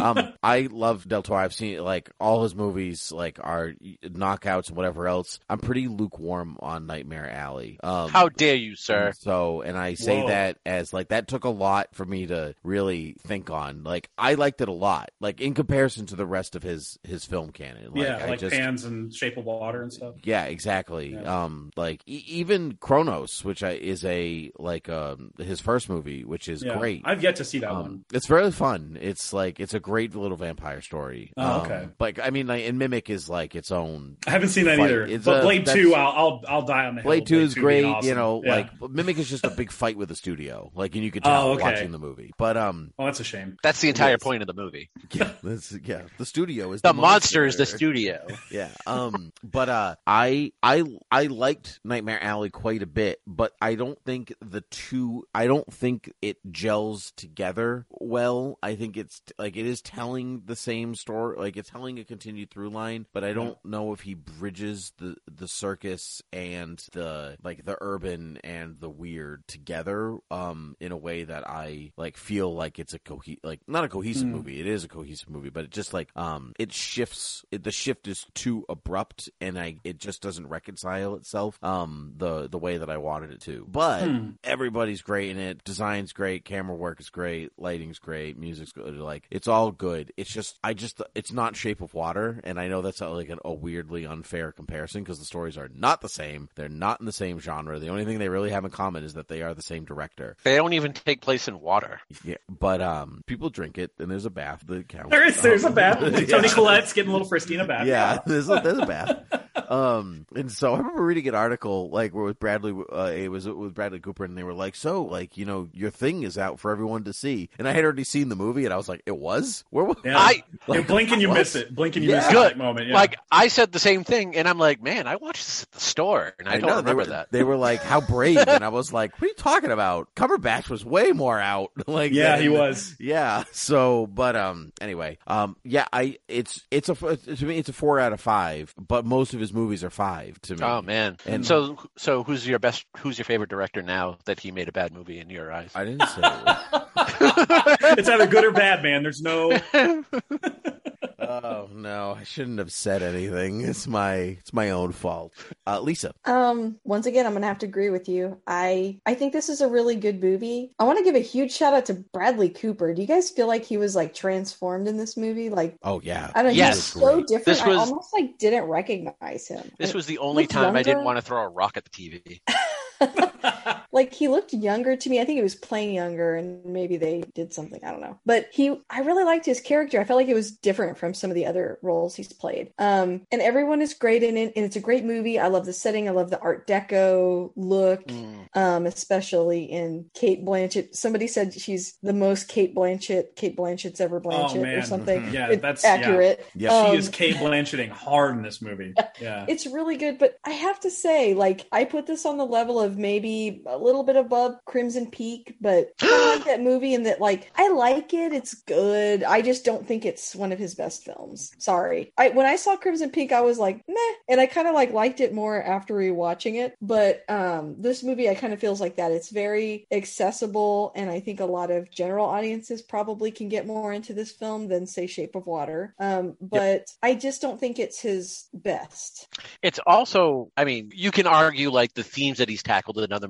Um, I love Del Toro. I've seen like all his movies like are are knockouts and whatever else, I'm pretty lukewarm on Nightmare Alley. Um, How dare you, sir? So, and I say Whoa. that as like that took a lot for me to really think on. Like, I liked it a lot, like in comparison to the rest of his his film canon. Like, yeah, I like just, Pans and Shape of Water and stuff. yeah, exactly. Yeah. Um, like e- even Cronos, which I, is a like um his first movie, which is Yeah. great. I've yet to see that Um, one. it's very fun. It's like it's a great little vampire story. Oh, Um, okay. Like I mean, like, and Mimic is like its own. I haven't seen that fight. either. It's but a- Blade Two, I'll, I'll I'll die on the hill. Blade Two is being great. awesome. You know, Yeah. like Mimic is just a big fight with the studio. Like, and you could Oh, tell okay. watching the movie. But um, Oh, that's a shame. That's the entire Yes. point of the movie. yeah, this, yeah, the studio is The, the, monster is the studio. yeah um but uh i i i liked nightmare alley quite a bit but i don't think the two i don't think it gels together well i think it's like it is telling the same story like it's telling a continued through line but i don't know if he bridges the the circus and the like the urban and the weird together um in a way that i like feel like it's a cohe like not a cohesive Hmm. movie. It is a cohesive movie but it just like um it shifts it, the shift is too abrupt and i it just doesn't reconcile itself um the the way that i wanted it to. But Hmm. everybody's great in it. Design's great. Camera work is great. Lighting's great. Music's good. Like it's all good. It's just i just it's not shape of water and i know that's uh, like a, a weirdly unfair comparison because the stories are not the same they're not in the same genre the only thing they really have in common is that they are the same director They don't even take place in water. yeah but um people drink it and there's a bath that counts There is there's a bath. yeah. Toni Collette's getting a little frisky in a bath. Yeah, there's a, there's a bath. Um, and so I remember reading an article like where with Bradley, uh, it was with Bradley Cooper, and they were like, "So, like, you know, your thing is out for everyone to see." And I had already seen the movie, and I was like, "It was? Where was?" Yeah. I You blink and you What? miss it. Blink and you Yeah. miss it Good. moment. Yeah. like I said the same thing, and I'm like, man, I watched this at the store, and I, don't know, they remember were, that. They were like, "How brave!" and I was like, "What are you talking about?" Cumberbatch was way more out. like, yeah, than- he was. Yeah. So, but um, anyway, um, yeah, I it's it's a to me it's a four out of five, but most of his movies are five to me. Oh man! And- so, so who's your best? Who's your favorite director now that he made a bad movie in your eyes? I didn't say. That. it's either good or bad, man. There's no. Oh no, I shouldn't have said anything. It's my it's my own fault. Uh, Lisa, Um, once again, I'm gonna have to agree with you. I I think this is a really good movie. I want to give a huge shout out to Bradley Cooper. Do you guys feel like he was like transformed in this movie? Like oh yeah, I don't know, Yes. he was so Great. different. This was- I almost like didn't recognize him. This was the only looked time I didn't want to throw a rock at the TV. like he looked younger to me. I think he was playing younger, and maybe they did something. I don't know. But he, I really liked his character. I felt like it was different from some of the other roles he's played. Um, and everyone is great in it, and it's a great movie. I love the setting. I love the Art Deco look. Mm. Um, especially in Cate Blanchett. Somebody said she's the most Cate Blanchett Cate Blanchett's ever Blanchett Oh, or something. Yeah, It's that's- yeah. accurate. Yep. she Um, is Cate Blanchetting hard in this movie. Yeah. it's really good, but I have to say, like, I put this on the level of maybe a little bit above Crimson Peak, but I like that movie and that, like, I like it. It's good. I just don't think it's one of his best films. Sorry. I when I saw Crimson Peak, I was like, meh, and I kind of like liked it more after rewatching it. But um, this movie, I kind of feels like that. It's very accessible, and I think a lot of general audiences probably can get more into this film than say Shape of Water. Um, but I just don't think it's his best. It's also, I mean, you can argue like the themes that he's tackled in other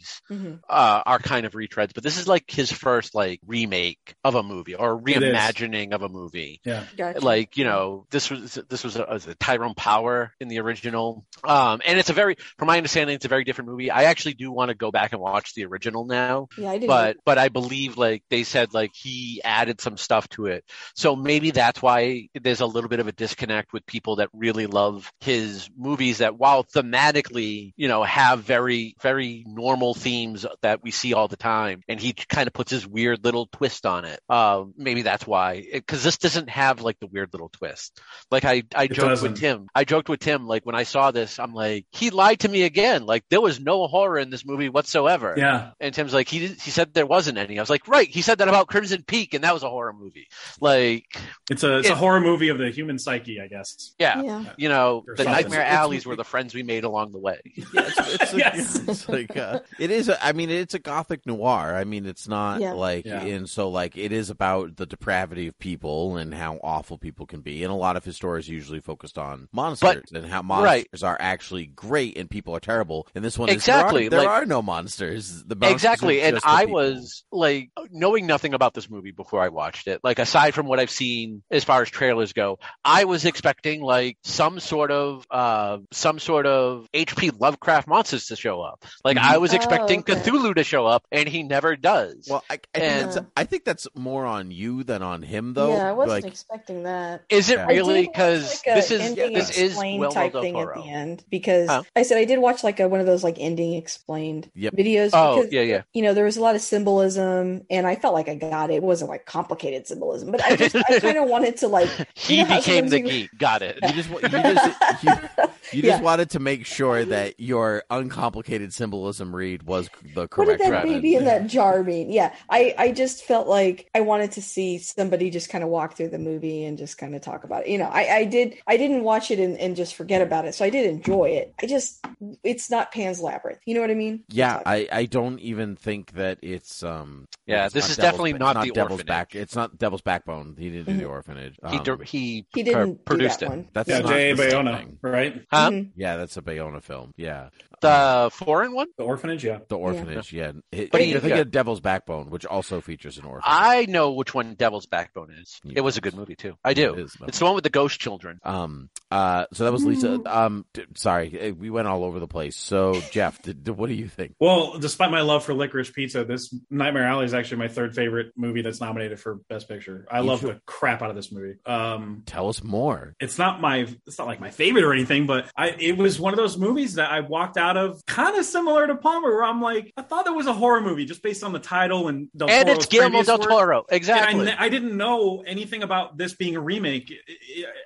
movies hmm uh, are kind of retreads, but this is like his first like remake of a movie or reimagining of a movie. yeah. Gotcha. Like you know, this was this was, a, was a Tyrone Power in the original, um, and it's a very, from my understanding, it's a very different movie. I actually do want to go back and watch the original now, yeah, I did. but but I believe like they said like he added some stuff to it. So maybe that's why there's a little bit of a disconnect with people that really love his movies that while thematically, you know, have very very normal themes that we see all the time and he kind of puts his weird little twist on it. Uh, maybe that's why cuz this doesn't have like the weird little twist. Like I I It joked doesn't. with Tim. I joked with Tim like when I saw this I'm like he lied to me again. Like there was no horror in this movie whatsoever. Yeah. And Tim's like, he he said there wasn't any. I was like, right. He said that about Crimson Peak, and that was a horror movie. Like, It's a it's a horror movie of the human psyche, I guess. Yeah. Yeah. You know, Or the something. nightmare It's- alleys were the friends we made along the way. Yeah, it's, it's, a- Yes. it's like uh, it is. A, I mean, it's a gothic noir. I mean, it's not Yeah. like Yeah. and so like it is about the depravity of people and how awful people can be. And a lot of his stories usually focused on monsters and how monsters are actually great and people are terrible. And this one Exactly, is there, are, there like- are no monsters. The monsters exactly and the i people. was like knowing nothing about this movie before i watched it like aside from what i've seen as far as trailers go i was expecting like some sort of uh some sort of hp lovecraft monsters to show up like i was Oh, expecting oh, okay. cthulhu to show up and he never does Well, I, I, think And- that's, I think that's more on you than on him, though. yeah, I wasn't Like, expecting that. is it Yeah. Really because like, this is ending this is explained Guillermo type thing at the end because Huh? I said I did watch like a, one of those like ending explained Yep. videos. Oh, because, yeah, yeah. You know, there was a lot of symbolism, and I felt like I got it. It wasn't like complicated symbolism, but I just I kind of wanted to like he you know became the sometimes geek got it you just, you just, you, you just Yeah. wanted to make sure mm-hmm. that your uncomplicated symbolism read was the correct. What did that one. baby in that jar mean? Yeah, I, I just felt like I wanted to see somebody just kind of walk through the movie and just kind of talk about it. You know, I, I did I didn't watch it and, and just forget about it, so I did enjoy it. I just it's not Pan's Labyrinth. You know what I mean? Yeah, I, I don't even think that it's um. Yeah, it's this is Devil's- definitely not not the Devil's Orphanage. back. It's not Devil's Backbone. He didn't do the Mhm. orphanage. he Um, dir- he, he didn't produced that it one. that's Yeah, not Jay the same Bayona, right? huh Mhm. Yeah, that's a Bayona film. Yeah, the foreign one The orphanage, yeah. the orphanage. Yeah, It- But you're thinking of Devil's Backbone, which also features an orphanage. I know which one Devil's Backbone is. You It was a good movie too. I do. It is. It's the one with the ghost children. Um. Uh. So that was Lisa. Mm. Um. t- sorry, eh, we went all over the place. So Jeff, did, did- what do you think? Well, despite my love for Licorice Pizza, this Nightmare Alley is actually my third favorite movie that's nominated for Best Picture. I You love feel- the crap out of this movie. Um, Tell us more. it's not my it's not like my favorite or anything, but I it was one of those movies that I walked out of kind of similar to Palmer, where I'm like, I thought it was a horror movie just based on the title and Del and Toro's it's Guillermo del. Toro. And Exactly. I, I didn't know anything about this being a remake.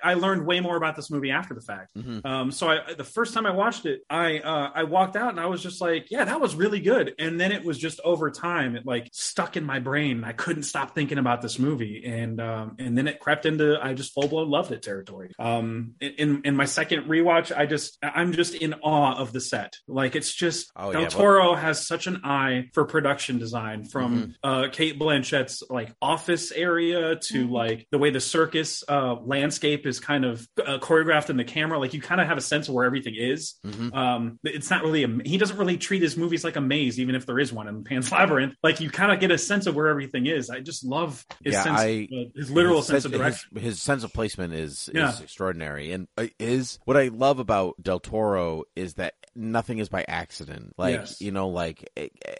I learned way more about this movie after the fact. Mhm. Um, so I, the first time I watched it, I uh, I walked out and I was just like, yeah, that was really good. And then it was just over time, it like stuck in my brain. I couldn't stop thinking about this movie, and um, and then it crept into I just full blown loved it territory. Um, in in my second rewatch, I just I'm just in awe of the set. Like it's just Oh, Del yeah, Toro has such an eye for production design from Mm-hmm. uh, Cate Blanchett's like office area to Mhm. like the way the circus uh, landscape is kind of uh, choreographed in the camera. Like you kind of have a sense of where everything is. Mhm. Um, it's not really a, he doesn't really treat his movies like a maze, even if there is one in Pan's Labyrinth. Like you kind of get a sense of where everything is. I just love his Yeah, sense, I- uh, his literal His sense of direction. His, his sense of placement is Yeah. is extraordinary, and uh, is what I love about Del Toro is that nothing is by accident. Like Yes. you know, like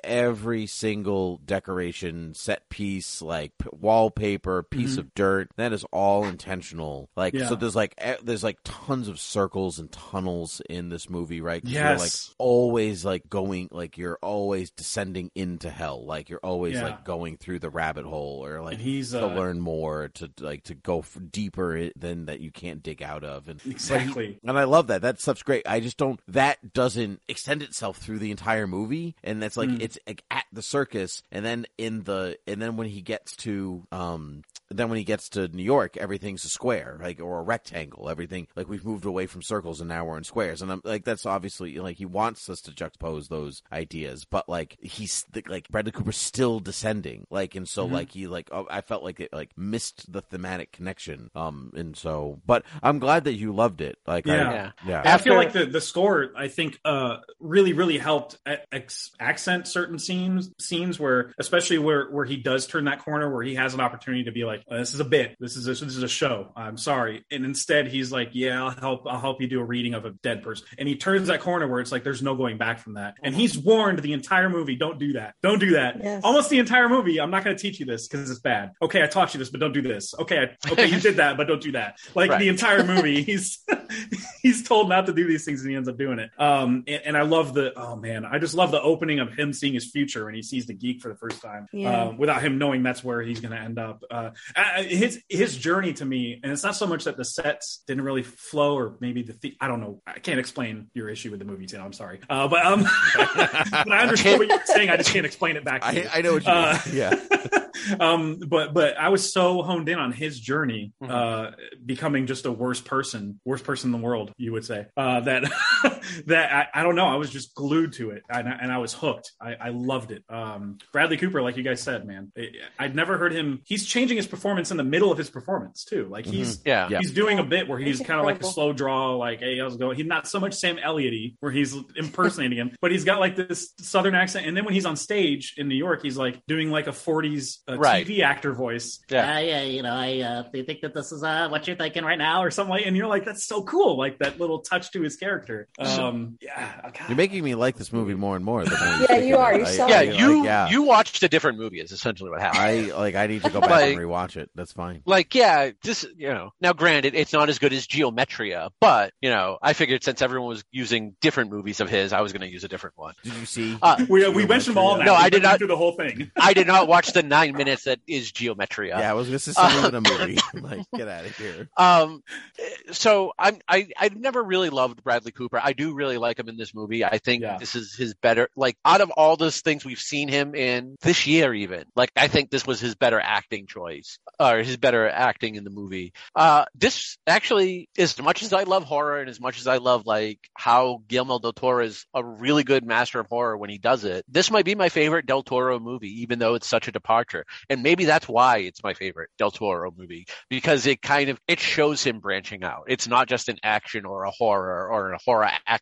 every single decoration, set piece, like p- wallpaper, piece Mhm. of dirt, that is all intentional. Like Yeah. so, there's like there's like tons of circles and tunnels in this movie, right? You're like always like going, like you're always descending into hell, like you're always Yeah. like going through the rabbit hole, or like and he's to uh, learn more to like to go f- deeper than that you can't dig out of and but he- exactly. and I love that that stuff's great I just don't that doesn't extend itself through the entire movie and that's like Mm. it's like at the circus and then in the and then when he gets to um then when he gets to New York everything's a square like or a rectangle everything like we've moved away from circles and now we're in squares and I'm like that's obviously like he wants us to juxtapose those ideas but like he's like Bradley Cooper's still descending like and so Mhm. like he like oh, I felt like it like missed the thematic connection um and so but I'm glad that you loved it like Yeah. I, Yeah. yeah I feel like the, the score, I think, uh, really, really helped ex- accent certain scenes, scenes where, especially where, where he does turn that corner, where he has an opportunity to be like, "Uh, "This is a bit. This is a, this is a show. I'm sorry." And instead, he's like, "Yeah, I'll help. I'll help you do a reading of a dead person." And he turns that corner where it's like, "There's no going back from that." And he's warned the entire movie, "Don't do that. Don't do that." Yes. Almost the entire movie. I'm not going to teach you this because it's bad. Okay, I taught you this, but don't do this. Okay, I, okay, you did that, but don't do that. Like Right. the entire movie, he's he's told not to do these things, and he ends up doing it. Um, and, and I love the oh man, I just love the opening of him seeing his future when he sees the geek for the first time, Yeah. um, without him knowing that's where he's going to end up. Uh, I- I- his his journey to me, and it's not so much that the sets didn't really flow, or maybe the, the I don't know. I can't explain your issue with the movie, Tim. I'm sorry, uh, but um, but I understand what you're saying. I just can't explain it back. To I, you. I know what you Uh, mean yeah um, but but I was so honed in on his journey, Mhm. uh, becoming just a worse person, worst person in the world, you would say. Uh, that that I, I don't know. I was just glued to it, and I, and I was hooked. I, I loved it. Um, Bradley Cooper, like you guys said, man, I, I'd never heard him. He's changing his performance in the middle of his performance too. Like he's Yeah. Yeah. he's doing a bit where he's kind of like a slow draw, like, hey, how's it going? He's not so much Sam Elliott where he's impersonating him, but he's got like this southern accent. And then when he's on stage in New York, he's like doing like a 40s uh, Right. TV actor voice. Yeah. Uh, yeah, you know, I uh, do think that this is uh, what you're thinking right now or something like, and you're like, that's so cool. Like that little touch to his character. Um, yeah. God. You're making me like this movie more and more. The more Yeah, you are. You're I- selling Yeah, it. you like, yeah. you watched a different movie. Is essentially what happened. I like. I need to go back Like- and rewatch it. That's fine. like yeah this you know now granted it's not as good as geometria but you know i figured since everyone was using different movies of his i was going to use a different one Did you see? Uh, we, we mentioned them all now. No, We I did not- do the whole thing. i did not watch the nine minutes that is geometria yeah, I was going to say Uh, something in a movie. like, get out of here. um so i'm i i've never really loved bradley cooper i do really like him in this movie i think Yeah. this is his better like out of all those things we've seen him in this year even like i think this was his better acting choice or his better acting in the movie uh this actually as much as i love horror and as much as i love like how guillermo del toro is a really good master of horror when he does it this might be my favorite del toro movie even though it's such a departure and maybe that's why it's my favorite del toro movie because it kind of it shows him branching out. It's not just an action or a horror or a horror action.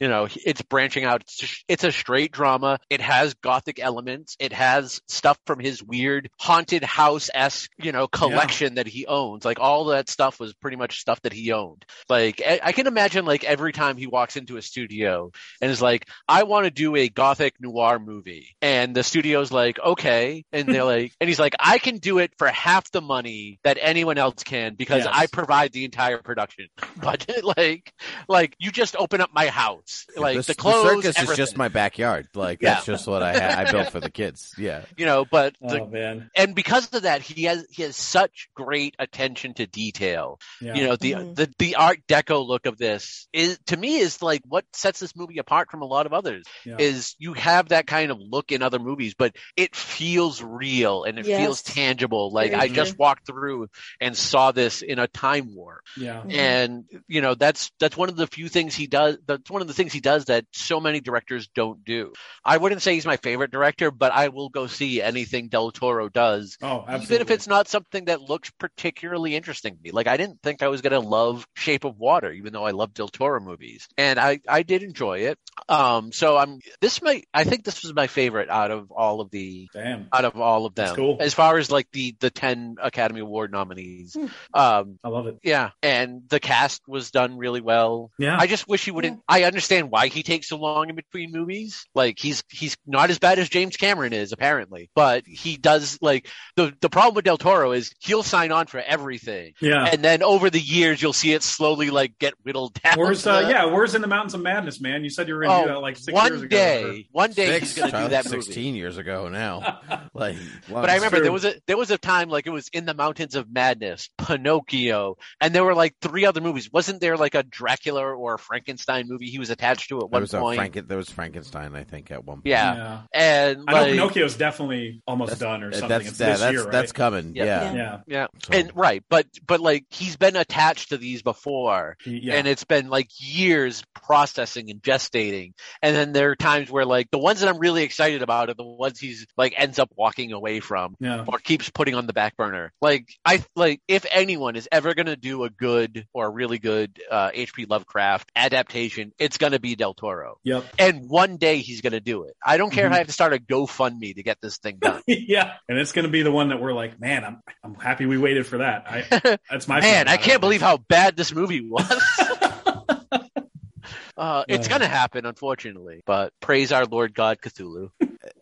You know, it's branching out. It's it's a straight drama. It has gothic elements. It has stuff from his weird haunted house esque you know collection that he owns. Like all that stuff was pretty much stuff that he owned. Like I, I can imagine like every time he walks into a studio and is like, I want to do a gothic noir movie, and the studio's like, okay, and they're like, and he's like, I can do it for half the money that anyone else can because Yes. I provide the entire production budget. like, like you just open up my house, like the, the clothes, circus is just my backyard. Like Yeah. that's just what I ha- I built for the kids. Yeah. you know. But the, Oh, man. and because of that, he has he has such great attention to detail. Yeah. You know, the Mhm. the the Art Deco look of this is to me is like what sets this movie apart from a lot of others. Yeah. Is you have that kind of look in other movies, but it feels real and it Yes. feels tangible. Like Very I just walked through and saw this in a time warp yeah. Mhm. and you know that's that's one of the few things he does that's one of the things he does that so many directors don't do i wouldn't say he's my favorite director but i will go see anything del toro does Oh, absolutely. even if it's not something that looks particularly interesting to me like i didn't think i was going to love shape of water even though i love del toro movies and i i did enjoy it um so i'm this might i think this was my favorite out of all of the Damn. out of all of them That's cool. as far as like the the 10 academy award nominees Hmm. um I love it. yeah, and the cast was done really well. Yeah. I just wish he wouldn't. I understand why he takes so long in between movies. Like he's he's not as bad as James Cameron is apparently, but he does like the the problem with Del Toro is he'll sign on for everything, yeah. and then over the years you'll see it slowly like get whittled down. Where's uh, yeah? Where's in the mountains of madness, man? You said you were going to do Oh, that like six one years ago. day, one day Six, he's going to do child, that movie. Sixteen years ago now. Like, But I remember true. there was a there was a time like it was in the Mountains of Madness, Pinocchio, and there were like three other movies. Wasn't there like a Dracula or a Frankenstein movie he was attached to at there one was a point? Franken, there was Frankenstein, I think, at one point. Yeah. Yeah. and I know like, Pinocchio's definitely almost done or something. that's it's yeah, this that's year, right? that's coming. Yeah. Yeah. yeah. yeah, So- and right, but but like he's been attached to these before, yeah. and it's been like years processing and gestating. And then there are times where like the ones that I'm really excited about are the ones he's like ends up walking away from. yeah. or keeps putting on the back burner. Like I like if anyone is ever going to do a good or a really good uh, H.P. Lovecraft adaptation, it's going to be Del Toro. Yep. And one day he's going to do it. I don't care if Mhm. I have to start a GoFundMe to get this thing done. yeah. And it's going to be the one that we're like, man, I'm I'm happy we waited for that. I that's my Man, I can't believe how bad this movie was. Uh, it's Yeah. gonna happen, unfortunately, but praise our Lord God Cthulhu.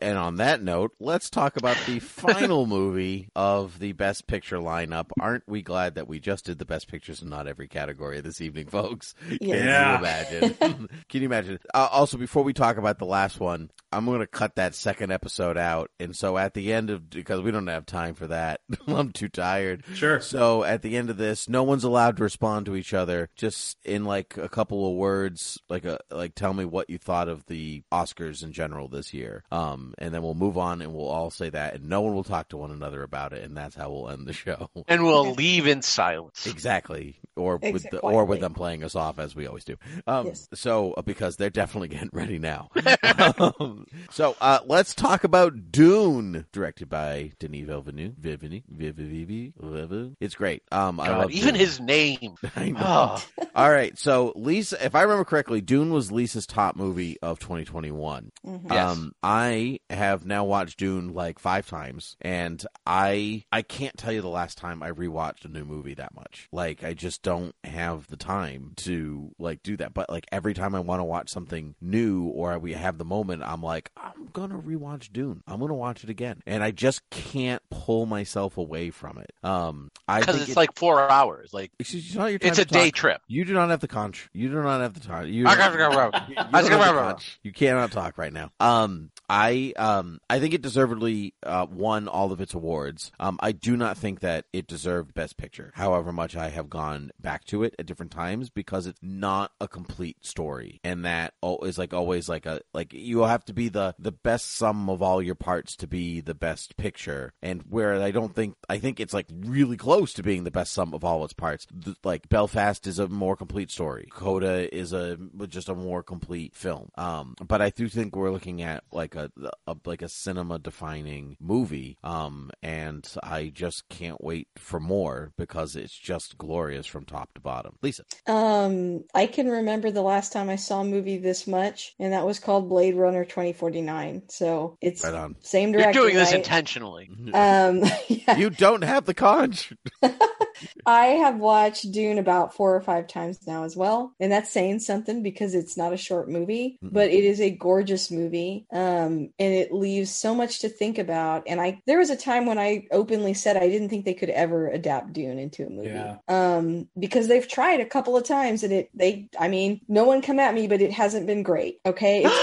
And on that note, let's talk about the final movie of the Best Picture lineup. Aren't we glad that we just did the Best Pictures in not every category this evening, folks? Can Yeah. Yeah. you imagine? Can you imagine? Uh, also, before we talk about the last one, I'm gonna cut that second episode out, and so at the end of because we don't have time for that, I'm too tired. Sure. So at the end of this, no one's allowed to respond to each other. Just in like a couple of words, like a like tell me what you thought of the Oscars in general this year. Um, and then we'll move on, and we'll all say that, and no one will talk to one another about it, and that's how we'll end the show. And we'll Okay. leave in silence. Exactly, or with the, or with them playing us off as we always do. Um, Yes. So uh, because they're definitely getting ready now. um, so uh, let's talk about Dune, directed by Denis Villeneuve. Villeneuve, Villeneuve, Villeneuve. It's great. Um, I God, love even Dune. his name. I know. Oh, All right, so Lisa, if I remember correctly, Dune was Lisa's top movie of 2021. Mhm. Yes. Um, I have now watched Dune like five times, and I I can't tell you the last time I rewatched a new movie that much. Like I just don't have the time to like do that. But like every time I want to watch something new or we have the moment, I'm like I'm gonna rewatch Dune. I'm gonna watch it again, and I just can't pull myself away from it. Um, I because it's it- like four hours. Like it's not your time it's a to talk. day trip. You do not have the conch. You do not have the time. You, I gotta go, you, you go, the bro. conch. You cannot talk right now. Um, I um, I think it deservedly uh, won all of its awards. Um, I do not think that it deserved Best Picture. However much I have gone back to it at different times because it's not a complete story, and that is like always like a like you have to be the the best sum of all your parts to be the best picture. And where I don't think I think it's like really close to being the best sum of all its parts. Th- Like Belfast is a more complete story. Coda is a just a more complete film. Um, but I do think we're looking at like a, a like a cinema defining movie. Um, and I just can't wait for more because it's just glorious from top to bottom. Lisa, Um, I can remember the last time I saw a movie this much, and that was called Blade Runner 2049. So it's right on. same direction. You're doing this right? intentionally. Um, yeah. You don't have the conch. I have watched Dune about four or five times now as well, and that's saying something because it's not a short movie, Mm-mm. but it is a gorgeous movie, um, and it leaves so much to think about. And I there was a time when I openly said I didn't think they could ever adapt Dune into a movie, Yeah. um, because they've tried a couple of times, and it they I mean no one come at me, but it hasn't been great. Okay, it's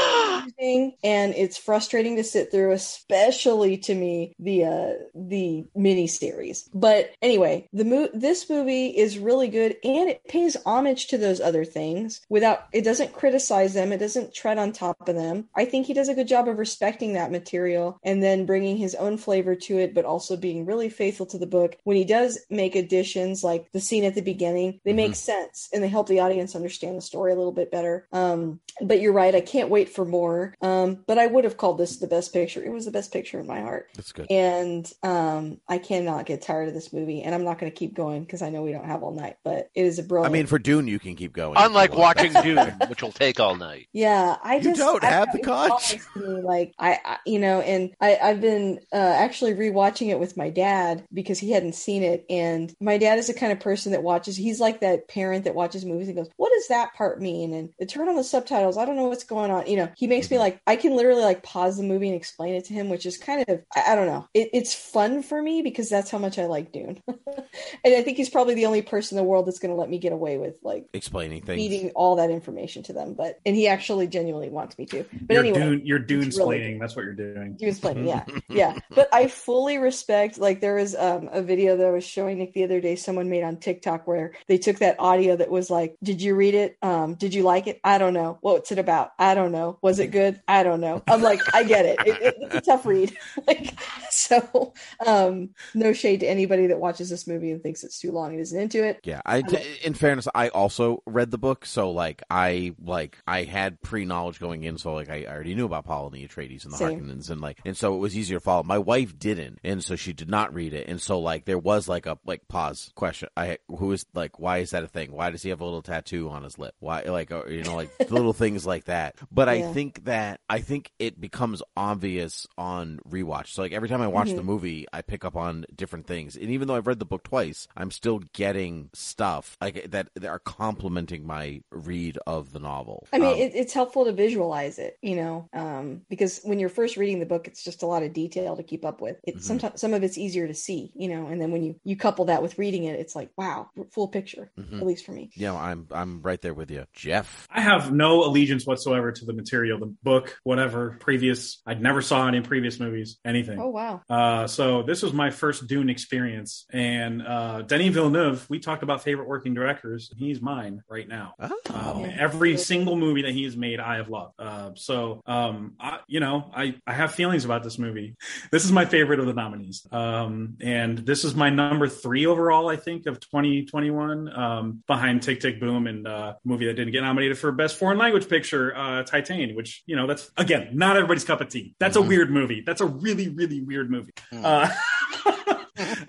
confusing and it's frustrating to sit through, especially to me the uh the mini series. But anyway, the mo- this movie is really good and it pays homage to those other things without it doesn't criticize them, it doesn't tread on top of them. I think he does a good job of respecting that material and then bringing his own flavor to it, but also being really faithful to the book. When he does make additions, like the scene at the beginning, they make sense and they help the audience understand the story a little bit better. Um, but you're right, I can't wait for more. Um, but I would have called this the best picture. It was the best picture in my heart. That's good. And um, I cannot get tired of this movie, and I'm not going to keep going because I know we don't have all night. But it is a brilliant. I mean, for Dune, you can keep going. Unlike watching Dune, which will take all night. yeah, I You just don't I have the it's conch. always Like I, I, you know, and I, I've been uh, actually rewatching it with my dad because he hadn't seen it, and my dad is the kind of person that watches. He's like that parent that watches movies and goes, "What does that part mean?" And they turn on the subtitles. I don't know what's going on. You know, he makes me Mm-hmm. like I can literally like pause the movie and explain it to him, which is kind of I, I don't know. It, it's fun for me because that's how much I like Dune, and I think he's probably the only person in the world that's going to let me get away with like explaining things. feeding all that information to them. But and he actually genuinely wants me to. But you're anyway, dune, you're dune it's really. That's what you're doing. he was playing, yeah, yeah. But I fully respect. Like there was um, a video that I was showing Nick the other day. Someone made on TikTok where they took that audio that was like, "Did you read it? Um, did you like it? I don't know. What's it about? I don't know. Was it good? I don't know." I'm like, I get it. it, it it's a tough read. like so, um, no shade to anybody that watches this movie and thinks it's too long and isn't into it. Yeah, I t- in fairness, I also read the book, so like I like I had pre knowledge going in, so like I already knew about Paul and the Atreides and the Same. Harkonnens, and like and so it was easier to follow. My wife didn't, and so she did not read it, and so like there was like a like pause question. I who is like why is that a thing? Why does he have a little tattoo on his lip? Why like or, you know like little things like that. But I Yeah. Think that I think it becomes obvious on rewatch. So like every time I watch Mhm. the movie, I pick up on different things, and even though I've read the book twice, I'm still getting stuff like that that are complementing my read of the novel. I mean, Um, it, it's helpful to visualize it, you know, um, because when you're first reading the book, it's just a lot of detail to keep up with. It Mhm. sometimes some of it's easier to see, you know, and then when you you couple that with reading it, it's like wow, full picture. Mhm. At least for me. yeah, I'm I'm right there with you, Jeff. I have no allegiance whatsoever to the material. The book, whatever, previous. I'd never saw any previous movies, anything. Oh wow. Uh, so this was my first Dune experience, and uh, Denis Villeneuve. We talked about favorite working directors. He's mine right now. Oh. Um, Yeah. every single movie that he's made, I have loved. Uh, so, um, I, you know, I, I have feelings about this movie. This is my favorite of the nominees. Um, and this is my number three overall, I think, of 2021, um, behind Tick Tick Boom and uh, movie that didn't get nominated for Best Foreign Language Picture, uh, Titane, which, you know, that's, again, not everybody's cup of tea. That's Mhm. a weird movie. That's a really, really weird movie. Hmm. Uh,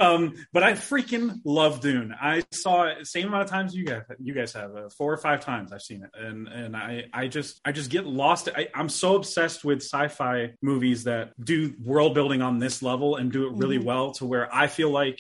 um, but I freaking love Dune. I saw it same amount of times you guys you guys have uh, four or five times I've seen it, and and I I just I just get lost. I, I'm so obsessed with sci-fi movies that do world building on this level and do it really Mhm. well to where I feel like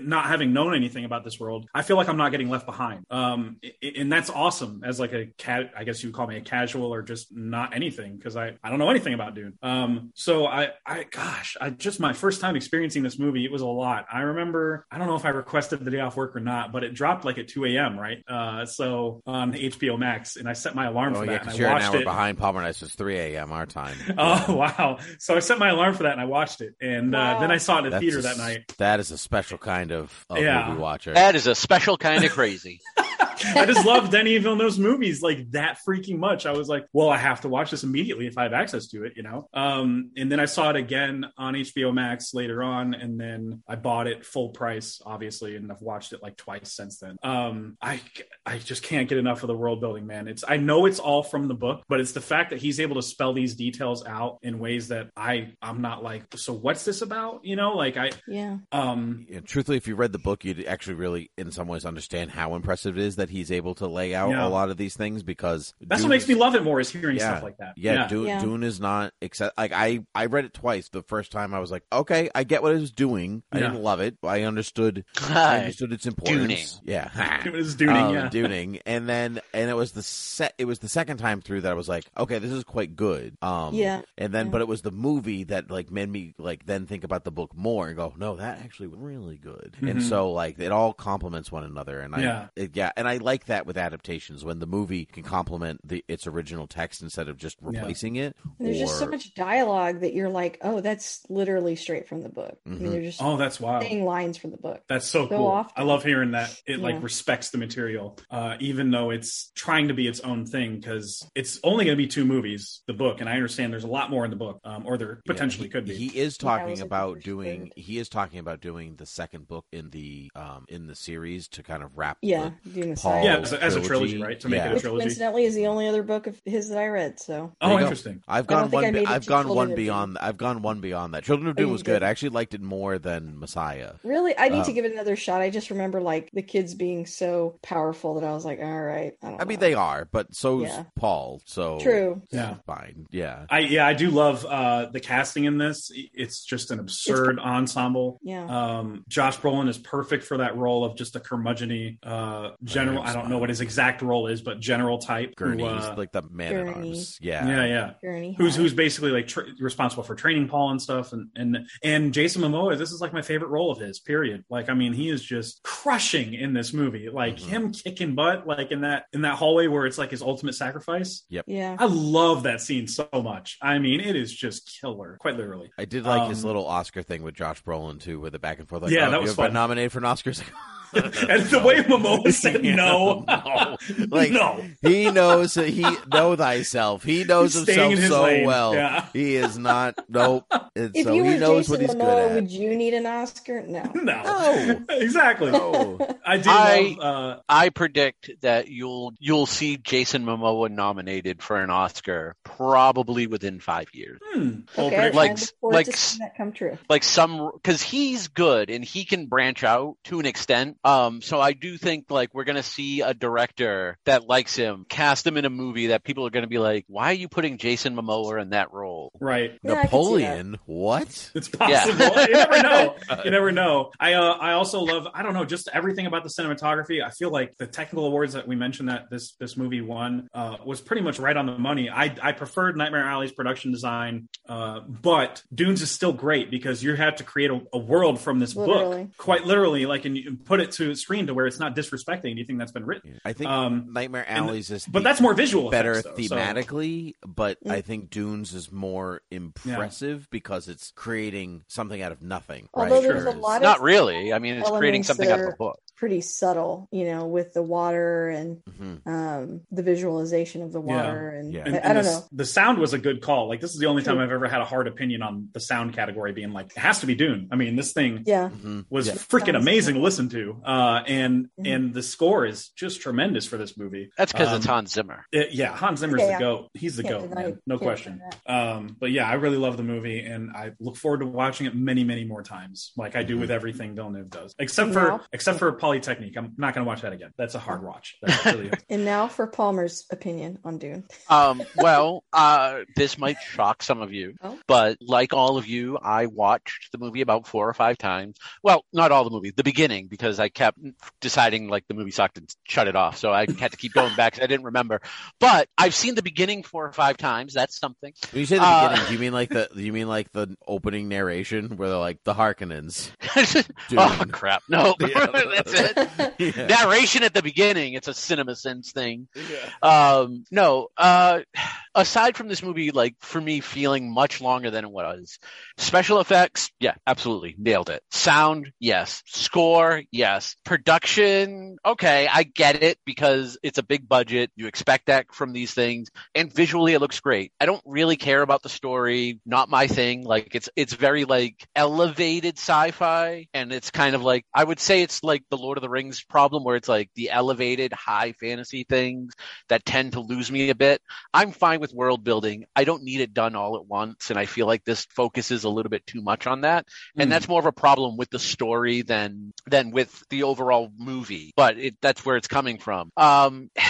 not having known anything about this world, I feel like I'm not getting left behind. Um, and that's awesome as like a cat. I guess you would call me a casual or just not anything because I I don't know anything about Dune. Um, so I I gosh, I just my first time experiencing this movie, it was a lot. I remember I don't know if I requested the day off work or not, but it dropped like at 2 a.m. Right, uh, so on HBO Max, and I set my alarm Oh for yeah, that because and you're I an watched hour it. behind Palmernice. It's 3 a.m. our time. Oh wow! So I set my alarm for that and I watched it, and uh, then I saw it in the theater a that night. That is a special kind of, of Yeah. movie watcher. That is a special kind of crazy. I just love Denis Villeneuve's movies like that freaking much. I was like, well, I have to watch this immediately if I have access to it, you know? Um, and then I saw it again on HBO Max later on, and then I bought it full price, obviously, and I've watched it like twice since then. Um, I, I just can't get enough of the world building, man. It's, I know it's all from the book, but it's the fact that he's able to spell these details out in ways that I, I'm not like, so what's this about? You know, like I, Yeah. um, Yeah, truthfully, if you read the book, you'd actually really, in some ways, understand how impressive it is that he's able to lay out Yeah. a lot of these things because that's Dune what makes is- me love it more is hearing Yeah. stuff like that. Yeah, Dune, Yeah. Dune is not except like I I read it twice. The first time I was like, okay, I get what it was doing. I Yeah. didn't love it. I understood. I understood its importance. Duning. Yeah, It was Duning, Um, yeah. Duning, and then and it was the set. It was the second time through that I was like, okay, this is quite good. Um, Yeah. and then Yeah. but it was the movie that like made me like then think about the book more and go, no, that actually was really good. And Mhm. so like it all complements one another, and I Yeah. it- yeah, and I like that with adaptations when the movie can complement the its original text instead of just Yeah. replacing it. And there's just so much dialogue that you're like, oh, that's literally straight from the book. I Mhm. mean, they're just Oh, that's wild. saying lines from the book. That's so So cool. often. I love hearing that it Yeah. like respects the material, uh, even though it's trying to be its own thing because it's only going to be two movies, the book, and I understand there's a lot more in the book, um, or there potentially Yeah, could be. He is talking was about doing. third?" He is talking about doing the second book in the um in the series to kind of wrap. Yeah, the Dune Paul Messiah. yeah, as a, as a trilogy, trilogy. right? To make Yeah. it a Which trilogy. coincidentally is the only other book of his that I read. So Oh, you go. interesting. I've gone one. made I've gone Children one of beyond. I've gone one beyond that. Children of Oh, Dune you was good. did? I actually liked it more than Messiah. really, I need to Um, give it another shot. I just remember like the kids being so powerful that I was like, all right. I, don't I mean, they are, but so's Yeah. Paul. So True. Yeah. fine. Yeah. I yeah, I do love uh, the casting in this. It's just an absurd ensemble. Yeah. Um, Josh Brolin is perfect for that role of just a curmudgeony uh, general. I don't know what his exact role is, but general type. who, Gurney, uh, like the man at Gurney. arms. Yeah. yeah, yeah. Gurney who's High. who's basically like tr- responsible for training Paul and stuff, and and and Jason Momoa. This is like my favorite role of his. Period. Like, I mean, he is just crushing in this movie. Like Mhm. him kicking butt, like in that in that hallway where it's like his ultimate sacrifice. Yep. Yeah. I love that scene so much. I mean, it is just killer, quite literally. I did like his Um, little Oscar thing with Josh Brolin too, with the back and forth. Like, Yeah, oh, that you was have been fun. nominated for an Oscar. It's and the way Momoa said no, no, like no, he knows that he know thyself. He knows He's himself his so lane. well. Yeah. He is not. Nope. And If so you he were knows Jason what he's Momoa, good at. would you need an Oscar? No. no, No. exactly. No. I do I- love. Uh, I predict that you'll you'll see Jason Momoa nominated for an Oscar probably within five years. hmm, Okay. Like- I look forward like to s- seeing that come true. Like some because he's good and he can branch out to an extent. Um, so I do think like we're gonna see a director that likes him cast him in a movie that people are gonna be like, why are you putting Jason Momoa in that role? right. Yeah, I can see that. Napoleon. What? It's possible. you never know. You never know. I uh, I also love. I don't know. Just everything about the cinematography. I feel like the technical awards that we mentioned that this this movie won uh, was pretty much right on the money. I I preferred Nightmare Alley's production design, uh, but Dunes is still great because you had to create a, a world from this Literally. book, quite literally. Like and you put it to screen to where it's not disrespecting anything that's been written. I think Um, Nightmare and- Alleys is but the- that's more visual better effects, though, so- thematically, but Mm. I think Dunes is more impressive because it's creating something out of nothing. Although right? there's a lot of Not really. I mean, it's creating something out of are- the book. pretty subtle, you know, with the water and Mhm. um, the visualization of the Yeah. water. And Yeah. And, I, and I don't the, know. The sound was a good call. Like this is the only time I've ever had a hard opinion on the sound category being like it has to be Dune. I mean, this thing Yeah. Mhm. was Yeah. freaking Sounds amazing to listen to. Uh, and Mhm. and the score is just tremendous for this movie. That's because Um, it's Hans Zimmer. It- yeah, Hans Zimmer's Yeah, the yeah. goat. He's the Can't goat, man. no can't question. Um, but yeah, I really love the movie, and I look forward to watching it many, many more times, like I do with everything Villeneuve does. Except for Now- except for Polytechnique, I'm not going to watch that again. That's a hard watch. Really And now for Palmer's opinion on Dune. Um, well, uh, this might shock some of you, Oh. but like all of you, I watched the movie about four or five times. Well, not all the movie, the beginning, because I kept deciding like the movie sucked and shut it off. So I had to keep going back 'cause I didn't remember. But I've seen the beginning four or five times. That's something. When you say the Uh, beginning, do you mean like the do you mean like the opening narration where they're like the Harkonnens? oh crap! No, Yeah. that's it. Yeah. Narration at the beginning. It's a cinema sense thing. Um, no, uh, aside from this movie, like for me, feeling much longer than it was. Special effects, yeah, absolutely nailed it. Sound, yes. Score, yes. Production, okay, I get it because it's a big budget. You expect that from these things, and visually it looks great. I don't really care about the story. Not my thing. Like it's it's very like elevated sci-fi, and it's kind of like I would say it's like the Lord of the Rings problem, where it's like the elevated high fantasy things that tend to lose me a bit. I'm fine with world building. I don't need it done all at once, and I feel like this focuses a little bit too much on that, and Hmm. that's more of a problem with the story than than with the overall movie. But it, that's where it's coming from. Um,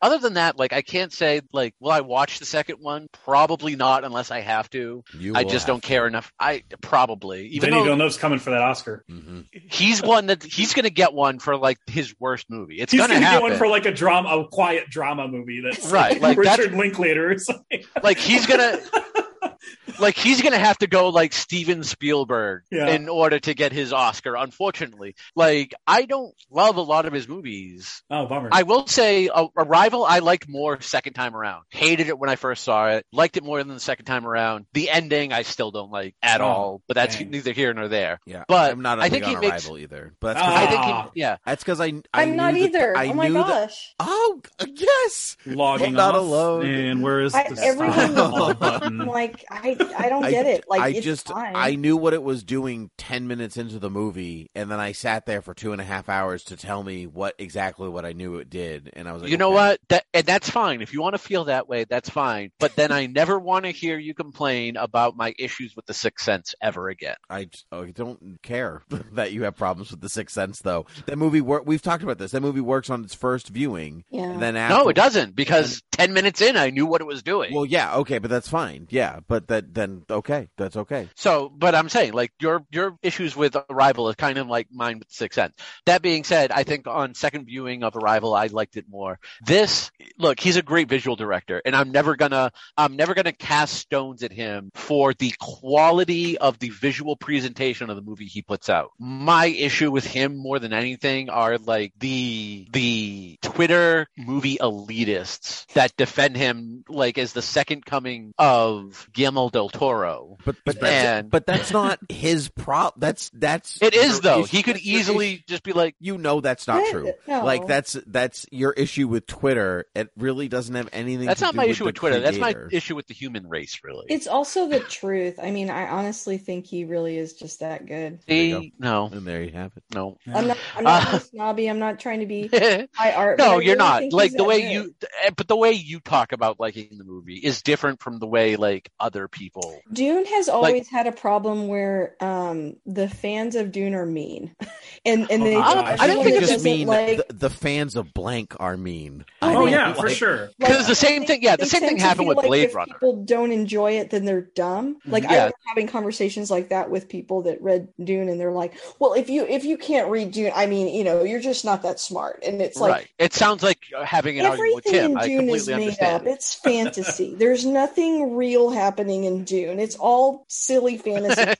other than that, like I can't say like, will I watch the second one? Probably not, unless I have to. You I just don't care enough. I probably even Vinny though Villeneuve's coming for that Oscar. Mhm. he's one that he's going to get one for like his worst movie. It's He's going to going get one for like a drama, a quiet drama movie that's Right, like, that's- Richard Linklater or something. like he's gonna like he's gonna have to go like Steven Spielberg Yeah. in order to get his Oscar. Unfortunately, like I don't love a lot of his movies. Oh, bummer. I will say, uh, Arrival I liked more second time around. Hated it when I first saw it. Liked it more than the second time around. The ending I still don't like at Oh, all. But that's dang. neither here nor there. Yeah, But I'm not. I I think think he on makes- arrival either. But that's 'cause I I, think Ah. he, yeah. that's because I. I I'm not knew that- either. I oh my knew that. gosh. Oh yes. Logging I'm not off, alone. And where is I, the everything button? like I I don't I- get it. Like I it's just fine. I knew what it was doing ten minutes into the movie, and then I sat there for two and a half hours to tell me what exactly what I knew it did, and I was like, you know okay. what? That and that's fine. If you want to feel that way, that's fine. But then I never want to hear you complain about my issues with the Sixth Sense ever again. I, j- oh, I don't care that you have problems with the Sixth Sense, though. That movie, wor- we've talked about this. That movie works on its first viewing, yeah. and then after, No, it doesn't because ten minutes in, I knew what it was doing. Well, yeah, okay, but that's fine. Yeah, but that then okay, that's okay. So, but I'm saying like your your issues with Arrival is kind of like mine with Sixth Sense. That being said, I think on second viewing of Arrival, I liked it more. This, look, he's a great visual director, and I'm never gonna I'm never gonna cast stones at him for the quality of the visual presentation of the movie he puts out. My issue with him more than anything are like the the Twitter movie elitists that defend him like as the second coming of del Toro. But but And- that's, but that's not his prop. That's that's It is though. issue- He could easily issue. just be like, You know that's not Yeah, true. no. Like that's that's your issue with Twitter. It really doesn't have anything. "That's to not do my with issue with Twitter. That's my issue with the human race, really." It's also the truth. I mean, I honestly think he really is just that good. There you no, And there you have it. no, I'm not. I'm not Uh, snobby. I'm not trying to be no. high art. but I You're really not. Like the way good. you, eh, but the way you talk about liking the movie is different from the way like other people. Dune has always had a problem where um the fans of Dune are mean, and and they. Oh, I. I don't that think just mean like. the, the fans of blank are mean. I Oh think- yeah, for Like- sure. like, Because the same thing- yeah, the same thing happened with like Blade if Runner. People don't enjoy it, then they're dumb. Like I Yeah. remember having conversations like that with people that read Dune, and they're like, "Well, if you if you can't read Dune, I mean, you know, you're just not that smart." And it's like right. It sounds like having an argument with Everything Tim. in I Dune is completely made understand. up. It's fantasy. There's nothing real happening in Dune. It's all silly fantasy stuff.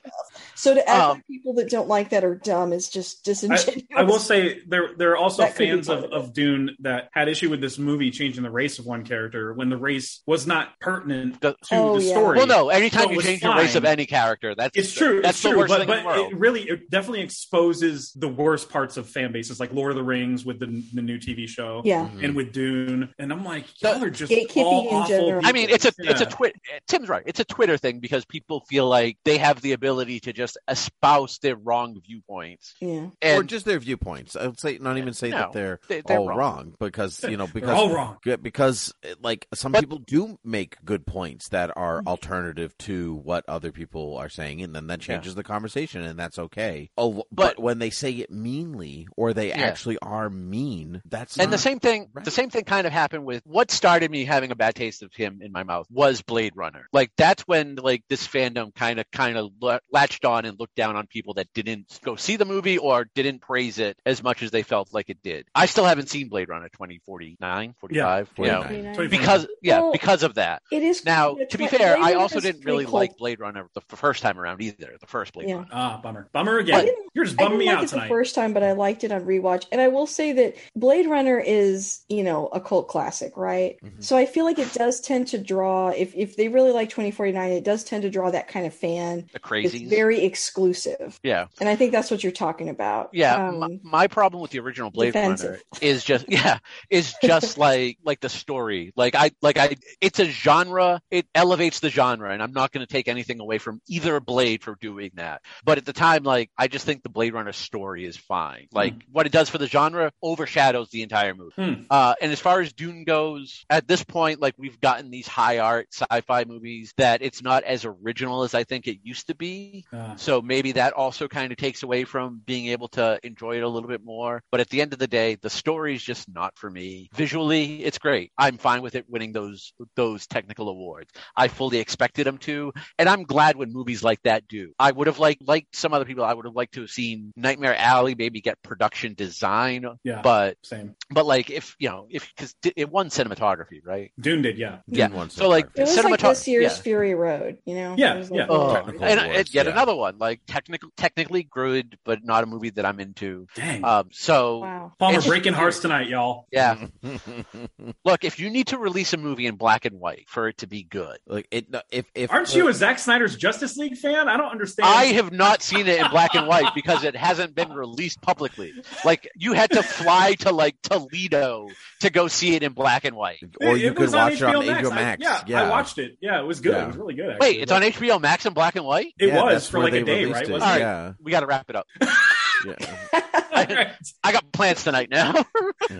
So to act Um, like people that don't like that are dumb is just disingenuous. I will say there there are also That fans of, of of Dune that had issue with this movie changing the race of one character when the race was not pertinent The- to Oh, the yeah. story. Well, no. Anytime So you was change the race of any character, that's It's true. That's it's the true, worst but, thing but in the world. it really, it definitely exposes the worst parts of fan bases, like Lord of the Rings with the, the new TV show, yeah. and with Dune. And I'm like, The- y'all are just all awful. I mean, it's a it's a Yeah. twit. Tim's right. It's a Twitter thing because people feel like they have the ability to just espouse their wrong viewpoints. Yeah. or just their viewpoints. I would say not even say No, that they're, they- they're all wrong. wrong. because you know because all wrong. because like some But- people do make good points that Mm-hmm. are alternative to what other people are saying, and then that changes the conversation, and that's okay. Oh, but, But- when they say it meanly or they Yeah. actually are mean, that's and the same thing Right. the same thing kind of happened with what started me having a bad taste of him in my mouth was Blade Runner. Like that's when like this fandom kind of kind of latched on and looked down on people that didn't go see the movie or didn't praise it as much as they felt like it did. I still haven't seen Blade Runner 2049, 45, you know, 49. 2049. because yeah, Well, because of that. It is Now, to be fair, Blade I also didn't really cult- like Blade Runner the f- first time around either. The first Blade Yeah. Runner. Ah, bummer, bummer I again. didn't- You're just I bumming didn't me like out it tonight. the first time, but I liked it on rewatch. And I will say that Blade Runner is, you know, a cult classic, right? Mhm. So I feel like it does tend to draw, if if they really like 2049, it does tend to draw that kind of fan. The It's very exclusive. yeah. And I think that's what you're talking about. Yeah, Um, my, my problem with the original Blade defensive. Runner is just yeah, is just like like the story. Like I like I it's a genre. It elevates the genre and I'm not going to take anything away from either Blade for doing that. But at the time like I just think the Blade Runner story is fine. Like what it does for the genre overshadows the entire movie. Hmm. Uh and as far as Dune goes, at this point like we've gotten these high art sci-fi movies that it's not as original as I think it used to be. Ah. So maybe that also kind of takes away from being able to enjoy it a little bit more. But at the end of the day, the story is just not for me. Visually, it's great. I'm fine with it winning those those technical awards. I fully expected them to, and I'm glad when movies like that do. I would have liked like some other people. I would have liked to have seen Nightmare Alley maybe get production design, Yeah, but same. but like if you know if because it won cinematography, right? Dune did, yeah. Dune yeah. won So, like, it was Cinemato- like this year's yeah. Fury Road, you know? Yeah, It was yeah. Oh, and, awards, and yet yeah. another one, like technical, technically good, but not a movie that I'm into. Dang. Um, so wow. Palmer breaking hearts tonight, y'all. yeah, look, if you need to release a movie in black and white for it to be good, like it if if Aren't you a Zack Snyder's Justice League fan? I don't understand. I have not seen it in black and white because it hasn't been released publicly. Like you had to fly to like Toledo to go see it in black and white. or It- you it could was on watch it on HBO I- Max. yeah, yeah, I watched it. Yeah, it was good. Yeah. It was really good. Actually. Wait, it's on HBO Max in black and white. It Yeah, was for like a day, right? it. Wasn't it? Yeah, We got to wrap it up. yeah. I, I got plans tonight now.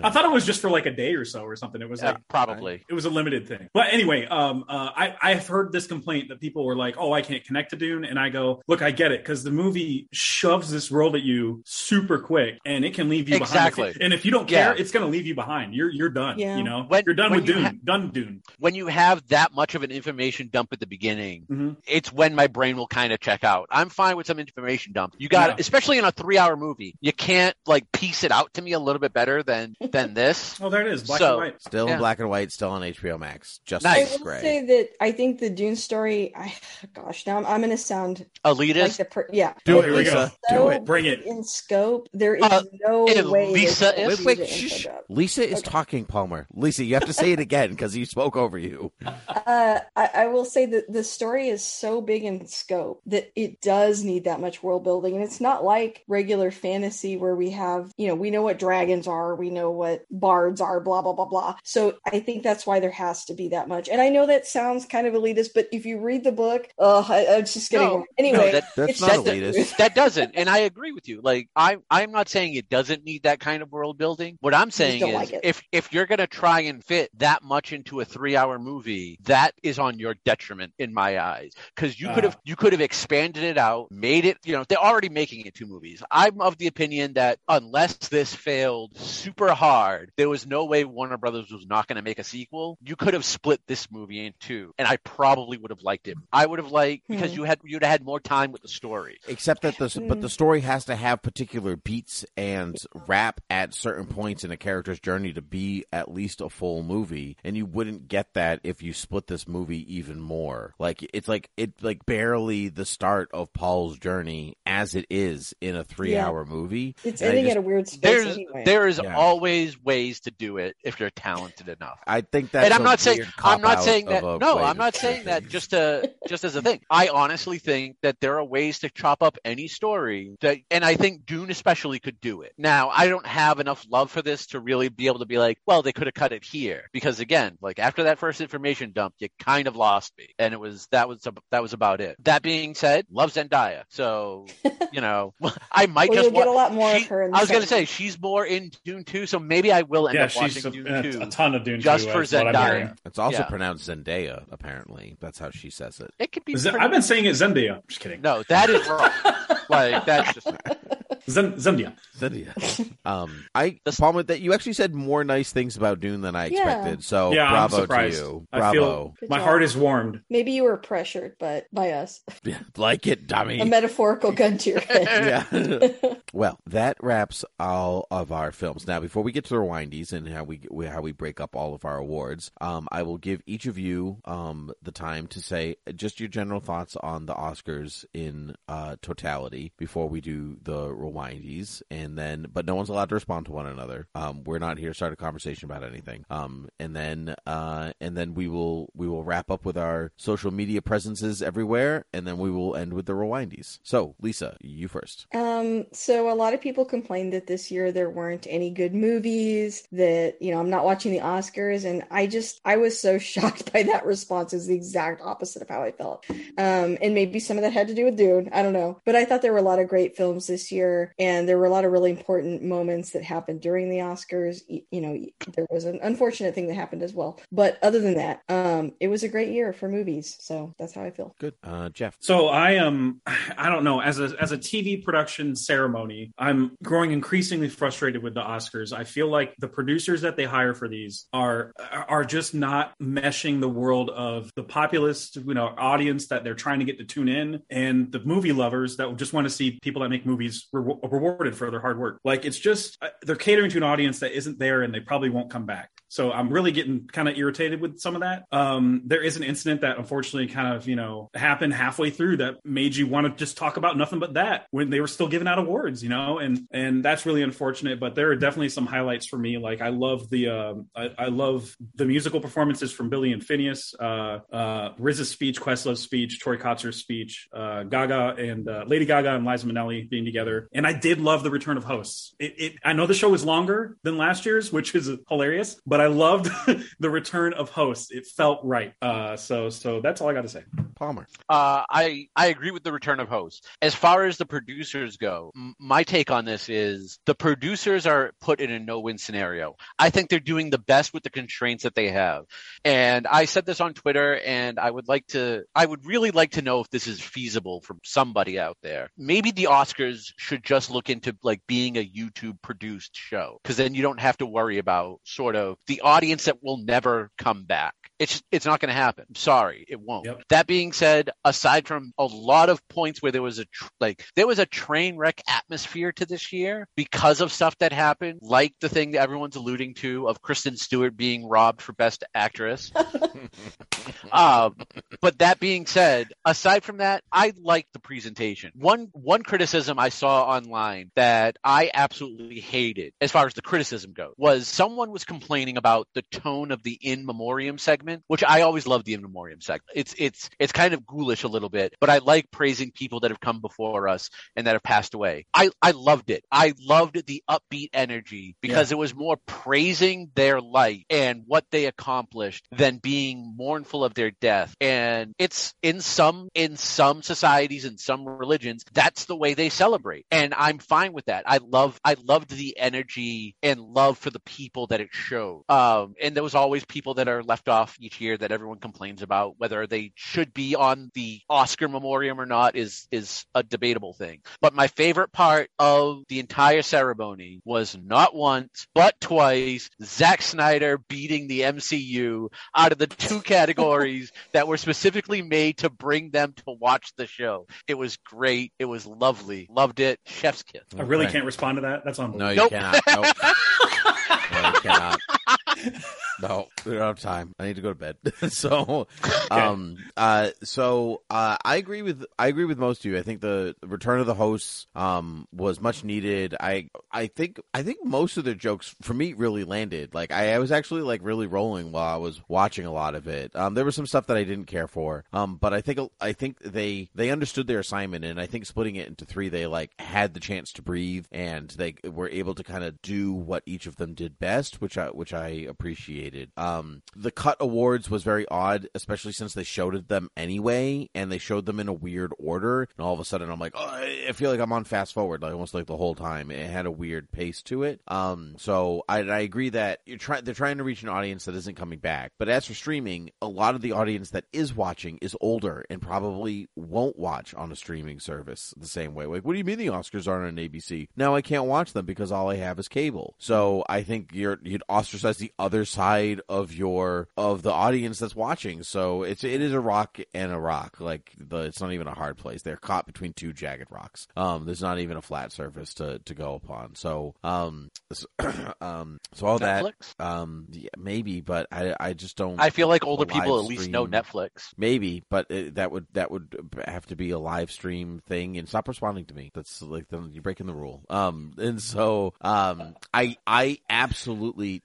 I thought it was just for like a day or so or something. It was Yeah, like probably. it was a limited thing. But anyway, um, uh, I I've heard this complaint that people were like, "Oh, I can't connect to Dune," and I go, "Look, I get it because the movie shoves this world at you super quick, and it can leave you Exactly. behind. And if you don't care, Yeah. it's going to leave you behind. You're you're done. Yeah. You know, When- you're done with you Dune. ha- done Dune. When you have that much of an information dump at the beginning, Mhm. it's when my brain will kind of check out. I'm fine with some information dump. You got, Yeah. especially in a three hour movie, you can't like piece it out to me a little bit better than than this. Oh, there it is, black So- and white. Still Yeah. in black and white, still on HBO Max. Just I will Gray. say that I think the Dune story. I, gosh, now I'm, I'm going to sound Elitist. like the per, yeah. Do it, here we go. Lisa. So Do it. Bring it. In scope, there is Uh, no way. Lisa is- Wait, wait, it in shh. Lisa is Okay. talking, Palmer. Lisa, you have to say it again because he spoke over you. Uh, I, I will say that the story is so big in scope that it does need that much world building, and it's not like regular fantasy where we have, you know, we know what dragons are, we know what bards are, blah blah blah blah. So I think that's why there has to be that much. And I know that sounds kind of elitist, but if you read the book, oh, I, I'm just getting No, anyway. no, that- That's it's not just the elitist. truth. that doesn't, and I agree with you. Like I, I'm not saying it doesn't need that kind of world building. What I'm saying is, like if if you're gonna try and fit that much into a three hour movie, that is on your detriment in my eyes. Because you could uh. have you could have expanded it out, made it. You know, they're already making it two movies. I'm of the opinion that unless this failed super hard there was no way Warner Brothers was not going to make a sequel, you could have split this movie in two, and I probably would have liked it. I would have liked because Hmm. you had you'd have had more time with the story. Except that the but the story has to have particular beats and rap at certain points in a character's journey to be at least a full movie, and you wouldn't get that if you split this movie even more. Like it's like it like barely the start of Paul's journey as it is in a three hour movie. It's And I ending just- at a weird space There's anyway. there is Yeah. always ways to do it if you're talented enough. I think that. and I'm a not saying I'm not saying that. No, I'm not do saying that just to just as a thing. I honestly think that there are ways to chop up any story that, and I think Dune especially could do it. Now, I don't have enough love for this to really be able to be like, well, they could have cut it here because again, like after that first information dump, you kind of lost me, and it was that was that was about it. That being said, love Zendaya, so you know, I might well, just you'll get wa- a lot more she- her. In the I was going to say she's more in Dune 2, so maybe I will end yeah, up she's watching a, Dune a, 2. a ton of Dune just 2, for is what I'm Zendaya. It's also Yeah. pronounced Zendaya, apparently. That's how she says it. It could be. Is it- pretty- I've been saying it Zendaya. Just kidding. No, that is wrong. like that's just Zen, Zendia. Zendaya. um, I The- Palmer, that you actually said more nice things about Dune than I Yeah. expected. So yeah, I'm bravo to surprised. you. I Bravo. feel my job. heart is warmed. Maybe you were pressured, but by us, like it, dummy. a metaphorical gun to your head. yeah. well, that wraps all of our films. Now, before we get to the rewindies and how we, we how we break up all of our awards, um, I will give each of you um, the time to say just your general thoughts on the Oscars in uh, totality before we do the rewindies, and then but no one's allowed to respond to one another. Um, we're not here to start a conversation about anything. Um, and then uh, and then we will we will wrap up with our social media presences everywhere, and then we will end with the rewindies. So, Lisa, you first. Um, so a lot of people complained that this year there weren't any good movies, that, you know, I'm not watching the Oscars, and I just I was so shocked by that response. Was the exact opposite of how I felt. Um, and maybe some of that had to do with Dune. I don't know. But I thought there were a lot of great films this year, and there were a lot of really important moments that happened during the Oscars. You know, there was an unfortunate thing that happened as well. But other than that, um, it was a great year for movies. So that's how I feel. Good, uh, Jeff. So I am, I don't know, as a as a TV production ceremony, I'm growing increasingly frustrated with the Oscars. I feel like the producers that they hire for these are are just not meshing the world of the populist, you know, audience that they're trying to get to tune in, and the movie lovers that just want to see people that make movies re- rewarded for their hard work. Like it's just uh, they're catering to an audience that isn't there, and they probably won't come back. So I'm really getting kind of irritated with some of that. Um, there is an incident that unfortunately kind of, you know, happened halfway through that made you want to just talk about nothing but that when they were still giving out awards, you know, and and that's really unfortunate. But there are definitely some highlights for me. Like I love the um, I, I love the musical performances from Billie and Finneas, uh, uh, Riz's speech, Questlove's speech, Troy Kotsur's speech, uh, Gaga and uh, Lady Gaga and Liza Minnelli being together. And I did love the return of hosts. It, it I know the show was longer than last year's, which is hilarious, but I loved the return of hosts. It felt right. Uh, so so that's all I got to say. Palmer. Uh, I I agree with the return of hosts. As far as the producers go, m- my take on this is the producers are put in a no-win scenario. I think they're doing the best with the constraints that they have. And I said this on Twitter, and I would like to, I would really like to know if this is feasible from somebody out there. Maybe the Oscars should just look into like being a YouTube produced show, because then you don't have to worry about sort of the audience that will never come back. It's it's not going to happen. Sorry, it won't. Yep. That being said, aside from a lot of points where there was a tr- like there was a train wreck atmosphere to this year because of stuff that happened, like the thing that everyone's alluding to of Kristen Stewart being robbed for Best Actress. um, but that being said, aside from that, I like the presentation. One one criticism I saw online that I absolutely hated, as far as the criticism goes, was someone was complaining about the tone of the in memoriam segment, which I always love the in memoriam segment. It's it's it's kind of ghoulish a little bit, but I like praising people that have come before us and that have passed away. I I loved it. I loved the upbeat energy because it was more praising their life and what they accomplished than being mournful of their death. And it's in some in some societies and some religions, that's the way they celebrate. And I'm fine with that. I love I loved the energy and love for the people that it showed. Um and there was always people that are left off each year that everyone complains about. Whether they should be on the Oscar memoriam or not is is a debatable thing. But my favorite part of the entire ceremony was not once but twice Zack Snyder beating the MCU out of the two categories that were specifically made to bring them to watch the show. It was great. It was lovely. Loved it. Chef's kiss. I really Okay. can't respond to that. That's No, unbelievable. you Nope. cannot. Nope. no, you cannot. No, we don't have time. I need to go to bed. so, um, uh, so uh, I agree with I agree with most of you. I think the return of the hosts um was much needed. I I think I think most of their jokes for me really landed. Like I, I was actually like really rolling while I was watching a lot of it. Um, there was some stuff that I didn't care for. Um, but I think I think they they understood their assignment, and I think splitting it into three, they like had the chance to breathe, and they were able to kind of do what each of them did best, which I which I appreciated. Um, the cut awards was very odd, especially since they showed them anyway, and they showed them in a weird order, and all of a sudden I'm like, oh, I feel like I'm on fast forward, like almost like the whole time. It had a weird pace to it. Um, so I, I agree that you're trying they're trying to reach an audience that isn't coming back. But as for streaming, a lot of the audience that is watching is older and probably won't watch on a streaming service the same way. Like, what do you mean the Oscars aren't on ABC? Now I can't watch them because all I have is cable. So I think you're you'd ostracize the other side of your of the audience that's watching. So it's it is a rock and a rock. Like the it's not even a hard place. They're caught between two jagged rocks. Um, there's not even a flat surface to to go upon. So um, so, um, so all that um, yeah, maybe, but I I just don't. I feel like older people at least know Netflix. Maybe, but it, that would that would have to be a live stream thing, and stop responding to me. That's like then you're breaking the rule. Um, and so um, I I absolutely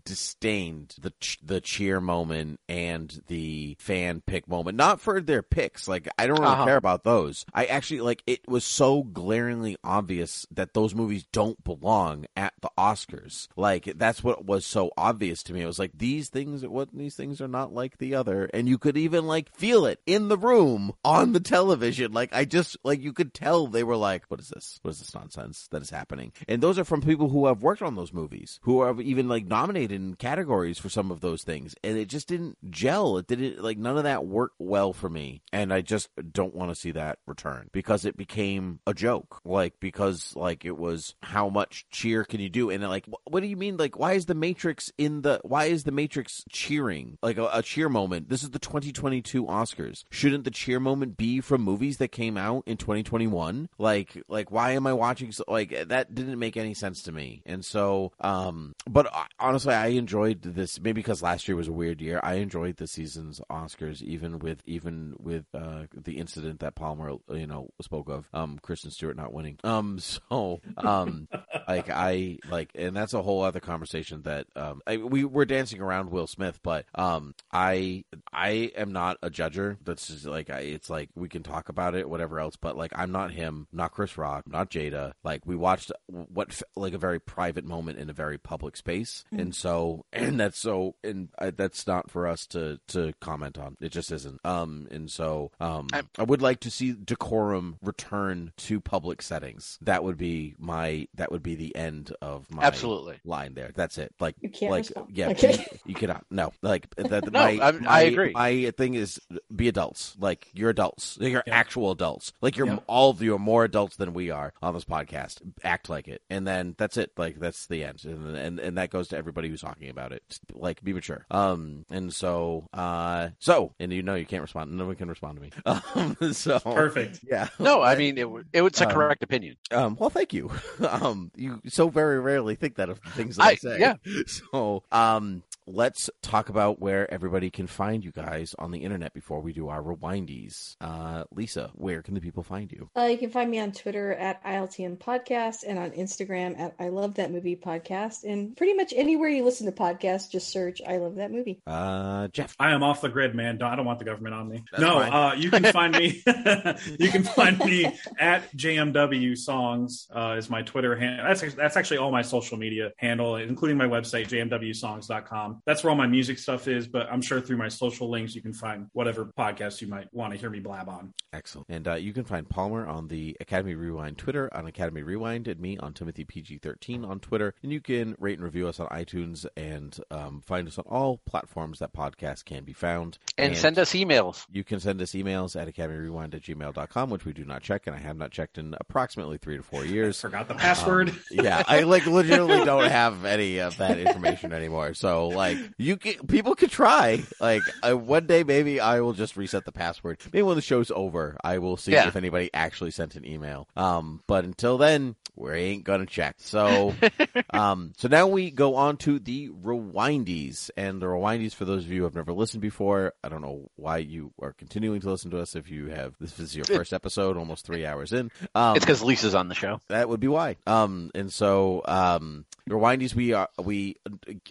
disdained the ch- the cheer moment and the fan pick moment. Not for their picks, like I don't really Uh-huh. care about those. I actually like it was so glaringly obvious that those movies don't belong at the Oscars. Like that's what was so obvious to me. It was like these things, what these things are not like the other, and you could even like feel it in the room on the television. Like I just like you could tell they were like, "What is this? What is this nonsense that is happening?" And those are from people who have worked on those movies, who are even like nominated in categories for some of those things, and it just didn't gel. It didn't like none of that worked well for me, and I just don't want to see that return because it became a joke. Like because like it was how much cheer can you do, and like what do you mean? Like why is the Matrix in the why is the Matrix cheering like a, a cheer moment? This is the 2022 Oscars. Shouldn't the cheer moment be from movies that came out in 2021? Like like why am I watching so, like that didn't make any sense to me. And so um but uh, honestly I enjoyed this maybe because last year was a weird year. I enjoyed the season's Oscars even with even with uh the incident that Palmer you know spoke of um Kristen Stewart not winning. Um so um like I like and that's a whole other conversation that um I, we we're dancing around Will Smith but um I I am not a judger that's just like I, it's like we can talk about it whatever else but like I'm not him not Chris Rock not Jada like we watched what like a very private moment in a very public space and so and that's so and I, that's not for us to to comment on. It just isn't. Um and so um I'm- I would like to see decorum return to public settings. That would be my that would be the end of my Absolutely. line there. That's it. Like You can't like respond. yeah Okay. you, you cannot. No. Like that No, my, I'm- my- I agree. my thing is be adults. Like you're adults. You're Yeah. actual adults. Like you're Yeah. all of you are more adults than we are on this podcast. Act like it. And then that's it. Like that's the end. And and, and that goes to everybody who's talking about it Just, like be mature um and so uh so and you know you can't respond no one can respond to me um so Perfect. yeah No, I mean it. w- It was a Um, correct opinion. um, well, thank you. um, you so very rarely think that of the things that I, I- say. yeah. So, um, let's talk about where everybody can find you guys on the internet before we do our rewindies. Uh, Lisa, where can the people find you? Uh, you can find me on Twitter at ILTM Podcast and on Instagram at I Love That Movie Podcast. And pretty much anywhere you listen to podcasts, just search I Love That Movie. Uh, Jeff. I am off the grid, man. I don't want the government on me. That's no, fine. uh, you can find me. you can find me at JMW Songs uh, is my Twitter handle. That's that's actually all my social media handle, including my website jmwsongs.com. That's where all my music stuff is, but I'm sure through my social links you can find whatever podcast you might want to hear me blab on. Excellent. And uh, you can find Palmer on the Academy Rewind Twitter, on Academy Rewind, and me on Timothy PG13 on Twitter. And you can rate and review us on iTunes and um, find us on all platforms that podcasts can be found. And, send us emails. You can send us emails at academyrewind at gmail.com, which we do not check, and I have not checked in approximately three to four years. Forgot the password. Um, yeah, I like legitimately don't have any of that information anymore. So like, you can, people could try. Like uh, one day, maybe I will just reset the password. Maybe when the show's over, I will see Yeah. if anybody actually sent an email. Um, but until then, we ain't gonna check. So, um, so now we go on to the rewindies, and the rewindies for those of you who have never listened before. I don't know why you are continuing to listen to us if you have. This is your first episode, almost three hours in. Um, It's because Lisa's on the show. that would be why. Um, and so, um, rewindies, we are we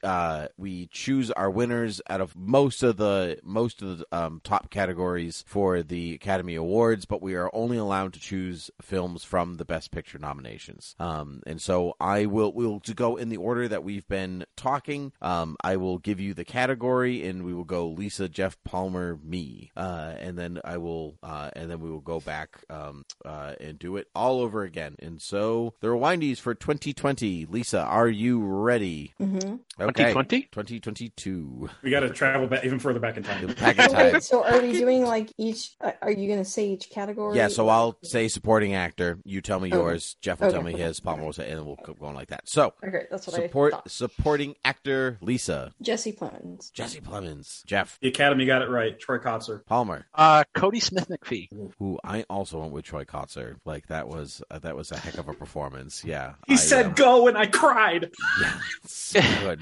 uh we choose our winners out of most of the most of the um, top categories for the Academy Awards, but we are only allowed to choose films from the Best Picture nominations. Um, and so I will will to go in the order that we've been talking. Um, I will give you the category, and we will go Lisa, Jeff, Palmer, me, uh, and then I will uh, and then we will go back um, uh, and do it all over again. And so the rewindies for 2020. Lisa, are you ready? hmm Okay. 2020? 2022. we got to travel back even further back in time. Back in So, time. wait, so are we doing like each? uh, Are you going to say each category? Yeah, so I'll say supporting actor. You tell me Okay. yours. Jeff will tell me his. Palmer will say, and we'll keep going like that. So, Okay, that's what support I thought. supporting actor Lisa, Jesse Plemons. Jesse Plemons, Jeff The Academy got it right. Troy Kotsur. Palmer, Uh, Kodi Smit-McPhee. who I also went with Troy Kotsur. Like that was uh, that was a heck of a performance. Yeah, He I, said um, go, and I cried. Yeah, so good.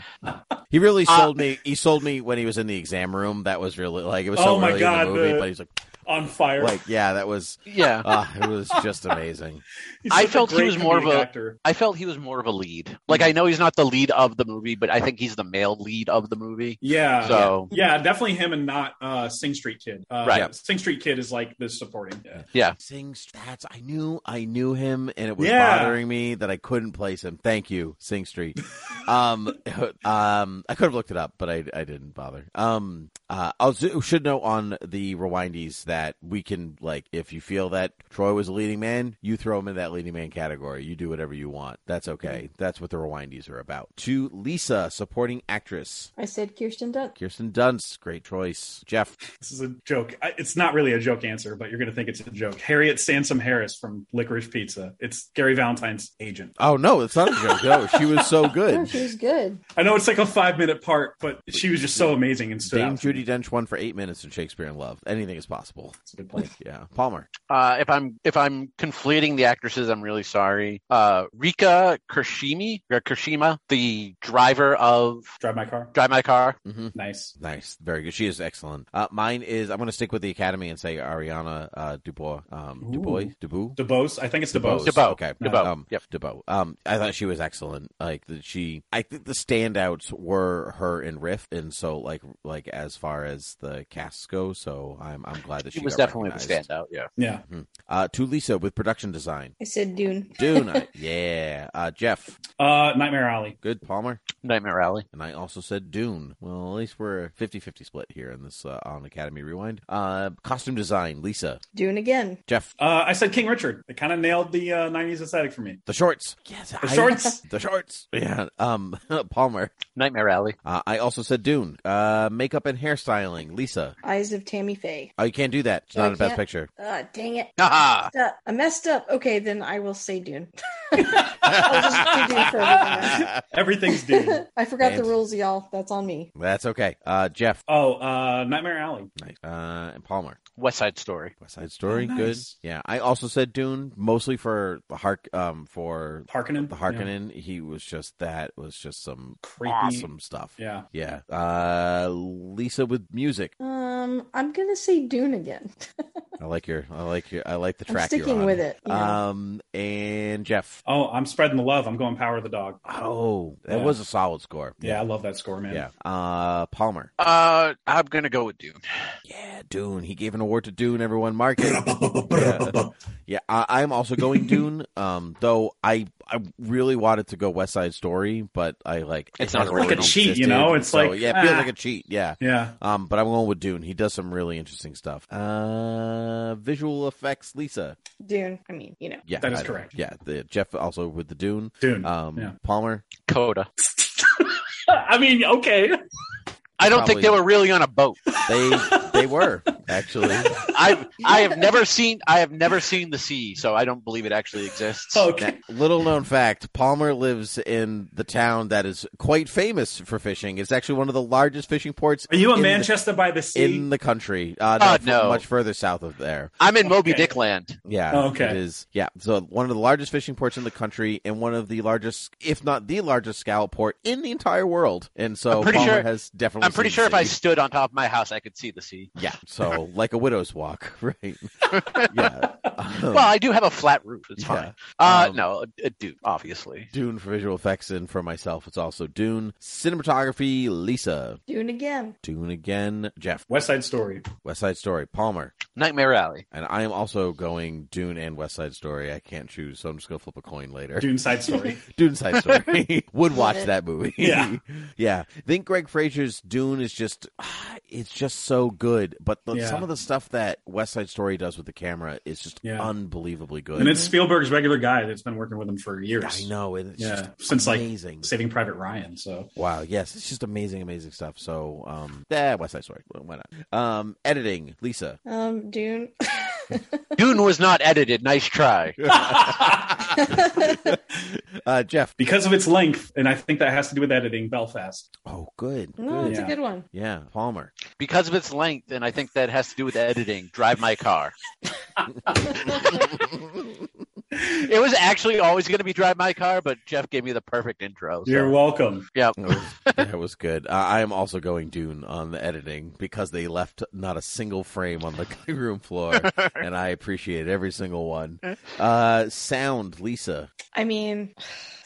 He really Uh, sold me. He sold me when he was in the exam room. That was really like it was oh so Oh my early God, in the movie, but he's like, On fire. like yeah, that was. Yeah. Uh, it was just amazing. I felt he was more of comedic a- actor. I felt he was more of a lead. Like I know he's not the lead of the movie, but I think he's the male lead of the movie. Yeah. So Yeah, definitely him and not uh, Sing Street Kid. Uh, Right. yeah, Sing Street Kid is like the supporting. Yeah. yeah, Sing Strats. I knew I knew him, and it was Yeah. bothering me that I couldn't place him. Thank you, Sing Street. um, um, I could have looked it up, but I I didn't bother. Um, uh, I should know on the rewindies that we can like if you feel that Troy was a leading man, you throw him in that leading man category. You do whatever you want. That's okay. Mm-hmm. That's what the rewindies are about. To Lisa, supporting actress. I said Kirsten Dunst. Kirsten Dunst, great choice. Jeff, This is a joke. It's not really a joke answer, but you're going to think it's a joke. Harriet Sansom Harris from Licorice Pizza. It's Gary Valentine's agent. oh no, it's not a joke. No, she was so good. she was good. I know it's like a five minute part, but she was just so amazing and stood Dame out. Judi Dench won for eight minutes in Shakespeare in Love. Anything is possible. That's a good point. Yeah, Palmer. Uh, if I'm if I'm conflating the actresses, I'm really sorry. Uh, Rika Kirshimi or Kirshima, the driver of Drive my car. Drive My Car. hmm Nice. Nice, very good. She is excellent. Uh, mine is. I'm going to stick with the Academy and say Ariana uh, Dubois. Um, Ooh. Dubois. Dubois. DeBose. I think it's DeBose. DeBose. Okay. DeBose. Um, Yep. DeBose. Um, I thought she was excellent. Like that she, I think the standouts were her and Riff, and so like like as far as the casts go. So I'm I'm glad that she She was got definitely the standout. Yeah. Yeah. Uh, to Lisa with production design. I said Dune. Dune. I- yeah. Uh, Jeff. Uh, Nightmare Alley. Good. Palmer. Nightmare Alley. And I also said Dune. Well, at least we're a 50-50 split here in this uh, on Academy Rewind. Uh, costume design, Lisa, Dune again. Jeff, Uh, I said King Richard. It kind of nailed the uh, 90s aesthetic for me. the shorts. Yes, The shorts. the shorts. Yeah. Um, Palmer. Nightmare Alley. Uh, I also said Dune. Uh, makeup and hairstyling, Lisa. Eyes of Tammy Faye. Oh, you can't do that. It's Oh, not I a best picture. Ah, dang it. Haha. Uh, I messed up. Okay, then I will say Dune. I'll just do Dune for everything. Everything's Dune. I forgot the And- rules, y'all. That's on me. That's okay. Uh, Jeff. Oh, uh, Nightmare Alley. Nice. Uh, and Palmer. West Side Story. West Side Story. Oh, Good. Yeah. I also said Dune, mostly for the Hark. Um, for Harkonnen. the Harkonnen. He was just that was just some Creepy. awesome stuff. Yeah. Yeah. Uh, Lisa with music. Um, I'm gonna say Dune again. I like your. I like your. I like the track. I'm track. you're sticking on. with it, you know. Um, and Jeff. Oh, I'm spreading the love. I'm going Power of the Dog. Oh, that Yeah. was a solid score. Yeah, I love that score, man. Yeah. Uh, Palmer. Uh, I'm gonna go with Dune. Yeah, Dune. He gave an award to Dune. Everyone, mark it. yeah, yeah I, I'm also going Dune. Um, though I I really wanted to go West Side Story, but I like It's it not like a really cheat, you know? It's so, like, yeah, it feels ah. like a cheat. Yeah. Yeah. Um, but I'm going with Dune. He does some really interesting stuff. Uh, visual effects, Lisa. Dune. I mean, you know. Yeah, That is I correct. Yeah, the Jeff also with the Dune. Dune. Um, Yeah. Palmer. Coda. I mean, okay. I don't think they were really on a boat. They they were actually. I I have never seen I have never seen the sea, so I don't believe it actually exists. Okay. Now, little known fact: Palmer lives in the town that is quite famous for fishing. It's actually one of the largest fishing ports. Are you a in the- Manchester by the sea? in the country? Uh, no, Uh, f- no. much further south of there. I'm in Moby Okay. Dick land. Yeah, Oh, okay. it is. Yeah, so one of the largest fishing ports in the country, and one of the largest, if not the largest, scallop port in the entire world. And so I'm pretty Palmer sure- has definitely. I'm pretty seen sure the if I stood on top of my house, I could see the sea. Yeah, so like a widow's walk, right? yeah. Um, Well, I do have a flat roof. It's fine. Uh, Um, no, a, a dude, obviously. Dune for visual effects, and for myself, it's also Dune. Cinematography, Lisa. Dune again. Dune again, Jeff. West Side Story. West Side Story, Palmer. Nightmare Alley. And I am also going Dune and West Side Story. I can't choose, so I'm just going to flip a coin later. Dune Side Story. Dune Side Story. Would watch it. that movie. Yeah. yeah. I think Greig Fraser's Dune is just, it's just so good. But the, Yeah. some of the stuff that West Side Story does with the camera is just Yeah. unbelievably good. and it's Spielberg's regular guy that's been working with him for years. I know. and It's Yeah. just Since like amazing. Saving Private Ryan. So Wow, yes, it's just amazing, amazing stuff. So, um, yeah, West Side Story, why not? Um, editing, Lisa. Um, Dune. Dune was not edited. Nice try. Uh, Jeff. because of its length, and I think that has to do with editing, Belfast. Oh, good, no, good. it's Yeah. a good one. Yeah, Palmer. Because of its length, and I think that has to do with editing. Drive my car. It was actually always going to be Drive My Car, but Jeff gave me the perfect intro. so- You're welcome. Yep. That was, that was good. Uh, I am also going Dune on the editing because they left not a single frame on the cutting room floor, and I appreciate every single one. Uh, sound, Lisa. I mean,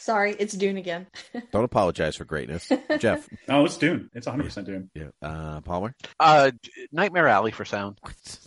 sorry, it's Dune again. Don't apologize for greatness, Jeff. No, it's Dune. It's 100 percent Dune. Yeah, uh, Palmer. Uh, Nightmare Alley for sound.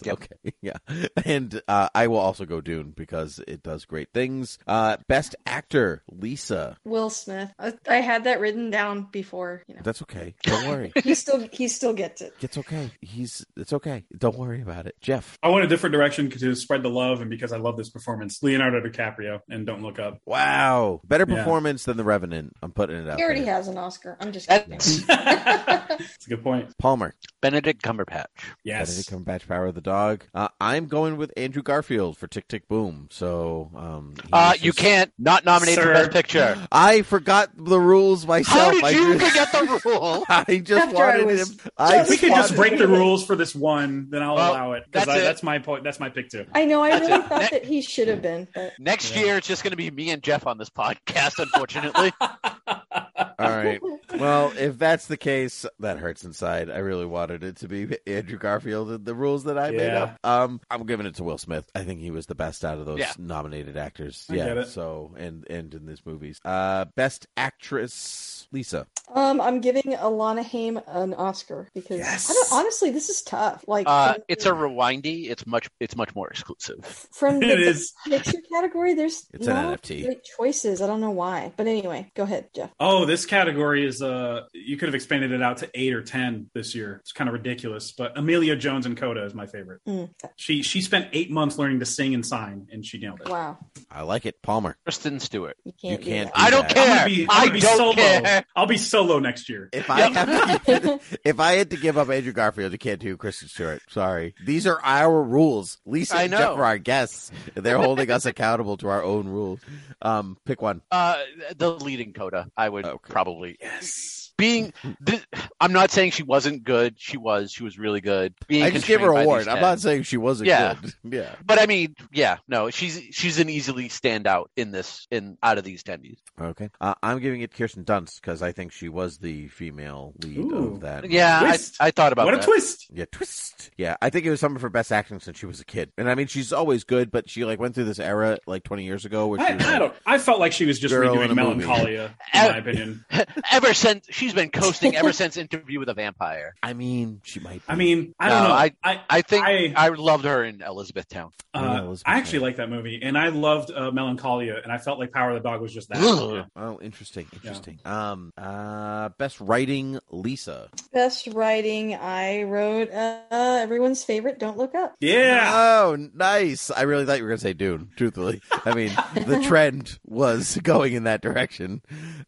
Yep. Okay, yeah, and uh, I will also go Dune because it does great things. Uh, best actor, Lisa. Will Smith. I, I had that written down before. You know, That's okay. Don't worry. he still he still gets it. It's okay. He's. It's okay. Don't worry about it, Jeff. I went a different direction to spread the love, and because I love this performance, Leonardo DiCaprio, and Don't Look Up. Wow, better Yeah. Performance than The Revenant. I'm putting it out. He already there. has an Oscar. I'm just kidding. That's It's a good point. Palmer. Benedict Cumberbatch. Yes. Benedict Cumberbatch, Power of the Dog. Uh, I'm going with Andrew Garfield for Tick Tick Boom. So, um, Uh, you just- can't not nominate for Best Picture. I forgot the rules myself. How did I you just, forget the rule? I just After I was- him. I we could just wanted- break the rules for this one, then I'll Well, allow it. Because that's it. that's my point. That's my pick too. I know. I That's really it. thought Ne- that he should have been, but Next Yeah. year, it's just going to be me and Jeff on this podcast, unfortunately. All right. Well, if that's the case, that hurts inside. I really wanted it to be Andrew Garfield and the rules that I made up. Um, I'm giving it to Will Smith. I think he was the best out of those Yeah. nominated actors. I yeah. get it. So and and in these movies, uh, best actress, Lisa. um, I'm giving Alana Haim an Oscar because Yes. I don't, honestly, this is tough. Like, Uh, from- it's a rewindy. It's much. It's much more exclusive. from the It is. picture category. There's It's an not NFT. great choices. I don't know why, but anyway, go ahead, Jeff. Oh, this category is uh you could have expanded it out to eight or ten this year. It's kind of ridiculous. But Emilia Jones and Coda is my favorite. Mm. She she spent eight months learning to sing and sign, and she nailed it. Wow, I like it, Palmer. Kristen Stewart. you can't. do can't that. I don't care. I'm gonna be, I'm I gonna be don't solo. care. I'll be solo next year. If I have to, if I had to give up Andrew Garfield, you can't do Kristen Stewart. Sorry, these are our rules. Lisa I and Jeff know. are our guests. They're holding us accountable to our own rules. Um, pick one. Uh, the leading coda. I would Okay. probably Yes. Being the, I'm not saying she wasn't good. She was. She was really good. Being I just gave her a award. I'm not saying she wasn't Yeah. good. Yeah. But I mean, yeah, no, she's she's an easily standout in this in out of these tendies. Okay. Uh, I'm giving it Kirsten Dunst because I think she was the female lead Ooh. of that. Yeah, I, I thought about what that. a twist! Yeah, twist. Yeah, I think it was something for best acting since she was a kid. And I mean, she's always good, but she like went through this era like 20 years ago where she I, was I like, don't. I felt like she was just Girl redoing a. Melancholia, in my opinion. ever since she's been coasting ever since Interview with a Vampire. I mean, she might. Be. I mean, I don't No, know. I- I, I think I- I, loved her in Elizabethtown. uh, Yeah, Elizabeth I actually Taylor. like that movie, and I loved uh, Melancholia, and I felt like Power of the Dog was just that. Ugh. Oh, interesting, interesting. Um, uh, best writing, Lisa. Best writing, I wrote uh, everyone's favorite. Don't look up. Yeah, Oh, nice. I really thought you were gonna say Dune. Truthfully, I mean, the trend was going in that direction.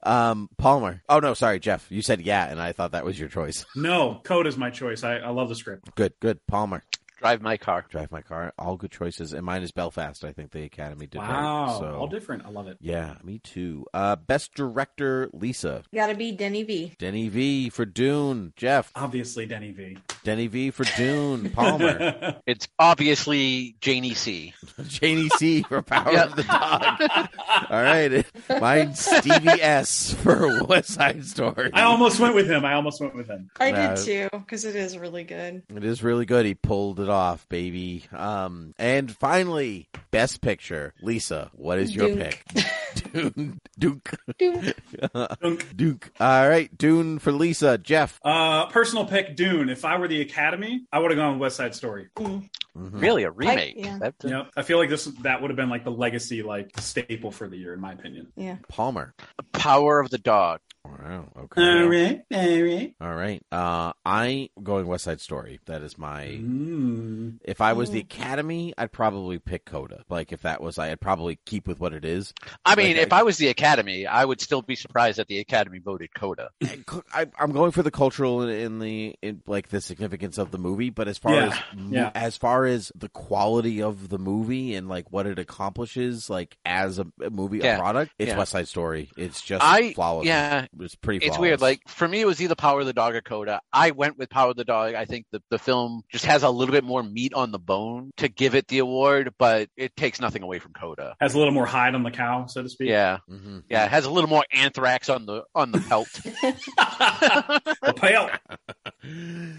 Um, Palmer. Oh no, sorry, Jeff. You said yeah, and I thought that was your choice. no, Code is my choice. I, I love the script. Good, good. Palmer. Drive my car. Drive my car. All good choices, and mine is Belfast. I think the Academy did Wow, right. So all different. I love it. yeah, me too. Uh, best director, Lisa. Gotta be Denny V. Denny V for Dune. Jeff. Obviously, Denny V. Denny V for Dune. Palmer. It's obviously Janie C. Janie C for Power Yeah. of the Dog. All right. Mine's Stevie S for West Side Story. I almost went with him. I almost went with him. I Uh, did too, because it is really good. It is really good. He pulled it off, baby. Um, and finally, Best Picture. Lisa, what is your Dunk. pick? Dune. Duke. Doom. Dunk. Duke. All right. Dune for Lisa. Jeff. Uh, personal pick, Dune. If I were the Academy, I would have gone with West Side Story. Mhm. Really, a remake? yeah. That's- Yep. I feel like this that would have been like the legacy, like staple for the year, in my opinion. Yeah. Palmer. Power of the Dog. Wow. Okay. right, all right. All right. Uh, I going West Side Story. That is my. Mm. If I was the Academy, I'd probably pick Coda. Like if that was, I'd probably keep with what it is. I mean, Like, if I was the Academy, I would still be surprised that the Academy voted Coda. I, I'm going for the cultural in, in the in, like the significance of the movie, but as far Yeah, as yeah. as far as the quality of the movie and like what it accomplishes, like as a, a movie, Yeah, a product, it's yeah. West Side Story. It's just I flawless. yeah, it's pretty. it's flawless. weird. Like for me, it was either Power of the Dog or Coda. I went with Power of the Dog. I think the the film just has a little bit more meat on the bone to give it the award, but it takes nothing away from Coda. Has a little more hide on the cow, so to speak. Yeah, hmm yeah, it has a little more anthrax on the on the pelt. the pale.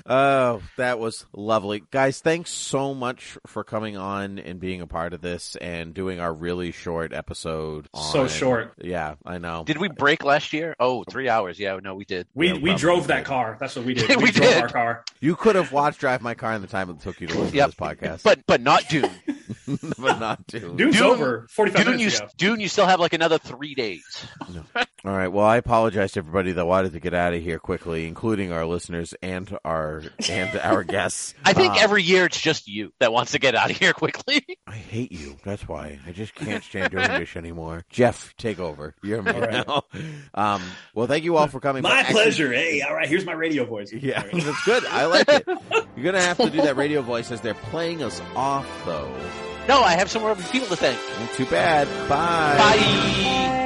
Oh, that was lovely. Guys, thanks so much for coming on and being a part of this and doing our really short episode. So short. Yeah, I know. Did we break last year? Oh, three hours. Yeah, no, we did. We Yeah, we drove that did. car. That's what we did. We drove did. our car. You could have watched Drive My Car in the time it took you to listen Yep. to this podcast. But but not Dune. but not Dune. Dude's Dune- over. Forty five Dune, you minutes ago. Dune, you still have like another three days. All right. Well, I apologize to everybody that wanted to get out of here quickly, including our listeners and our and our guests. I think Uh, every year it's just you that wants to get out of here quickly. I hate you. That's why I just can't stand doing this anymore. Jeff, take over. You're me All right. now. Um, well, thank you all for coming. My But actually- pleasure. Hey, all right. Here's my radio voice. Yeah, All right. that's good. I like it. You're gonna have to do that radio voice as they're playing us off, though. No, I have some more people to thank. Too bad. Bye. Bye.